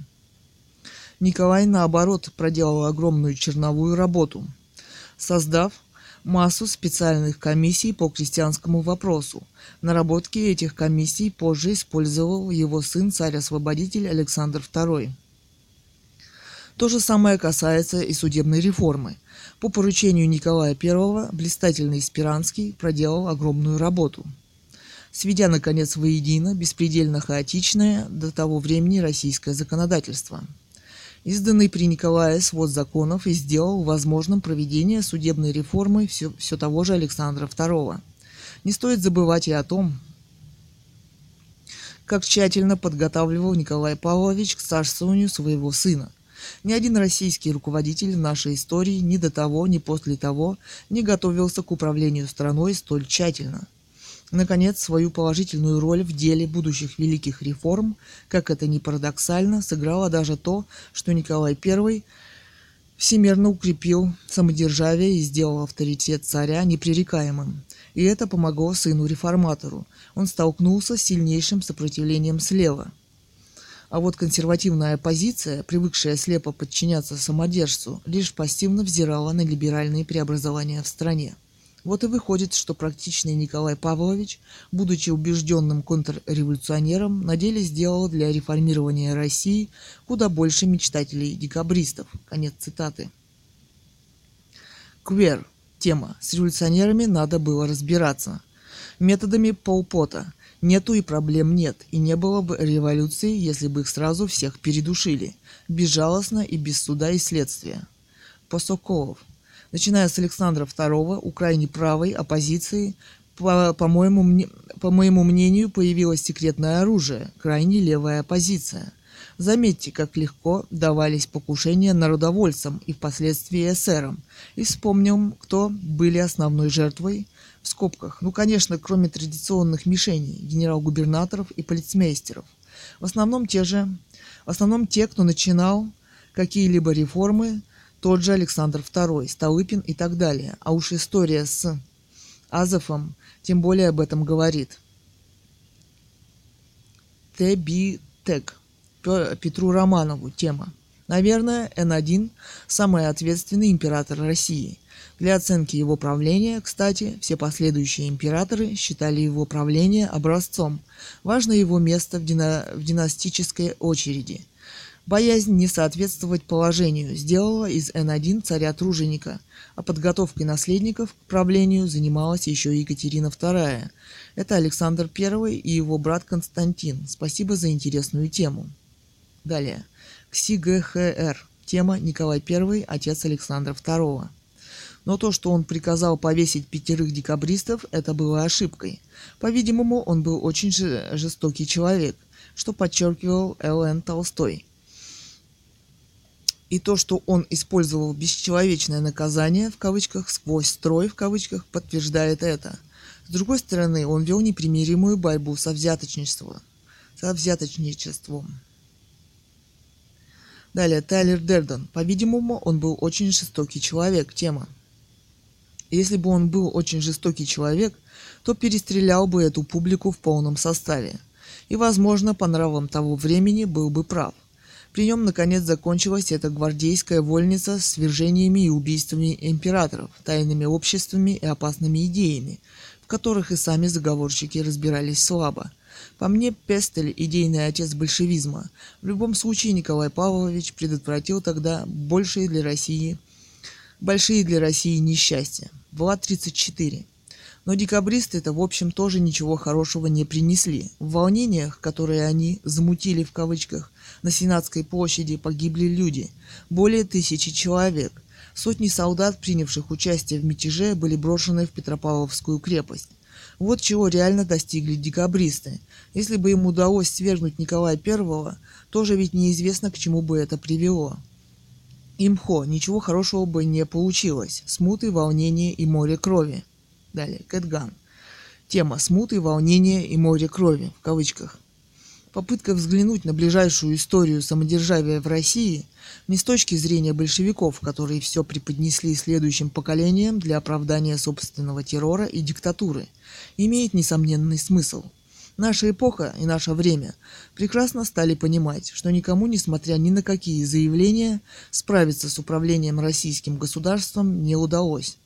Николай, наоборот, проделал огромную черновую работу, создав массу специальных комиссий по крестьянскому вопросу. Наработки этих комиссий позже использовал его сын царь-освободитель Александр II. То же самое касается и судебной реформы. По поручению Николая I блистательный Спиранский проделал огромную работу. Сведя, наконец, воедино беспредельно хаотичное до того времени российское законодательство – изданный при Николае свод законов и сделал возможным проведение судебной реформы все, все того же Александра II. Не стоит забывать и о том, как тщательно подготавливал Николай Павлович к царствованию своего сына. Ни один российский руководитель в нашей истории ни до того, ни после того не готовился к управлению страной столь тщательно – Наконец, свою положительную роль в деле будущих великих реформ, как это ни парадоксально, сыграло даже то, что Николай I всемирно укрепил самодержавие и сделал авторитет царя непререкаемым. И это помогло сыну-реформатору. Он столкнулся с сильнейшим сопротивлением слева. А вот консервативная оппозиция, привыкшая слепо подчиняться самодержцу, лишь пассивно взирала на либеральные преобразования в стране. Вот и выходит, что практичный Николай Павлович, будучи убежденным контрреволюционером, на деле сделал для реформирования России куда больше мечтателей декабристов. Конец цитаты. Квер. Тема. С революционерами надо было разбираться. Методами полпота. Нету и проблем нет, и не было бы революции, если бы их сразу всех передушили. Безжалостно и без суда и следствия. Посоколов начиная с Александра II, у крайне правой оппозиции, по, по, моему, по моему мнению, появилось секретное оружие – крайне левая оппозиция. Заметьте, как легко давались покушения народовольцам и впоследствии эсерам. И вспомним, кто были основной жертвой в скобках. Ну, конечно, кроме традиционных мишеней – генерал-губернаторов и полицмейстеров. В основном те же, в основном те, кто начинал какие-либо реформы – тот же Александр II, Столыпин и так далее. А уж история с Азовом тем более об этом говорит. Т.Б. Тек. Петру Романову. Тема. Наверное, Н1 – самый ответственный император России. Для оценки его правления, кстати, все последующие императоры считали его правление образцом. Важно его место в, дина- в династической очереди – Боязнь не соответствовать положению сделала из Н1 царя-труженика, а подготовкой наследников к правлению занималась еще Екатерина II. Это Александр I и его брат Константин. Спасибо за интересную тему. Далее. КСИГХР. Тема Николай I, отец Александра II. Но то, что он приказал повесить пятерых декабристов, это было ошибкой. По-видимому, он был очень жестокий человек, что подчеркивал Л.Н. Толстой – и то, что он использовал бесчеловечное наказание, в кавычках, сквозь строй, в кавычках, подтверждает это. С другой стороны, он вел непримиримую борьбу со взяточничеством. Со взяточничеством. Далее, Тайлер Дерден. По-видимому, он был очень жестокий человек. Тема. Если бы он был очень жестокий человек, то перестрелял бы эту публику в полном составе. И, возможно, по нравам того времени был бы прав. При нем, наконец, закончилась эта гвардейская вольница с свержениями и убийствами императоров, тайными обществами и опасными идеями, в которых и сами заговорщики разбирались слабо. По мне, Пестель – идейный отец большевизма. В любом случае, Николай Павлович предотвратил тогда большие для России, большие для России несчастья. Была 34. Но декабристы-то, в общем, тоже ничего хорошего не принесли. В волнениях, которые они «замутили» в кавычках, на Сенатской площади погибли люди, более тысячи человек. Сотни солдат, принявших участие в мятеже, были брошены в Петропавловскую крепость. Вот чего реально достигли декабристы. Если бы им удалось свергнуть Николая I, тоже ведь неизвестно, к чему бы это привело. Имхо, ничего хорошего бы не получилось. Смуты, волнение и море крови. Далее, Кэтган. Тема «Смуты, волнение и море крови» в кавычках. Попытка взглянуть на ближайшую историю самодержавия в России не с точки зрения большевиков, которые все преподнесли следующим поколениям для оправдания собственного террора и диктатуры, имеет несомненный смысл. Наша эпоха и наше время прекрасно стали понимать, что никому, несмотря ни на какие заявления, справиться с управлением российским государством не удалось.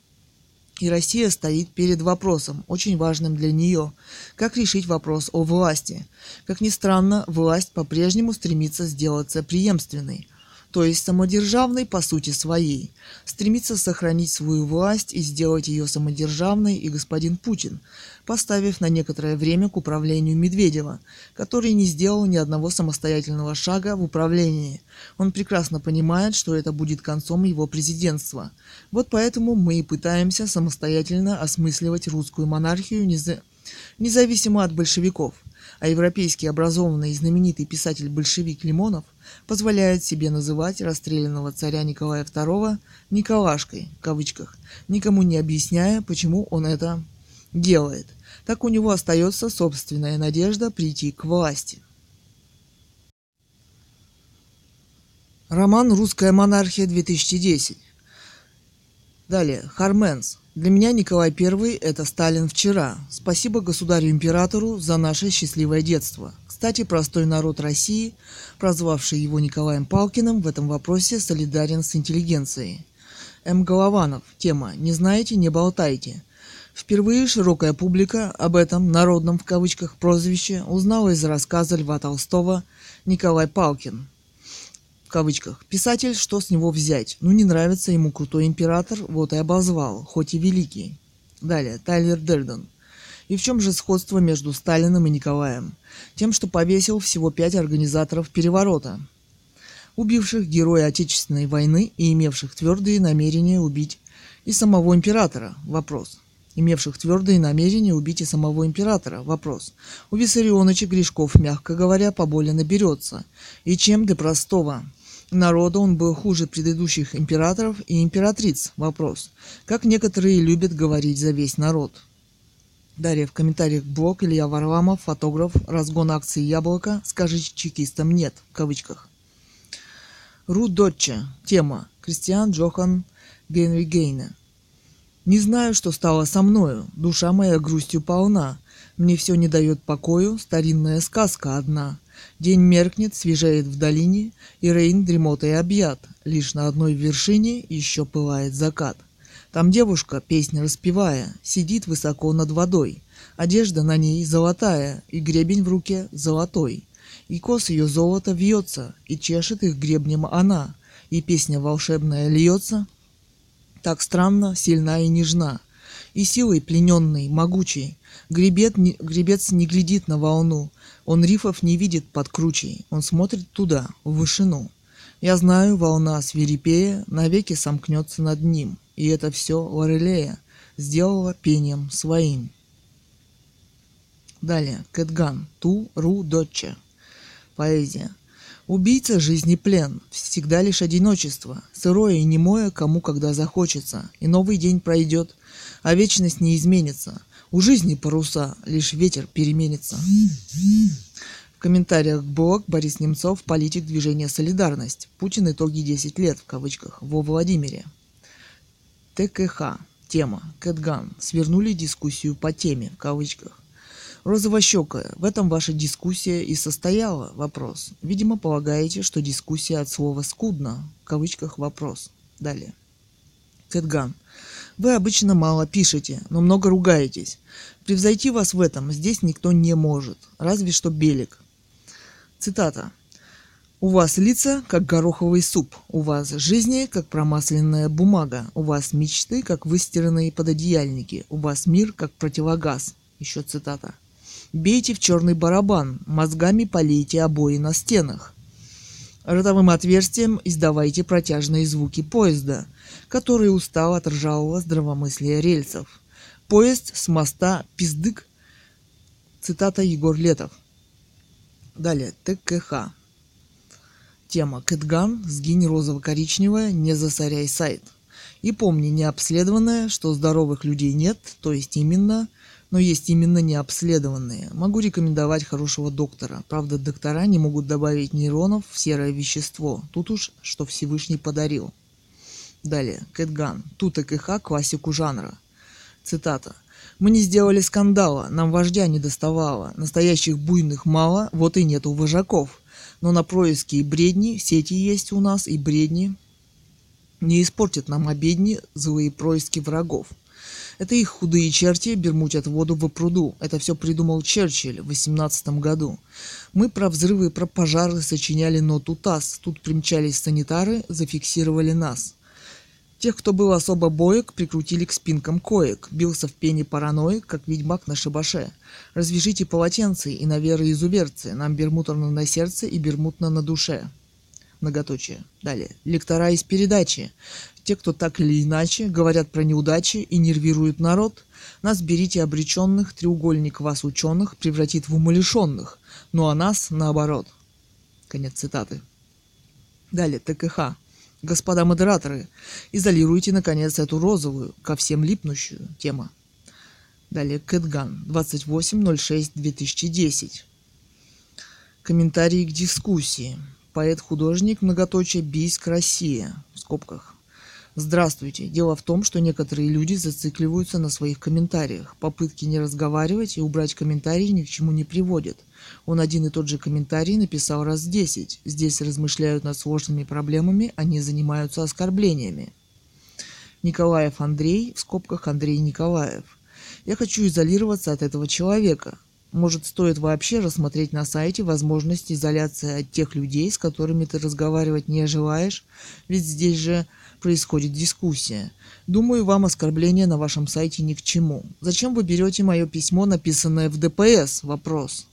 И Россия стоит перед вопросом, очень важным для нее, как решить вопрос о власти. Как ни странно, власть по-прежнему стремится сделаться преемственной – то есть самодержавной по сути своей, стремится сохранить свою власть и сделать ее самодержавной и господин Путин, поставив на некоторое время к управлению Медведева, который не сделал ни одного самостоятельного шага в управлении. Он прекрасно понимает, что это будет концом его президентства. Вот поэтому мы и пытаемся самостоятельно осмысливать русскую монархию независимо от большевиков – а европейский образованный и знаменитый писатель-большевик Лимонов позволяет себе называть расстрелянного царя Николая II «Николашкой», в кавычках, никому не объясняя, почему он это делает. Так у него остается собственная надежда прийти к власти. Роман «Русская монархия-2010». Далее. Харменс. Для меня Николай I – это Сталин вчера. Спасибо государю-императору за наше счастливое детство. Кстати, простой народ России, прозвавший его Николаем Палкиным, в этом вопросе солидарен с интеллигенцией. М. Голованов. Тема «Не знаете, не болтайте». Впервые широкая публика об этом народном в кавычках прозвище узнала из рассказа Льва Толстого «Николай Палкин», в кавычках. Писатель, что с него взять? Ну, не нравится ему крутой император, вот и обозвал, хоть и великий. Далее, Тайлер Дерден. И в чем же сходство между Сталиным и Николаем? Тем, что повесил всего пять организаторов переворота, убивших героя Отечественной войны и имевших твердые намерения убить и самого императора. Вопрос. Имевших твердые намерения убить и самого императора. Вопрос. У Виссарионовича грешков, мягко говоря, поболее наберется. И чем для простого народа он был хуже предыдущих императоров и императриц. Вопрос. Как некоторые любят говорить за весь народ? Далее в комментариях блог Илья Варламов, фотограф, разгон акции «Яблоко», скажи чекистам «нет» в кавычках. Ру Дотче. Тема. Кристиан Джохан Генри Гейне. Не знаю, что стало со мною. Душа моя грустью полна. Мне все не дает покою старинная сказка одна. День меркнет, свежеет в долине, и Рейн дремотой объят. Лишь на одной вершине еще пылает закат. Там девушка, песнь распевая, сидит высоко над водой. Одежда на ней золотая, и гребень в руке золотой. И кос ее золото вьется, и чешет их гребнем она, и песня волшебная льется, так странно, сильна и нежна, и силой плененной, могучей, гребет, не, гребец не глядит на волну, он рифов не видит под кручей, он смотрит туда, в вышину. Я знаю, волна свирепея навеки сомкнется над ним, и это все Лорелея сделала пением своим. Далее, Кэтган, Ту, Ру, Дочча. Поэзия. Убийца жизни плен, всегда лишь одиночество, сырое и немое, кому когда захочется, и новый день пройдет, а вечность не изменится. У жизни паруса, лишь ветер переменится. В комментариях блог Борис Немцов, политик движения «Солидарность». Путин итоги 10 лет, в кавычках, во Владимире. ТКХ. Тема. Кэтган. Свернули дискуссию по теме, в кавычках. Розовощекая, в этом ваша дискуссия и состояла? Вопрос. Видимо, полагаете, что дискуссия от слова «скудно», в кавычках вопрос. Далее. Кэтган. Вы обычно мало пишете, но много ругаетесь. Превзойти вас в этом здесь никто не может, разве что Белик. Цитата. У вас лица, как гороховый суп, у вас жизни, как промасленная бумага, у вас мечты, как выстиранные пододеяльники, у вас мир, как противогаз. Еще цитата. Бейте в черный барабан, мозгами полейте обои на стенах. Ротовым отверстием издавайте протяжные звуки поезда, который устал от ржавого здравомыслия рельсов. Поезд с моста пиздык. Цитата Егор Летов. Далее, ТКХ. Тема Кэтган, сгинь розово-коричневая, не засоряй сайт. И помни, необследованное, что здоровых людей нет, то есть именно, но есть именно необследованные. Могу рекомендовать хорошего доктора. Правда, доктора не могут добавить нейронов в серое вещество. Тут уж, что Всевышний подарил. Далее, Кэтган, тут КХ классику жанра. Цитата. Мы не сделали скандала, нам вождя не доставало. Настоящих буйных мало, вот и нету вожаков. Но на происки и бредни, сети есть у нас и бредни. Не испортят нам обедни злые происки врагов. Это их худые черти бермутят воду в пруду. Это все придумал Черчилль в 18 году. Мы про взрывы и про пожары сочиняли ноту ТАСС. Тут примчались санитары, зафиксировали нас. Тех, кто был особо боек, прикрутили к спинкам коек. Бился в пене параноик, как ведьмак на шибаше. Развяжите полотенцы и на веры изуверцы. Нам бермутно на сердце и бермутно на душе. Многоточие. Далее. Лектора из передачи. Те, кто так или иначе говорят про неудачи и нервируют народ. Нас берите обреченных, треугольник вас ученых превратит в умалишенных. Ну а нас наоборот. Конец цитаты. Далее. ТКХ. Господа модераторы, изолируйте, наконец, эту розовую, ко всем липнущую тему. Далее Кэтган, 28.06.2010. Комментарии к дискуссии. Поэт-художник, многоточие, Бийск, Россия. В скобках. Здравствуйте. Дело в том, что некоторые люди зацикливаются на своих комментариях. Попытки не разговаривать и убрать комментарии ни к чему не приводят. Он один и тот же комментарий написал раз десять. Здесь размышляют над сложными проблемами, они занимаются оскорблениями. Николаев Андрей, в скобках Андрей Николаев. Я хочу изолироваться от этого человека. Может, стоит вообще рассмотреть на сайте возможность изоляции от тех людей, с которыми ты разговаривать не желаешь, ведь здесь же происходит дискуссия. Думаю, вам оскорбление на вашем сайте ни к чему. Зачем вы берете мое письмо, написанное в ДПС? Вопрос.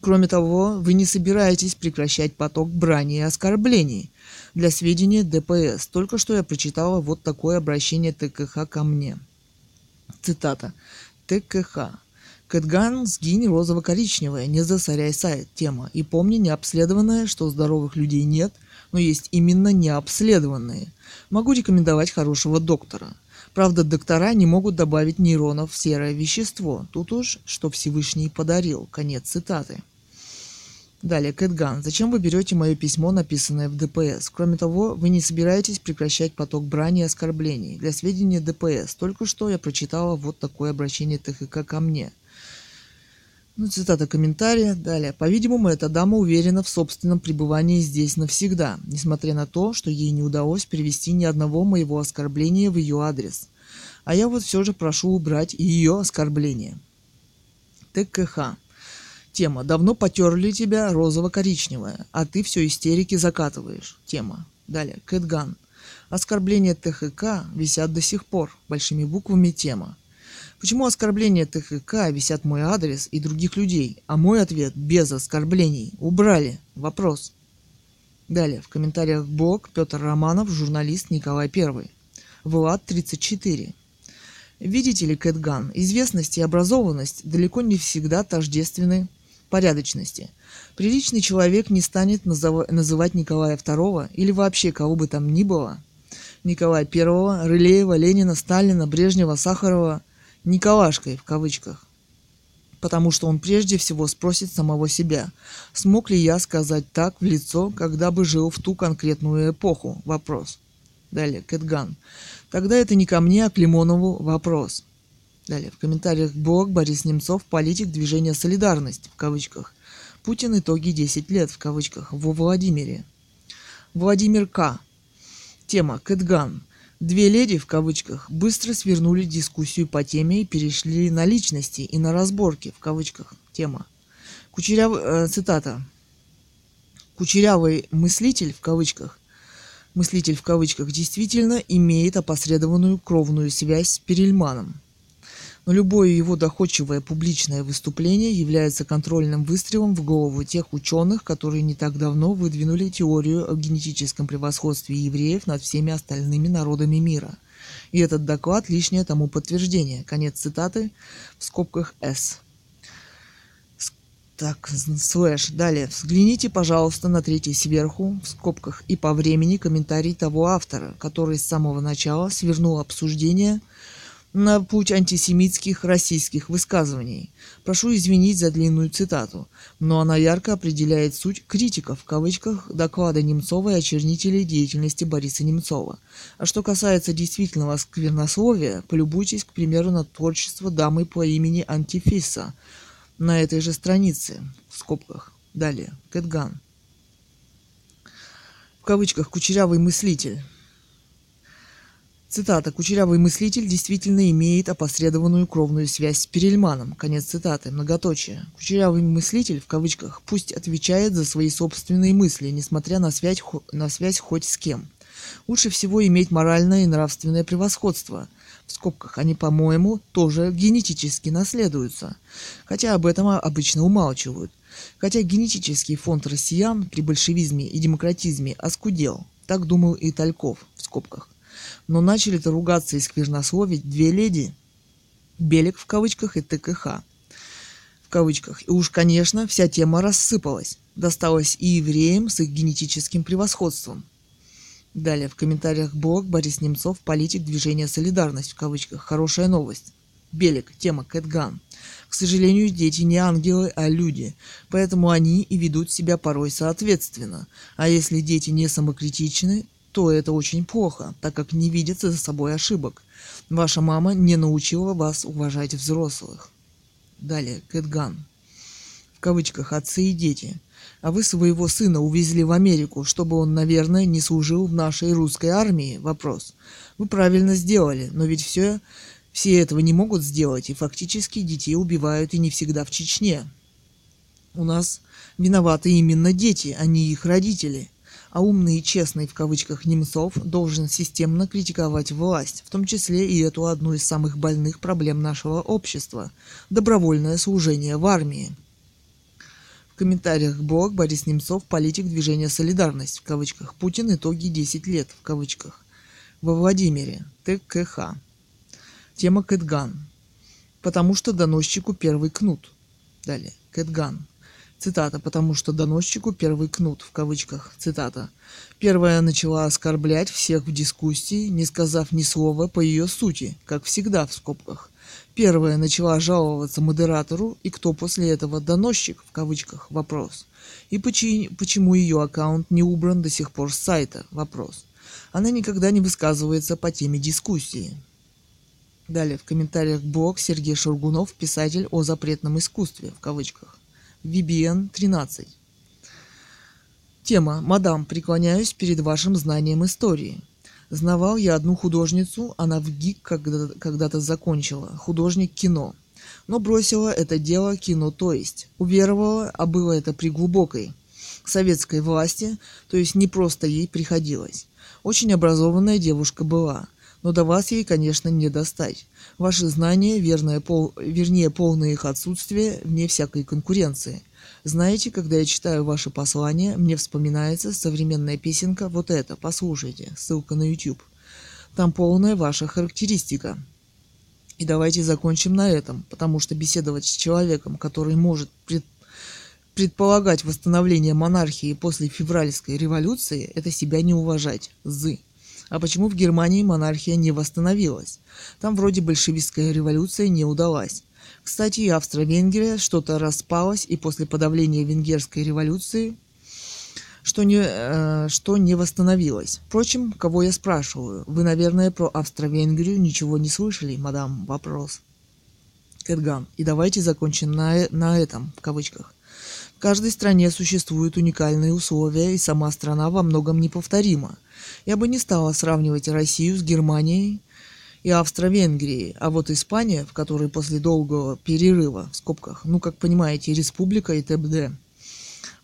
Кроме того, вы не собираетесь прекращать поток брани и оскорблений. Для сведения ДПС. Только что я прочитала вот такое обращение ТКХ ко мне. Цитата. ТКХ. Кэтган, сгинь розово-коричневая, не засоряй сайт. Тема. И помни, необследованное, что здоровых людей нет, но есть именно необследованные. Могу рекомендовать хорошего доктора. Правда, доктора не могут добавить нейронов в серое вещество. Тут уж, что Всевышний подарил. Конец цитаты. Далее, Кэтган. Зачем вы берете мое письмо, написанное в ДПС? Кроме того, вы не собираетесь прекращать поток брани и оскорблений. Для сведения ДПС. Только что я прочитала вот такое обращение ТХК ко мне. Ну, цитата комментария. Далее. По-видимому, эта дама уверена в собственном пребывании здесь навсегда, несмотря на то, что ей не удалось перевести ни одного моего оскорбления в ее адрес. А я вот все же прошу убрать ее оскорбление. ТКХ. Тема. Давно потерли тебя розово-коричневая, а ты все истерики закатываешь. Тема. Далее. Кэтган. Оскорбления ТХК висят до сих пор. Большими буквами тема. Почему оскорбления ТХК висят мой адрес и других людей, а мой ответ без оскорблений? Убрали. Вопрос. Далее. В комментариях блог Петр Романов, журналист Николай I. Влад 34. Видите ли, Кэтган, известность и образованность далеко не всегда тождественны порядочности. Приличный человек не станет назыв... называть Николая II или вообще кого бы там ни было, Николая I, Рылеева, Ленина, Сталина, Брежнева, Сахарова, Николашкой в кавычках. Потому что он прежде всего спросит самого себя, смог ли я сказать так в лицо, когда бы жил в ту конкретную эпоху? Вопрос. Далее, Кэтган. Тогда это не ко мне, а к Лимонову вопрос. Далее, в комментариях блог Борис Немцов, политик движения «Солидарность» в кавычках. Путин итоги 10 лет в кавычках во Владимире. Владимир К. Тема Кэтган. Две леди в кавычках быстро свернули дискуссию по теме и перешли на личности и на разборки в кавычках. Тема. Кучеряв... Э, цитата. Кучерявый мыслитель в кавычках мыслитель в кавычках действительно имеет опосредованную кровную связь с Перельманом – но любое его доходчивое публичное выступление является контрольным выстрелом в голову тех ученых, которые не так давно выдвинули теорию о генетическом превосходстве евреев над всеми остальными народами мира. И этот доклад – лишнее тому подтверждение. Конец цитаты в скобках «С». Так, слэш. Далее. Взгляните, пожалуйста, на третий сверху, в скобках, и по времени комментарий того автора, который с самого начала свернул обсуждение – на путь антисемитских российских высказываний. Прошу извинить за длинную цитату, но она ярко определяет суть критиков в кавычках доклада Немцова и очернителей деятельности Бориса Немцова. А что касается действительного сквернословия, полюбуйтесь, к примеру, на творчество дамы по имени Антифиса на этой же странице, в скобках. Далее, Кэтган. В кавычках «кучерявый мыслитель». Цитата. «Кучерявый мыслитель действительно имеет опосредованную кровную связь с Перельманом». Конец цитаты. Многоточие. «Кучерявый мыслитель» в кавычках пусть отвечает за свои собственные мысли, несмотря на связь, на связь хоть с кем. Лучше всего иметь моральное и нравственное превосходство. В скобках они, по-моему, тоже генетически наследуются. Хотя об этом обычно умалчивают. Хотя генетический фонд россиян при большевизме и демократизме оскудел. Так думал и Тальков в скобках но начали-то ругаться и сквернословить две леди, Белик в кавычках и ТКХ в кавычках. И уж, конечно, вся тема рассыпалась. Досталось и евреям с их генетическим превосходством. Далее в комментариях блог Борис Немцов, политик движения «Солидарность» в кавычках. Хорошая новость. Белик, тема Кэтган. К сожалению, дети не ангелы, а люди, поэтому они и ведут себя порой соответственно. А если дети не самокритичны, то это очень плохо, так как не видится за собой ошибок. Ваша мама не научила вас уважать взрослых. Далее, Кэтган. В кавычках «отцы и дети». А вы своего сына увезли в Америку, чтобы он, наверное, не служил в нашей русской армии? Вопрос. Вы правильно сделали, но ведь все, все этого не могут сделать, и фактически детей убивают и не всегда в Чечне. У нас виноваты именно дети, а не их родители – а умный и честный в кавычках Немцов должен системно критиковать власть, в том числе и эту одну из самых больных проблем нашего общества – добровольное служение в армии. В комментариях блог Борис Немцов, политик движения «Солидарность» в кавычках, Путин итоги 10 лет в кавычках. Во Владимире, ТКХ. Тема Кэтган. Потому что доносчику первый кнут. Далее. Кэтган. Цитата, потому что доносчику первый кнут, в кавычках, цитата. Первая начала оскорблять всех в дискуссии, не сказав ни слова по ее сути, как всегда в скобках. Первая начала жаловаться модератору, и кто после этого доносчик, в кавычках, вопрос. И почему, ее аккаунт не убран до сих пор с сайта, вопрос. Она никогда не высказывается по теме дискуссии. Далее в комментариях блог Сергей Шургунов, писатель о запретном искусстве, в кавычках. VBN 13. Тема «Мадам, преклоняюсь перед вашим знанием истории». Знавал я одну художницу, она в ГИК когда-то, когда закончила, художник кино. но бросила это дело кино, то есть уверовала, а было это при глубокой советской власти, то есть не просто ей приходилось. Очень образованная девушка была, но до вас ей, конечно, не достать. Ваши знания, верное, пол, вернее, полное их отсутствие, вне всякой конкуренции. Знаете, когда я читаю ваши послания, мне вспоминается современная песенка «Вот это, послушайте», ссылка на YouTube. Там полная ваша характеристика. И давайте закончим на этом, потому что беседовать с человеком, который может пред... предполагать восстановление монархии после февральской революции, это себя не уважать. Зы. А почему в Германии монархия не восстановилась? Там вроде большевистская революция не удалась. Кстати, и Австро-Венгрия что-то распалась, и после подавления венгерской революции что не, э, что не восстановилось. Впрочем, кого я спрашиваю? Вы, наверное, про Австро-Венгрию ничего не слышали, мадам? Вопрос. Кэтган. И давайте закончим на, на этом, в кавычках. В каждой стране существуют уникальные условия, и сама страна во многом неповторима. Я бы не стала сравнивать Россию с Германией и Австро-Венгрией, а вот Испания, в которой после долгого перерыва, в скобках, ну, как понимаете, республика и т.б.,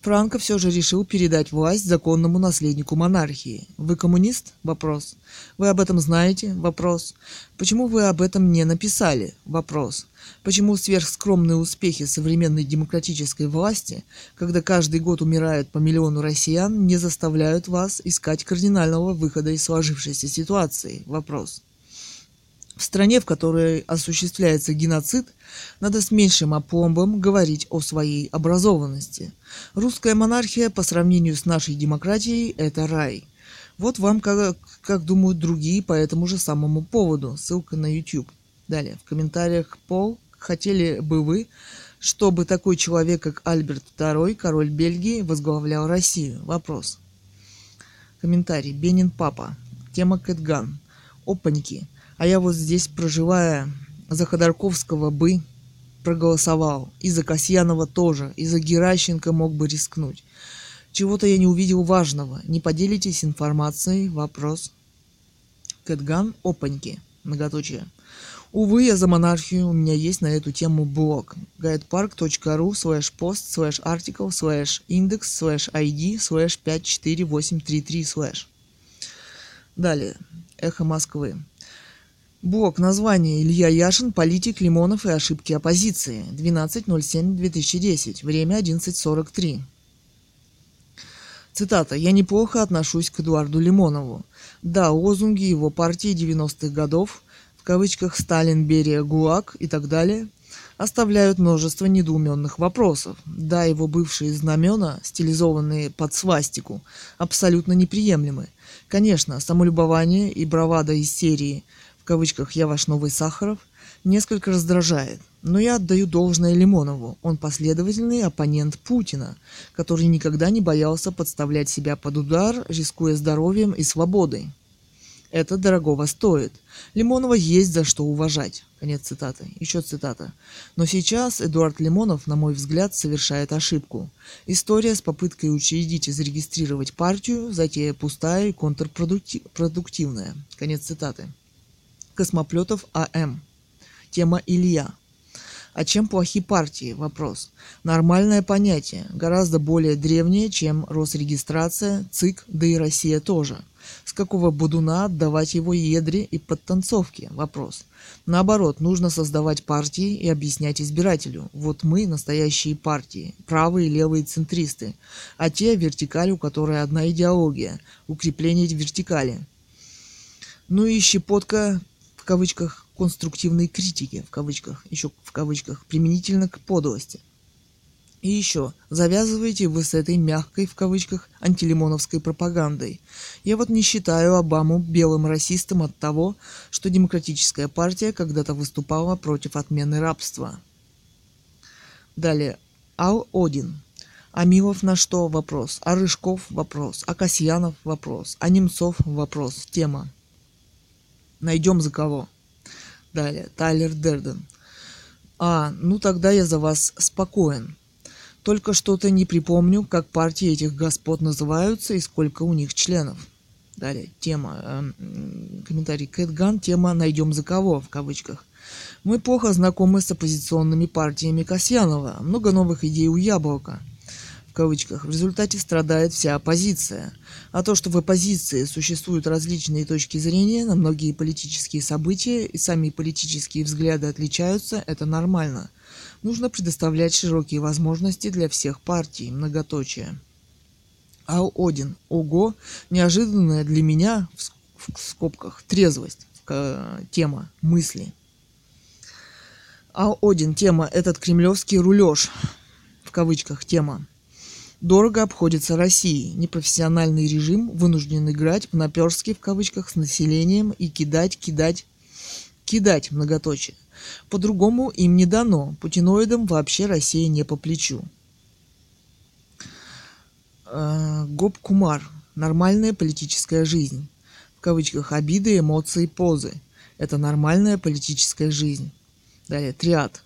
Франко все же решил передать власть законному наследнику монархии. Вы коммунист? Вопрос. Вы об этом знаете? Вопрос. Почему вы об этом не написали? Вопрос. Почему сверхскромные успехи современной демократической власти, когда каждый год умирают по миллиону россиян, не заставляют вас искать кардинального выхода из сложившейся ситуации? Вопрос. В стране, в которой осуществляется геноцид, надо с меньшим опломбом говорить о своей образованности. Русская монархия по сравнению с нашей демократией – это рай. Вот вам, как, как думают другие по этому же самому поводу. Ссылка на YouTube. Далее, в комментариях Пол, хотели бы вы, чтобы такой человек, как Альберт II, король Бельгии, возглавлял Россию? Вопрос. Комментарий. Бенин Папа. Тема Кэтган. Опаньки. А я вот здесь, проживая за Ходорковского бы проголосовал. И за Касьянова тоже. И за Геращенко мог бы рискнуть. Чего-то я не увидел важного. Не поделитесь информацией? Вопрос. Кэтган опаньки. Многоточие. Увы, я за монархию, у меня есть на эту тему блог. guidepark.ru slash post slash article slash index slash id slash 54833 slash. Далее. Эхо Москвы. Блок. Название. Илья Яшин. Политик Лимонов и ошибки оппозиции. 12.07.2010. Время 11.43. Цитата. «Я неплохо отношусь к Эдуарду Лимонову. Да, лозунги его партии 90-х годов, в кавычках «Сталин, Берия, ГУАГ» и так далее, оставляют множество недоуменных вопросов. Да, его бывшие знамена, стилизованные под свастику, абсолютно неприемлемы. Конечно, самолюбование и бравада из серии – в кавычках «я ваш новый Сахаров», несколько раздражает. Но я отдаю должное Лимонову. Он последовательный оппонент Путина, который никогда не боялся подставлять себя под удар, рискуя здоровьем и свободой. Это дорогого стоит. Лимонова есть за что уважать. Конец цитаты. Еще цитата. Но сейчас Эдуард Лимонов, на мой взгляд, совершает ошибку. История с попыткой учредить и зарегистрировать партию, затея пустая и контрпродуктивная. Конец цитаты. Космоплетов А.М. Тема Илья. А чем плохи партии? Вопрос. Нормальное понятие, гораздо более древнее, чем Росрегистрация, ЦИК, да и Россия тоже. С какого будуна отдавать его едре и подтанцовке? Вопрос. Наоборот, нужно создавать партии и объяснять избирателю. Вот мы настоящие партии, правые левые центристы, а те вертикаль, у которой одна идеология – укрепление вертикали. Ну и щепотка в кавычках конструктивной критики, в кавычках, еще в кавычках, применительно к подлости. И еще, завязываете вы с этой мягкой, в кавычках, антилимоновской пропагандой. Я вот не считаю Обаму белым расистом от того, что демократическая партия когда-то выступала против отмены рабства. Далее. Ал Один. А на что? Вопрос. А Рыжков? Вопрос. А Касьянов? Вопрос. А Немцов? Вопрос. Тема. Найдем за кого. Далее, Тайлер Дерден. А, ну тогда я за вас спокоен. Только что-то не припомню, как партии этих господ называются и сколько у них членов. Далее, тема, э, комментарий Кэтган, тема «Найдем за кого» в кавычках. Мы плохо знакомы с оппозиционными партиями Касьянова. Много новых идей у Яблока в кавычках. В результате страдает вся оппозиция. А то, что в оппозиции существуют различные точки зрения на многие политические события и сами политические взгляды отличаются, это нормально. Нужно предоставлять широкие возможности для всех партий. Многоточие. Ау Один. Ого, неожиданная для меня, в скобках, трезвость, тема, мысли. Ау Один. Тема. Этот кремлевский рулеж. В кавычках тема. Дорого обходится России. Непрофессиональный режим вынужден играть в наперстки в кавычках с населением и кидать, кидать, кидать многоточие. По-другому им не дано. Путиноидам вообще Россия не по плечу. Э, Гоп Кумар. Нормальная политическая жизнь. В кавычках обиды, эмоции, позы. Это нормальная политическая жизнь. Далее, триад.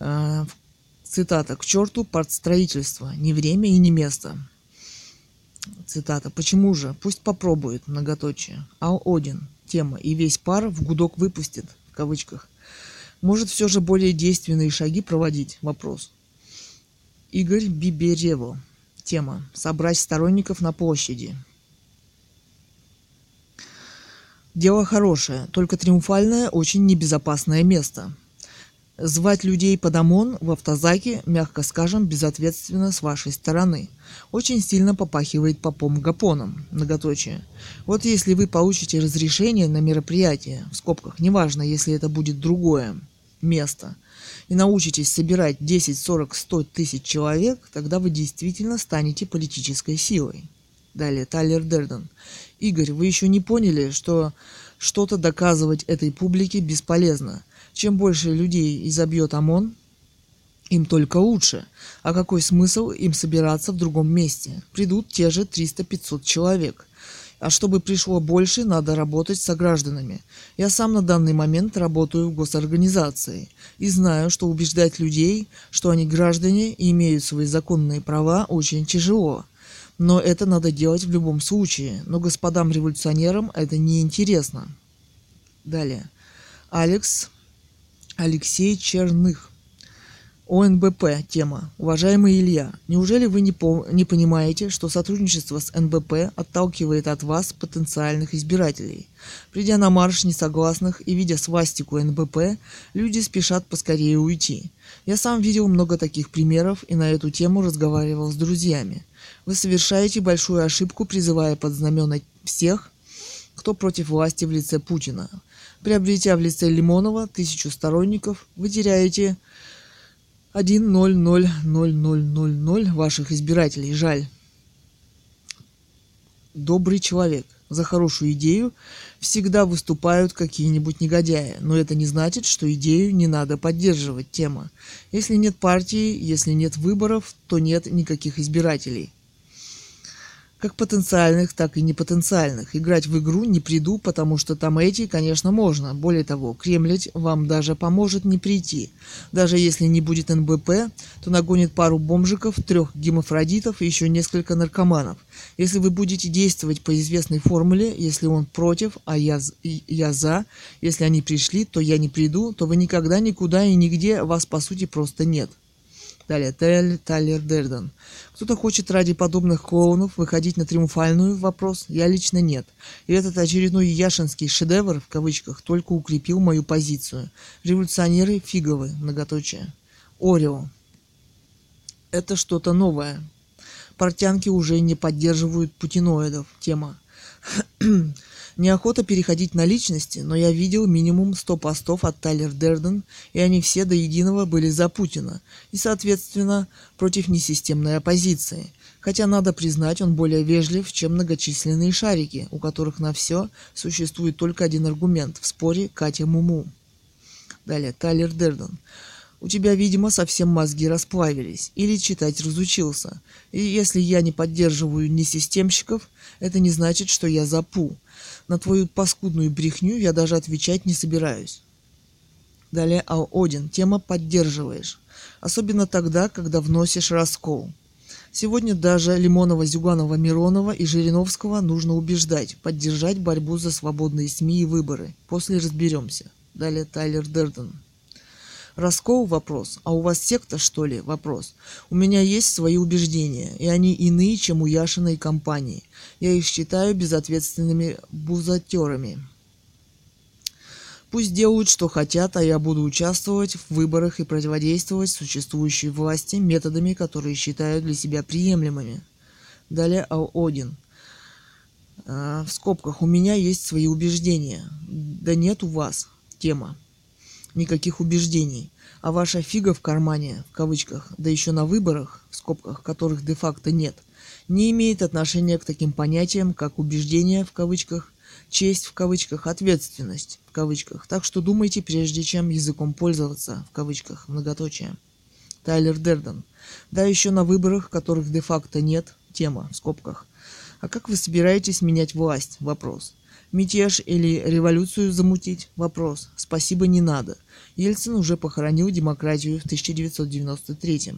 Э, Цитата. «К черту партстроительство. Не время и не место». Цитата. «Почему же? Пусть попробует». Многоточие. Ал Один. Тема. «И весь пар в гудок выпустит». В кавычках. Может все же более действенные шаги проводить? Вопрос. Игорь Биберево. Тема. Собрать сторонников на площади. Дело хорошее, только триумфальное очень небезопасное место. Звать людей под ОМОН в автозаке, мягко скажем, безответственно с вашей стороны. Очень сильно попахивает попом гапоном, многоточие. Вот если вы получите разрешение на мероприятие, в скобках, неважно, если это будет другое место, и научитесь собирать 10, 40, 100 тысяч человек, тогда вы действительно станете политической силой. Далее, Тайлер Дерден. Игорь, вы еще не поняли, что что-то доказывать этой публике бесполезно. Чем больше людей изобьет ОМОН, им только лучше. А какой смысл им собираться в другом месте? Придут те же 300-500 человек. А чтобы пришло больше, надо работать со гражданами. Я сам на данный момент работаю в госорганизации и знаю, что убеждать людей, что они граждане и имеют свои законные права, очень тяжело. Но это надо делать в любом случае. Но господам революционерам это не интересно. Далее. Алекс Алексей Черных. ОНБП тема. Уважаемый Илья, неужели вы не, по не понимаете, что сотрудничество с НБП отталкивает от вас потенциальных избирателей? Придя на марш несогласных и видя свастику НБП, люди спешат поскорее уйти. Я сам видел много таких примеров и на эту тему разговаривал с друзьями. Вы совершаете большую ошибку, призывая под знамена всех, кто против власти в лице Путина. Приобретя в лице Лимонова тысячу сторонников, вы теряете 1-0-0-0-0-0-0 ваших избирателей. Жаль. Добрый человек. За хорошую идею всегда выступают какие-нибудь негодяи, но это не значит, что идею не надо поддерживать. Тема. Если нет партии, если нет выборов, то нет никаких избирателей как потенциальных, так и непотенциальных. Играть в игру не приду, потому что там эти, конечно, можно. Более того, кремлять вам даже поможет не прийти. Даже если не будет НБП, то нагонит пару бомжиков, трех гемофродитов и еще несколько наркоманов. Если вы будете действовать по известной формуле, если он против, а я, я за, если они пришли, то я не приду, то вы никогда никуда и нигде вас по сути просто нет. Далее, Тель, Тайлер Дерден. Кто-то хочет ради подобных клоунов выходить на триумфальную вопрос, я лично нет. И этот очередной яшинский шедевр, в кавычках, только укрепил мою позицию. Революционеры фиговы, многоточие. Орео. Это что-то новое. Портянки уже не поддерживают путиноидов. Тема. *clears throat* Неохота переходить на личности, но я видел минимум 100 постов от Тайлер Дерден, и они все до единого были за Путина, и, соответственно, против несистемной оппозиции. Хотя, надо признать, он более вежлив, чем многочисленные шарики, у которых на все существует только один аргумент в споре Катя Муму. Далее, Тайлер Дерден. У тебя, видимо, совсем мозги расплавились, или читать разучился. И если я не поддерживаю несистемщиков, это не значит, что я запу. На твою паскудную брехню я даже отвечать не собираюсь. Далее Ал Один. Тема поддерживаешь. Особенно тогда, когда вносишь раскол. Сегодня даже Лимонова, Зюганова, Миронова и Жириновского нужно убеждать, поддержать борьбу за свободные СМИ и выборы. После разберемся. Далее Тайлер Дерден. Роскоу вопрос. А у вас секта, что ли? Вопрос. У меня есть свои убеждения, и они иные, чем у Яшиной компании. Я их считаю безответственными бузатерами. Пусть делают, что хотят, а я буду участвовать в выборах и противодействовать существующей власти методами, которые считаю для себя приемлемыми. Далее Ал-Один. А, в скобках. У меня есть свои убеждения. Да нет у вас. Тема. Никаких убеждений. А ваша фига в кармане, в кавычках, да еще на выборах, в скобках, которых де-факто нет, не имеет отношения к таким понятиям, как убеждения, в кавычках, честь в кавычках, ответственность в кавычках. Так что думайте, прежде чем языком пользоваться в кавычках, многоточие. Тайлер Дерден. Да, еще на выборах, которых де-факто нет, тема в скобках. А как вы собираетесь менять власть? Вопрос. Мятеж или революцию замутить? Вопрос. Спасибо, не надо. Ельцин уже похоронил демократию в 1993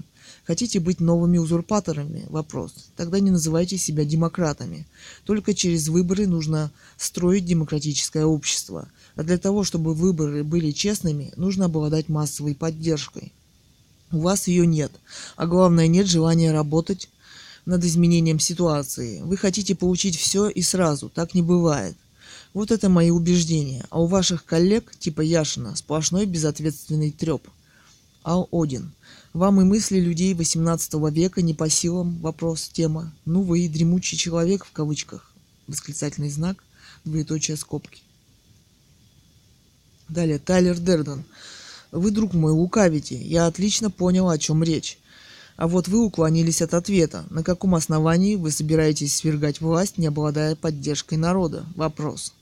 Хотите быть новыми узурпаторами? Вопрос. Тогда не называйте себя демократами. Только через выборы нужно строить демократическое общество. А для того, чтобы выборы были честными, нужно обладать массовой поддержкой. У вас ее нет. А главное, нет желания работать над изменением ситуации. Вы хотите получить все и сразу. Так не бывает. Вот это мои убеждения. А у ваших коллег, типа Яшина, сплошной безответственный треп. Ал Один. Вам и мысли людей 18 века не по силам вопрос, тема. Ну вы и дремучий человек в кавычках. Восклицательный знак, двоеточие скобки. Далее, Тайлер Дерден. Вы, друг мой, лукавите. Я отлично понял, о чем речь. А вот вы уклонились от ответа. На каком основании вы собираетесь свергать власть, не обладая поддержкой народа? Вопрос.